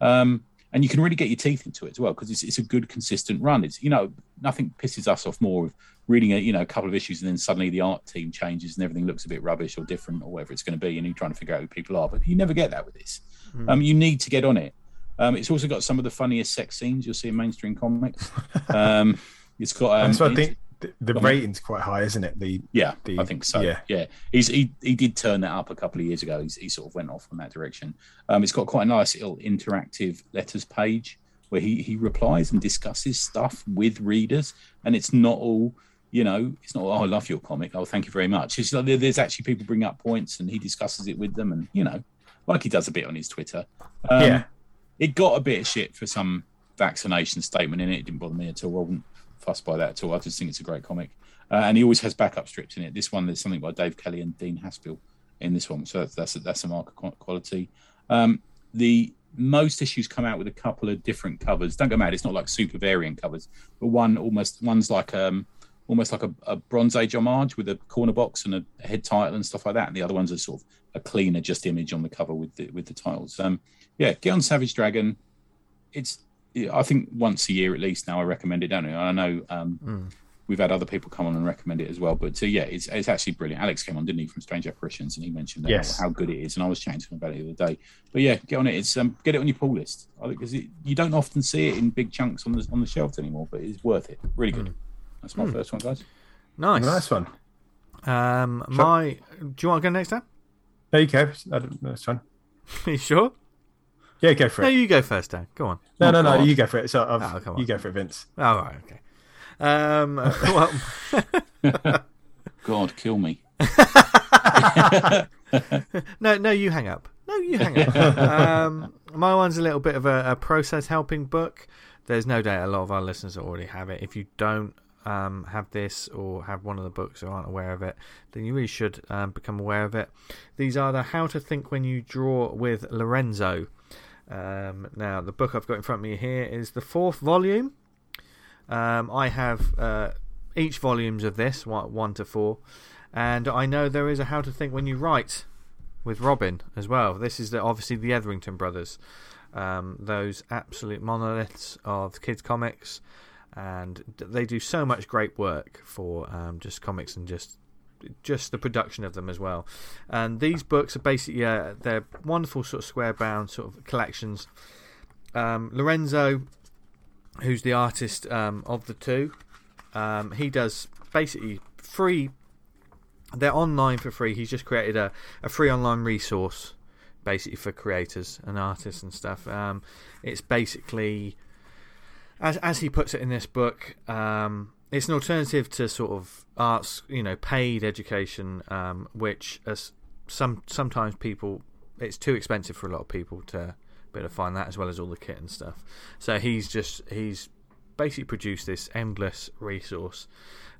Um, and you can really get your teeth into it as well because it's, it's a good consistent run. It's you know nothing pisses us off more of reading a you know a couple of issues and then suddenly the art team changes and everything looks a bit rubbish or different or whatever it's going to be and you're trying to figure out who people are but you never get that with this. Um, you need to get on it. Um, it's also got some of the funniest sex scenes you'll see in mainstream comics. Um, it's got um, so I think the, the rating's quite high, isn't it? The yeah, the- I think so. yeah. Yeah, He's he he did turn that up a couple of years ago. He's, he sort of went off on that direction. Um, it's got quite a nice little interactive letters page where he he replies and discusses stuff with readers, and it's not all. You know, it's not. Oh, I love your comic. Oh, thank you very much. It's like there's actually people bring up points, and he discusses it with them, and you know, like he does a bit on his Twitter. Um, yeah, it got a bit of shit for some vaccination statement in it. It didn't bother me at all. I wasn't fussed by that at all. I just think it's a great comic. Uh, and he always has backup strips in it. This one, there's something by Dave Kelly and Dean Haspiel in this one. So that's that's a, that's a mark of quality. Um, the most issues come out with a couple of different covers. Don't go mad. It's not like super variant covers, but one almost one's like um almost like a, a Bronze Age homage with a corner box and a, head title and stuff like that. And the other one's are sort of a cleaner just image on the cover with the with the titles. Um, yeah, get on Savage Dragon. It's I think once a year at least now. I recommend it, don't I? I know um, we've had other people come on and recommend it as well. But uh, yeah, it's, it's actually brilliant. Alex came on, didn't he, from Strange Apparitions, and he mentioned Yes. how, how good it is. And I was chatting to him about it the other day. But yeah, get on it. It's um, get it on your pull list. I think because you don't often see it in big chunks on the on the shelves anymore, but it's worth it. Really good. That's my first one, guys. Nice. nice one. Um, Sure. my. Do you want to go next time? There you go. I don't- That's fine. you sure? Yeah, go for it. No, you go first, Dan. Go on. No, Oh, no, no. God. You go for it. So I've, Oh, come on. you go for it, Vince. All right. Okay. Um, well, God, kill me. no, no, you hang up. No, you hang up. um, my one's a little bit of a, a process helping book. There's no doubt a lot of our listeners already have it. If you don't um, have this or have one of the books or aren't aware of it, then you really should um, become aware of it. These are the How to Think When You Draw with Lorenzo. Um, now, the book I've got in front of me here is the fourth volume. Um, I have uh, each volumes of this, one, to four, and I know there is a How to Think When You Write with Robin as well. This is the, obviously the Etherington brothers, um, those absolute monoliths of kids comics, and they do so much great work for um, just comics and just just the production of them as well. And these books are basically they're wonderful sort of square bound sort of collections. Um, Lorenzo, who's the artist um, of the two, um, he does basically free they're online for free. He's just created a, a free online resource basically for creators and artists and stuff. Um, it's basically, as as he puts it in this book, um, it's an alternative to sort of arts, you know, paid education, um, which as some sometimes people it's too expensive for a lot of people to be able to find that as well as all the kit and stuff. So he's just he's basically produced this endless resource.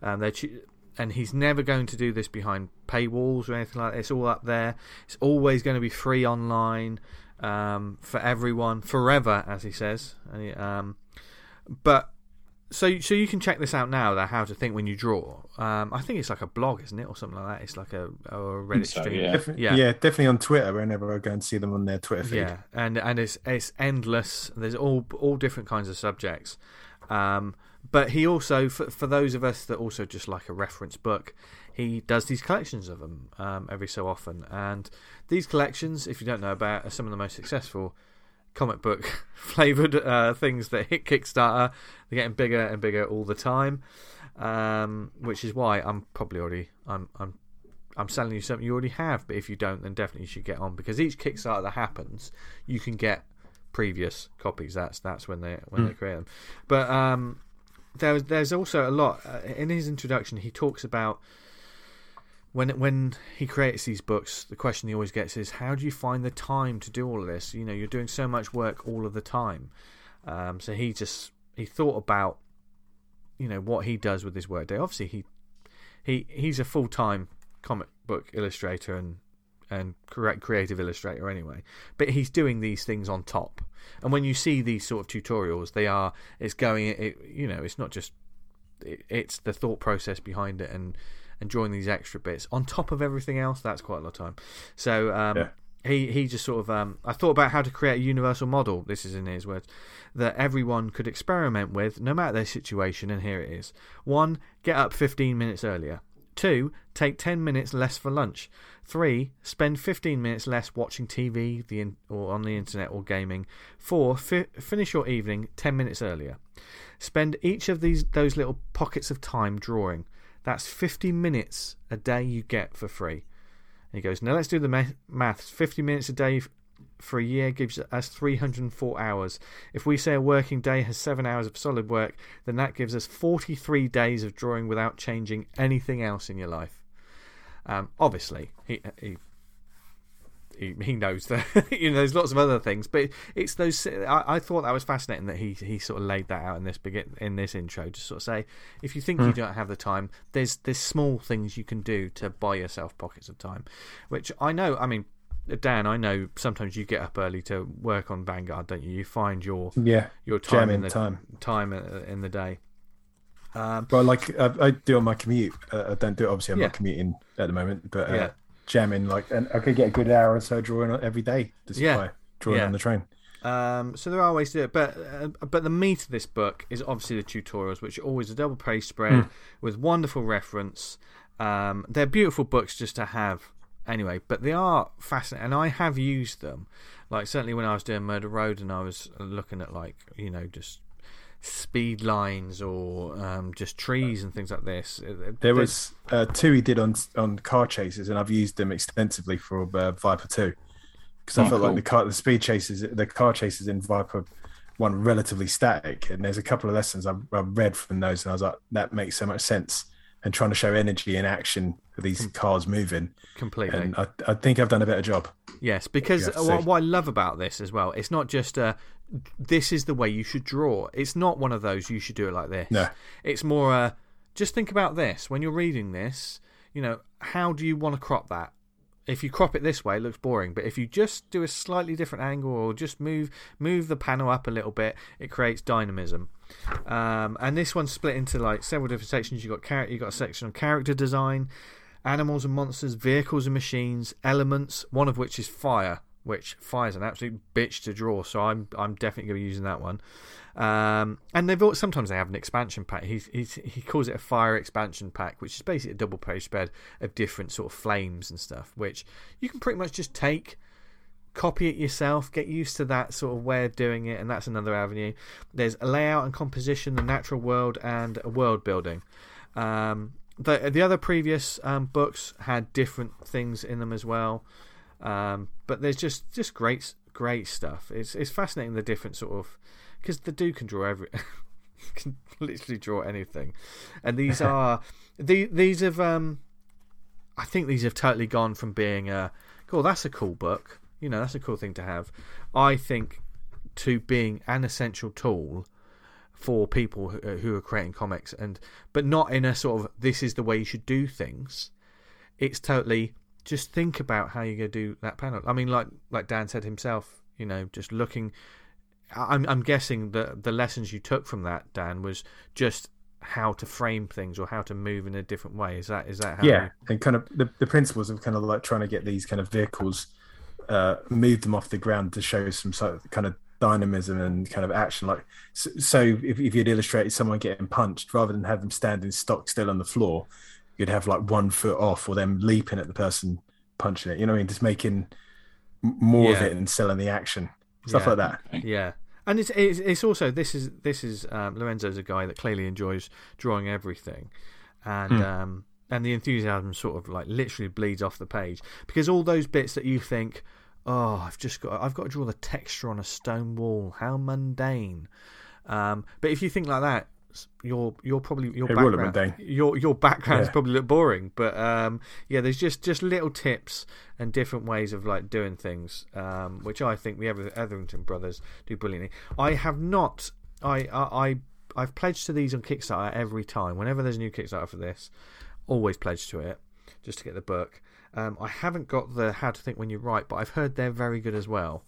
Um, choo- and he's never going to do this behind paywalls or anything like that. It's all up there. It's always going to be free online um, for everyone forever, as he says. Um, but so so you can check this out now. That how to think when you draw. Um, I think it's like a blog, isn't it, or something like that? It's like a, or a Reddit so, stream. yeah. Defi- Yeah. yeah. definitely on Twitter. Whenever I go and see them on their Twitter feed. Yeah, and and it's it's endless. There's all all different kinds of subjects. Um, but he also, for, for those of us that also just like a reference book, he does these collections of them um, every so often. And these collections, if you don't know about, are some of the most successful comic book flavored uh, things that hit Kickstarter. They're getting bigger and bigger all the time, um, which is why I'm probably already I'm I'm I'm selling you something you already have. But if you don't, then definitely you should get on because each Kickstarter that happens, you can get previous copies. That's that's when they when Mm. they create them. But um, there's there's also a lot uh, in his introduction. He talks about when when he creates these books. The question he always gets is, how do you find the time to do all of this? You know, you're doing so much work all of the time. Um, so he just he thought about you know what he does with his workday. Obviously, he he he's a full time comic book illustrator and and creative illustrator anyway. But he's doing these things on top. And when you see these sort of tutorials, they are it's going it you know it's not just it, it's the thought process behind it and and drawing these extra bits on top of everything else. That's quite a lot of time. So um, Yeah. he he just sort of um, I thought about how to create a universal model. This is in his words that everyone could experiment with, no matter their situation. And here it is: one, get up 15 minutes earlier. Two, take 10 minutes less for lunch. Three, spend 15 minutes less watching TV the in- or on the internet or gaming. Four, fi- finish your evening 10 minutes earlier. Spend each of these those little pockets of time drawing. That's 50 minutes a day you get for free. And he goes, now let's do the ma- maths. 50 minutes a day for a year gives us 304 hours. If we say a working day has seven hours of solid work, then that gives us 43 days of drawing without changing anything else in your life. Um, obviously, he, he he he knows that you know there's lots of other things, but it's those. I, I thought that was fascinating that he he sort of laid that out in this begin in this intro to sort of say if you think you don't have the time, there's there's small things you can do to buy yourself pockets of time, which I know. I mean, Dan, I know sometimes you get up early to work on Vanguard, don't you? You find your Yeah, your time in the time. time in in the day. Um, Well, like I, I do on my commute. Uh, I don't do it. Obviously, I'm Yeah. not commuting at the moment, but uh, Yeah. Jamming like, and I could get a good hour or so drawing every day just Yeah. by drawing Yeah. on the train. Um, so there are ways to do it, but uh, but the meat of this book is obviously the tutorials, which are always a double page spread with wonderful reference. Um, they're beautiful books just to have anyway, but they are fascinating, and I have used them. Like certainly when I was doing Murder Road, and I was looking at like you know just speed lines or um, just trees and things like this. Uh, There was uh, two he did on on car chases, and I've used them extensively for uh, Viper Two because I Oh, felt cool. like the car, the speed chases, the car chases in Viper One relatively static, and there's a couple of lessons I, I read from those, and I was like, that makes so much sense. And trying to show energy and action for these cars moving, completely. and I, I think I've done a better job. Yes, because You have to what, what I love about this as well, it's not just a this is the way you should draw. It's not one of those you should do it like this. No. It's more a just think about this when you're reading this. You know, how do you want to crop that? If you crop it this way, it looks boring. But if you just do a slightly different angle or just move move the panel up a little bit, it creates dynamism. Um, and this one's split into like several different sections. You got char- you got a section on character design, animals and monsters, vehicles and machines, elements. One of which is fire, which fire's an absolute bitch to draw. So I'm I'm definitely going to be using that one. Um, and they've all, sometimes they have an expansion pack. He's, he's, he calls it a fire expansion pack, which is basically a double page spread of different sort of flames and stuff, which you can pretty much just take copy it yourself, get used to that sort of way of doing it, and that's another avenue. There's a layout and composition, the natural world, and world building. Um, the the other previous um, books had different things in them as well, um, but there's just just great great stuff. It's it's fascinating the different sort of because the dude can draw every can literally draw anything, and these are the these have um I think these have totally gone from being a cool that's a cool book. You know that's a cool thing to have. I think to being an essential tool for people who, who are creating comics and but not in a sort of this is the way you should do things. It's totally just think about how you're going to do that panel I mean like like Dan said himself you know just looking I'm I'm guessing that the lessons you took from that Dan was just how to frame things or how to move in a different way is that is that how yeah, and kind of the, the principles of kind of like trying to get these kind of vehicles, uh, move them off the ground to show some sort of kind of dynamism and kind of action. Like, so, so if, if you'd illustrated someone getting punched, rather than have them standing stock still on the floor, you'd have like one foot off or them leaping at the person punching it. You know what I mean? Just making m- more of it and selling the action. stuff Yeah. like that. Yeah, and it's it's, it's also this is this is um, Lorenzo's a guy that clearly enjoys drawing everything, and Hmm. um, and the enthusiasm sort of like literally bleeds off the page because all those bits that you think, oh, I've just got I've got to draw the texture on a stone wall, how mundane. Um, but if you think like that. Your your probably your It background your your background's Yeah. probably look boring, but um, yeah, there's just just little tips and different ways of like doing things, um, which I think the Etherington brothers do brilliantly. I have not, I, I, I I've pledged to these on Kickstarter every time. Whenever there's a new Kickstarter for this, always pledge to it just to get the book. Um, I haven't got the How to Think When You Write, but I've heard they're very good as well,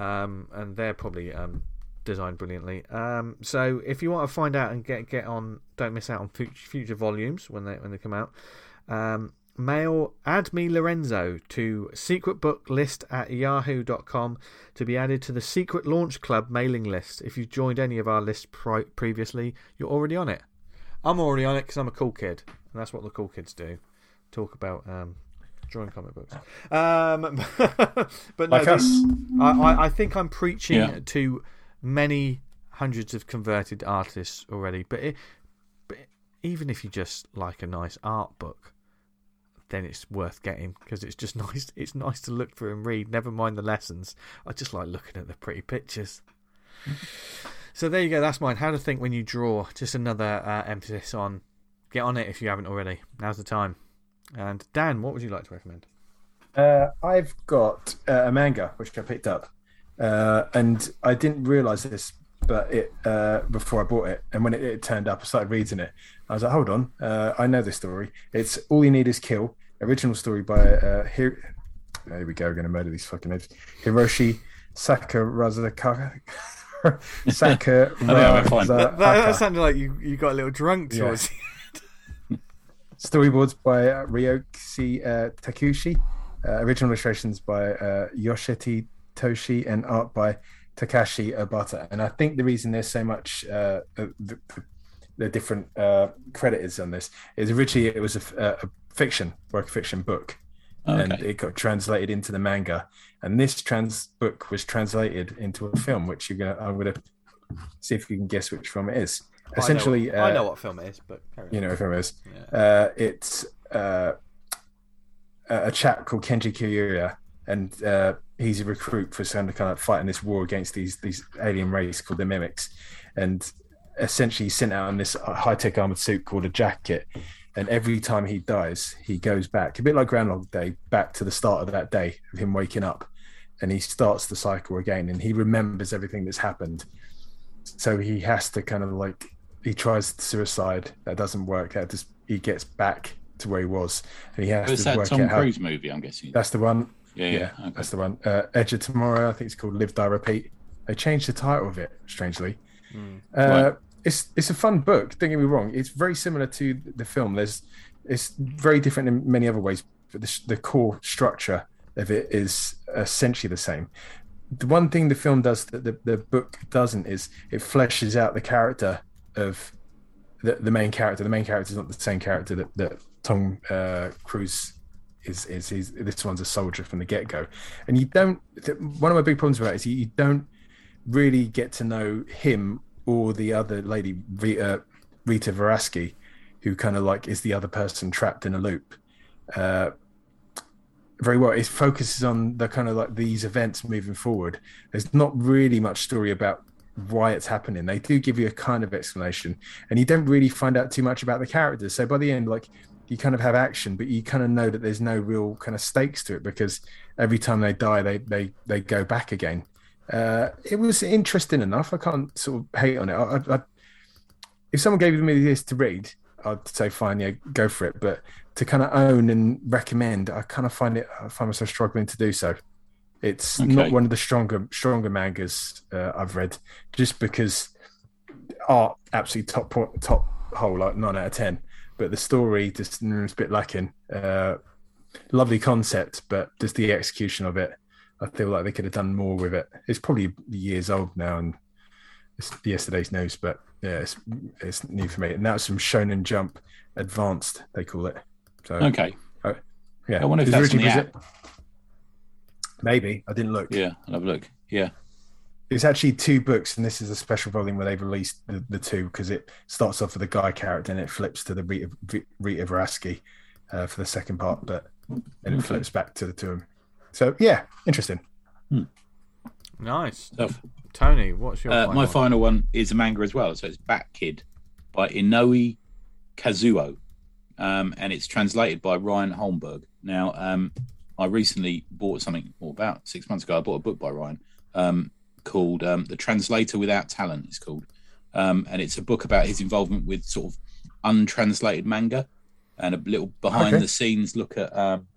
um, and they're probably um, designed brilliantly. Um, so if you want to find out and get get on, don't miss out on future, future volumes when they when they come out. Um, mail add me Lorenzo to secretbooklist book list at yahoo.com to be added to the secret launch club mailing list. If you've joined any of our lists pri- previously, you're already on it. I'm already on it because I'm a cool kid, and that's what the cool kids do. Talk about um, drawing comic books. Um, but no, Like. I, I, I think I'm preaching Yeah. to many hundreds of converted artists already. But, it, but even if you just like a nice art book, then it's worth getting because it's just nice. It's nice to look through and read. Never mind the lessons. I just like looking at the pretty pictures. so there you go. That's mine. How to think when you draw. Just another uh, emphasis on get on it if you haven't already. Now's the time. And Dan, what would you like to recommend? Uh, I've got uh, a manga which I picked up, uh, and I didn't realize this, but it uh, before I bought it, and when it, it turned up, I started reading it. I was like, "Hold on, uh, I know this story. It's all you need is kill." Original story by uh, here. There we go. Going to murder these fucking names. Hiroshi Sakurazaka. yeah, we're fine. That, that, that sounded like you, you got a little drunk Yeah. towards Storyboards by uh, Ryoki uh, Takushi. Uh, original illustrations by uh, Yoshiti Toshi and art by Takashi Obata. And I think the reason there's so much uh, the, the, different uh, creditors on this is originally it was a fiction, work of fiction book, and it got translated into the manga. And this trans book was translated into a film, which you're gonna I'm gonna see if you can guess which film it is. Essentially, I know, I uh, know what film it is, but you know if it is. Yeah. Uh, it's uh, a a chap called Kenji Kiyoya, and uh, he's a recruit for some kind of fighting this war against these these alien race called the Mimics, and essentially he's sent out in this high tech armored suit called a jacket. And every time he dies, he goes back a bit like Groundhog Day, back to the start of that day of him waking up, and he starts the cycle again. And he remembers everything that's happened, so he has to kind of like he tries suicide that doesn't work that just he gets back to where he was and he has to that work Tom out how Cruise movie, I'm guessing. that's the one yeah, yeah, yeah. okay. that's the one uh, edge of tomorrow i think it's called live die repeat they changed the title of it strangely uh, Right. it's it's a fun book don't get me wrong it's very similar to the film there's it's very different in many other ways but the, the core structure of it is essentially the same the one thing the film does that the, the book doesn't is it fleshes out the character of the, the main character. The main character is not the same character that, that Tom uh, Cruise is. Is he's, this one's a soldier from the get go, and you don't. One of my big problems about it is you, don't really get to know him or the other lady, Rita, Rita Verasky, who kind of like is the other person trapped in a loop. Uh, very well. It focuses on the kind of like these events moving forward. There's not really much story about why it's happening. They do give you a kind of explanation, and you don't really find out too much about the characters. So by the end, like you kind of have action, but you kind of know that there's no real kind of stakes to it because every time they die, they they they go back again. Uh, it was interesting enough. I can't sort of hate on it. I, I, if someone gave me this to read, I'd say fine, yeah, go for it. But to kind of own and recommend, I kind of find it. I find myself struggling to do so. It's Okay. not one of the stronger stronger mangas uh, I've read, just because art absolutely top top hole like nine out of ten, but the story just mm, is a bit lacking. Uh, lovely concept, but just the execution of it, I feel like they could have done more with it. It's probably years old now and it's yesterday's news, but yeah, it's it's new for me. And that's from Shonen Jump Advanced, they call it. So Okay. yeah, I wonder if It that's in the app. Maybe I didn't look. Yeah, I'll have a look. Yeah, It's actually two books, and this is a special volume where they've released the, the two because it starts off with the guy character and it flips to the Rita, Rita Veraski uh, for the second part, but then it flips back to the two of them. So yeah, interesting. Nice. stuff. Tony, what's your Uh, final my one? final one is a manga as well. So it's Bat Kid by Inoue Kazuo. Um, and it's translated by Ryan Holmberg. Now, um, I recently bought something, or about six months ago, I bought a book by Ryan um, called um, The Translator Without Talent, it's called. Um, and it's a book about his involvement with sort of untranslated manga and a little behind Okay. the scenes look at um,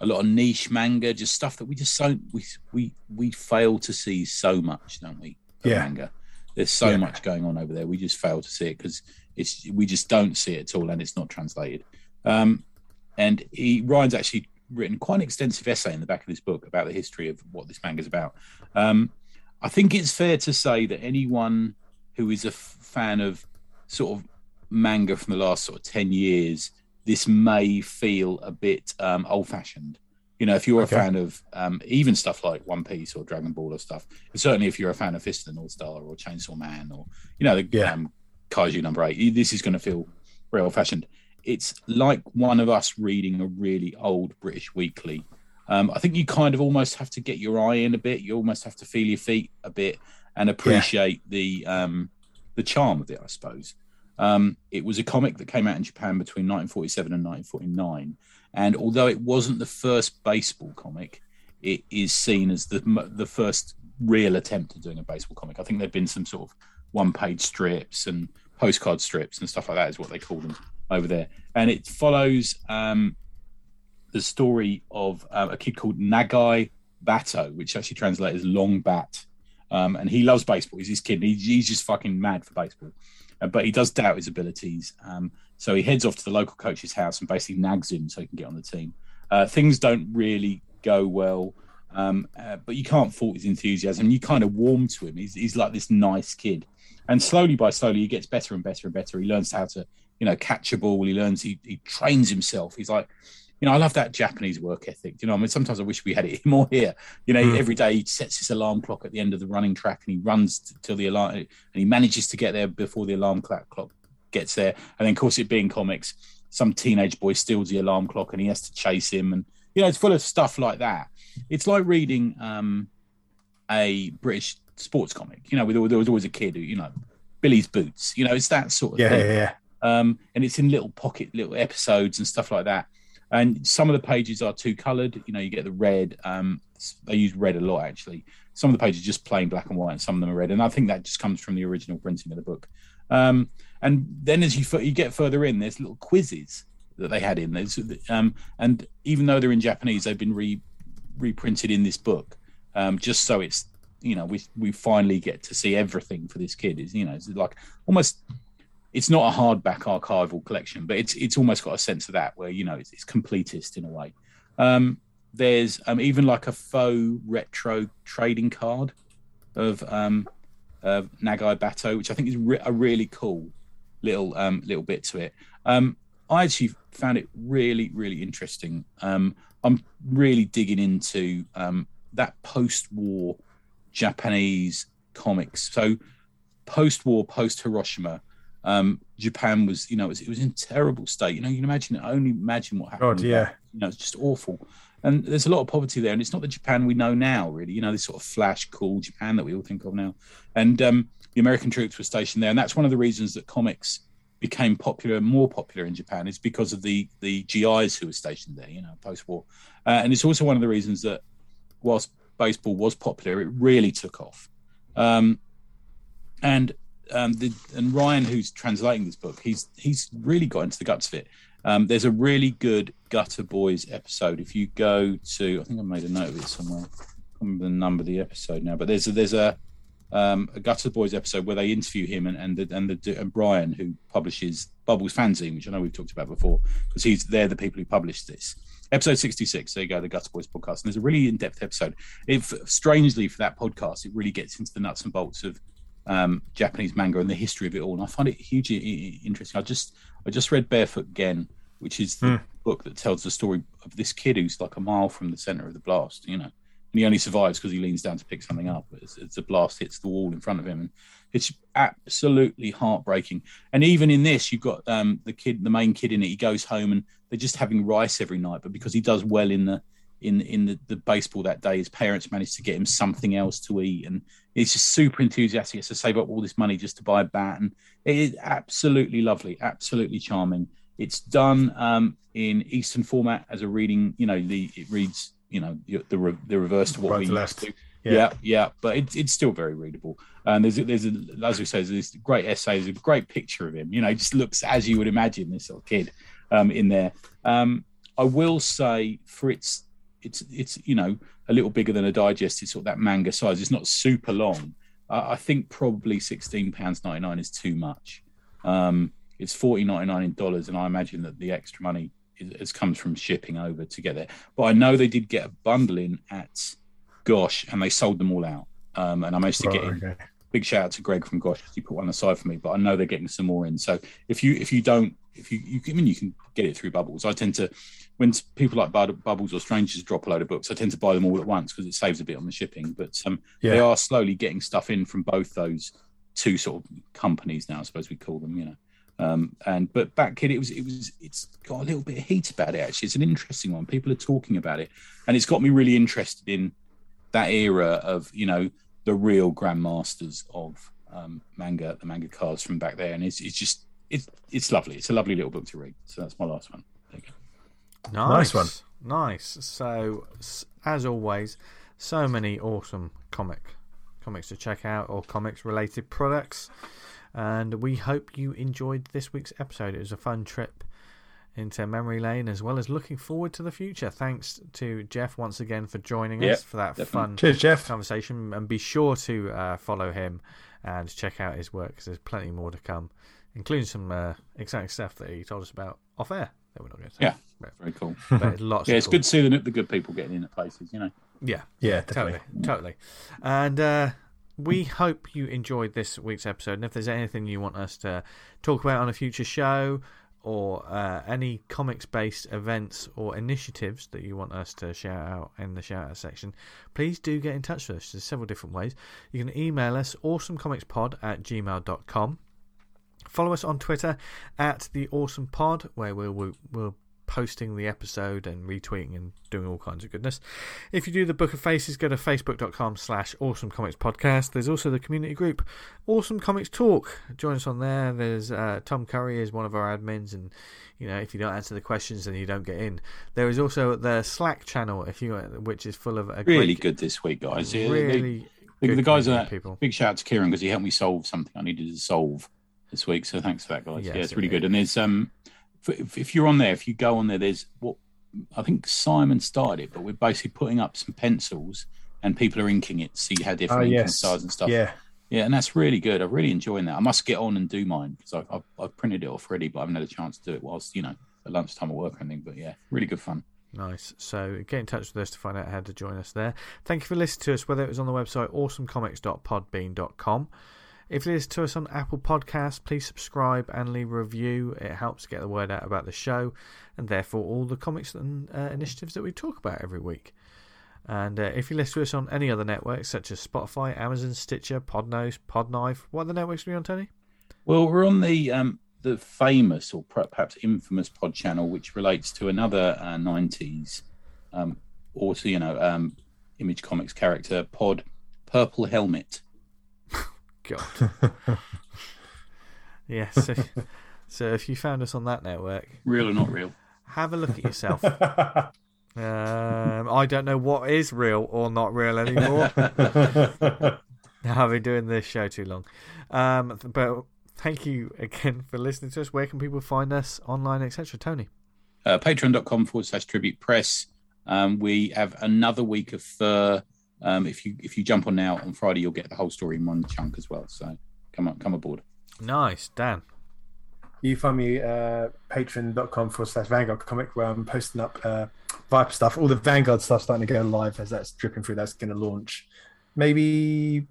a lot of niche manga, just stuff that we just don't, we, we, we fail to see so much, don't we? Yeah. Manga. There's so Yeah. much going on over there. We just fail to see it because it's we just don't see it at all, and it's not translated. Um, and he Ryan's actually written quite an extensive essay in the back of this book about the history of what this manga is about. Um, I think it's fair to say that anyone who is a f- fan of sort of manga from the last sort of ten years, this may feel a bit um, old-fashioned. You know, if you're Okay. a fan of um, even stuff like One Piece or Dragon Ball or stuff, and certainly if you're a fan of Fist of the North Star or Chainsaw Man or you know the Yeah. um, Kaiju number eight, this is going to feel very old-fashioned. It's like one of us reading a really old British weekly. Um, I think you kind of almost have to get your eye in a bit. You almost have to feel your feet a bit and appreciate the um, the charm of it, I suppose. Um, it was a comic that came out in Japan between 1947 and 1949, and although it wasn't the first baseball comic, it is seen as the the first real attempt at doing a baseball comic. I think there've been some sort of one page strips and postcard strips and stuff like that is what they call them over there, and it follows um, the story of uh, a kid called Nagai Bato, which actually translates as Long Bat. Um, and he loves baseball. He's his kid. He's, he's just fucking mad for baseball. Uh, but he does doubt his abilities. Um, so he heads off to the local coach's house and basically nags him so he can get on the team. Uh, things don't really go well, um, uh, but you can't fault his enthusiasm. You kind of warm to him. He's, he's like this nice kid. And slowly by slowly, he gets better and better and better. He learns how to, you know, catch a ball. He learns, he, he trains himself. He's like, you know, I love that Japanese work ethic. You know, I mean, sometimes I wish we had it more here. You know, Mm. every day he sets his alarm clock at the end of the running track and he runs t- till the alarm, and he manages to get there before the alarm clock clock gets there. And then, of course, it being comics, some teenage boy steals the alarm clock and he has to chase him. And you know, it's full of stuff like that. It's like reading um, a British sports comic. You know, with there was always a kid who, you know, Billy's Boots. You know, it's that sort of Yeah, thing yeah, yeah. um, and it's in little pocket little episodes and stuff like that. And some of the pages are two coloured. You know, you get the red. Um, they use red a lot actually. Some of the pages just plain black and white, and some of them are red. And I think that just comes from the original printing of the book. Um, and then as you f- you get further in, there's little quizzes that they had in. There's, um, and even though they're in Japanese, they've been re reprinted in this book, um, just so it's you know we we finally get to see everything for this kid. Is you know it's like almost it's not a hardback archival collection, but it's it's almost got a sense of that where you know it's, it's completist in a way. Um, there's um, even like a faux retro trading card of um, of Nagai Bato, which I think is re- a really cool little um, little bit to it. Um, I actually found it really really interesting. Um, I'm really digging into that post-war Japanese comics. So post-war, post Hiroshima, um, Japan was, you know, it was, it was in terrible state. You know, you can imagine, only imagine what happened. God, yeah. You know, it's just awful. And there's a lot of poverty there, and it's not the Japan we know now, really. You know, this sort of flash, cool Japan that we all think of now. And um, the American troops were stationed there, and that's one of the reasons that comics became popular, more popular in Japan, is because of the the GIs who were stationed there. You know, post-war, uh, and it's also one of the reasons that whilst baseball was popular, it really took off. Um, and um, the, and Ryan, who's translating this book, he's he's really got into the guts of it. Um, there's a really good Gutter Boys episode. If you go to, I think I made a note of it somewhere. I can't remember the number of the episode now, but there's a, there's a um, a Gutter Boys episode where they interview him and and the, and, the, and Brian, who publishes Bubbles fanzine, which I know we've talked about before, because he's they're the people who published this. Episode 66, there you go, the Gutter Boys podcast. And there's a really in depth episode. If strangely for that podcast, it really gets into the nuts and bolts of um, Japanese manga and the history of it all. And I find it hugely interesting. I just I just read Barefoot Gen, which is the Hmm. book that tells the story of this kid who's like a mile from the center of the blast, you know, and he only survives because he leans down to pick something up. It's, it's a blast hits the wall in front of him, and it's absolutely heartbreaking. And even in this, you've got um, the kid, the main kid in it. He goes home and they're just having rice every night, but because he does well in the in in the, the baseball that day, his parents manage to get him something else to eat, and he's just super enthusiastic. Has to save up all this money just to buy a bat, and it is absolutely lovely, absolutely charming. It's done um, in Eastern format as a reading. You know, the it reads you know the the, the reverse to what Right we to used left. to. Yeah. Yeah, yeah, but it's it's still very readable. And there's a, there's a, as we say, there's this great essay. There's a great picture of him. You know, he just looks as you would imagine this little kid um, in there. Um, I will say for its it's it's you know a little bigger than a digest. It's sort of that manga size. It's not super long. Uh, I think probably sixteen pounds ninety nine is too much. Um, it's forty ninety nine in dollars, and I imagine that the extra money is, is comes from shipping over to get there. But I know they did get a bundle in at Gosh, and they sold them all out. Um, and I managed to get in okay. big shout out to Greg from Gosh because he put one aside for me. But I know they're getting some more in. So if you if you don't if you you I mean you can get it through Bubbles. I tend to when people like Bud- Bubbles or strangers drop a load of books, I tend to buy them all at once because it saves a bit on the shipping. But um, they are slowly getting stuff in from both those two sort of companies now. I suppose we call them, you know. Um, and but Bat Kid, it was it was it's got a little bit of heat about it. Actually, it's an interesting one. People are talking about it, and it's got me really interested in that era of you know the real grandmasters of um, manga, the manga cards from back there, and it's it's just it's it's lovely. It's a lovely little book to read. So that's my last one. There you go. Nice, Nice one. Nice. So, as always, so many awesome comic comics to check out or comics related products. And we hope you enjoyed this week's episode. It was a fun trip into memory lane as well as looking forward to the future. Thanks to Jeff once again for joining Yeah, us for that definitely. fun Cheers, Jeff. conversation. And be sure to uh, follow him and check out his work because there's plenty more to come, including some uh, exciting stuff that he told us about off air that we're not going to say. Yeah. But, Very cool. but lots Yeah, of it's cool- good to see the, the good people getting in at places. You know. Yeah, Yeah, totally, definitely. totally. And uh, we hope you enjoyed this week's episode. And if there's anything you want us to talk about on a future show, or uh, any comics-based events or initiatives that you want us to shout out in the shout out section, please do get in touch with us. There's several different ways. You can email us awesomecomicspod at gmail.com. Follow us on Twitter at the Awesome Pod, where we'll, we'll, we'll posting the episode and retweeting and doing all kinds of goodness. If you do the Book of Faces, go to facebook.com slash awesome comics podcast. There's also the community group Awesome Comics Talk. Join us on there. There's uh, Tom Curry is one of our admins and you know if you don't answer the questions then you don't get in. There is also the Slack channel if you which is full of a Really great, good this week, guys. Really the, the guys are people. big shout out to Kieran because he helped me solve something I needed to solve this week. So thanks for that, guys. Yes, yeah, it's really good. And there's um, if, if you're on there, if you go on there, there's what I think Simon started it, but we're basically putting up some pencils and people are inking it to see how different Oh, ah, inking yes. styles and stuff. Yeah. Yeah, and that's really good. I'm really enjoying that. I must get on and do mine because I've, I've, I've printed it off already, but I haven't had a chance to do it whilst you know at lunchtime at work or anything. But yeah, really good fun. Nice. So get in touch with us to find out how to join us there. Thank you for listening to us, whether it was on the website awesomecomics.podbean.com. If you listen to us on Apple Podcasts, please subscribe and leave a review. It helps get the word out about the show and therefore all the comics and uh, initiatives that we talk about every week. And uh, if you listen to us on any other networks such as Spotify, Amazon, Stitcher, Podnose, Podknife, what other networks are we on, Tony? Well, we're on the um, the famous or perhaps infamous Pod channel, which relates to another uh, '90s, um, you know, um, Image Comics character Pod Purple Helmet. God. yes. so, so if you found us on that network, Real or not real? have a look at yourself. Um, I don't know what is real or not real anymore. I've been doing this show too long. Um, but thank you again for listening to us. Where can people find us online, etc.? Tony. Uh, Patreon.com forward slash Tribute Press. Um, we have another week of fur. Um, if you if you jump on now on Friday, you'll get the whole story in one chunk as well. So come on, come aboard. Nice, Dan. You find me uh, patreon.com forward slash Vanguard comic where I'm posting up uh, Viper stuff. All the Vanguard stuff starting to go live as that's dripping through. That's going to launch maybe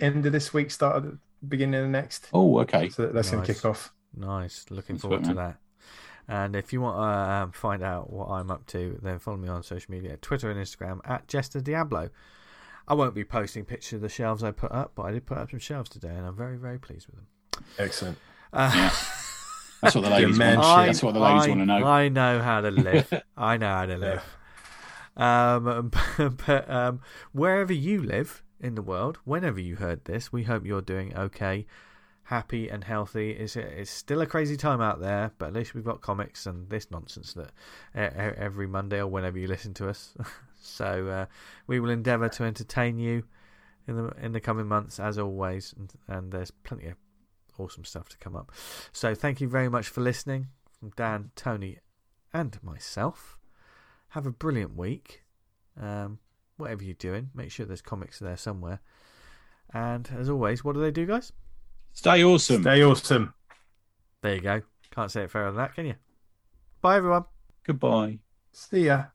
end of this week, start of the beginning of the next. Oh, okay. So that's going to kick off. Nice. Looking That's forward good, to man. that. And if you want to um, find out what I'm up to, then follow me on social media Twitter and Instagram at Jester Diablo. I won't be posting pictures of the shelves I put up, but I did put up some shelves today, and I'm very, very pleased with them. Excellent. Uh, Yeah. That's what the ladies man want. shit. That's what the ladies I, want to know. I know how to live. I know how to live. Um, but um, wherever you live in the world, whenever you heard this, we hope you're doing okay, happy and healthy. It's it's still a crazy time out there, but at least we've got comics and this nonsense that every Monday or whenever you listen to us. so uh, we will endeavour to entertain you in the in the coming months, as always, and, and there's plenty of awesome stuff to come up. So thank you very much for listening from Dan, Tony, and myself. Have a brilliant week. Um, whatever you're doing, make sure there's comics there somewhere. And as always, what do they do, guys? Stay awesome. Stay awesome. There you go. Can't say it fairer than that, can you? Bye, everyone. Goodbye. See ya.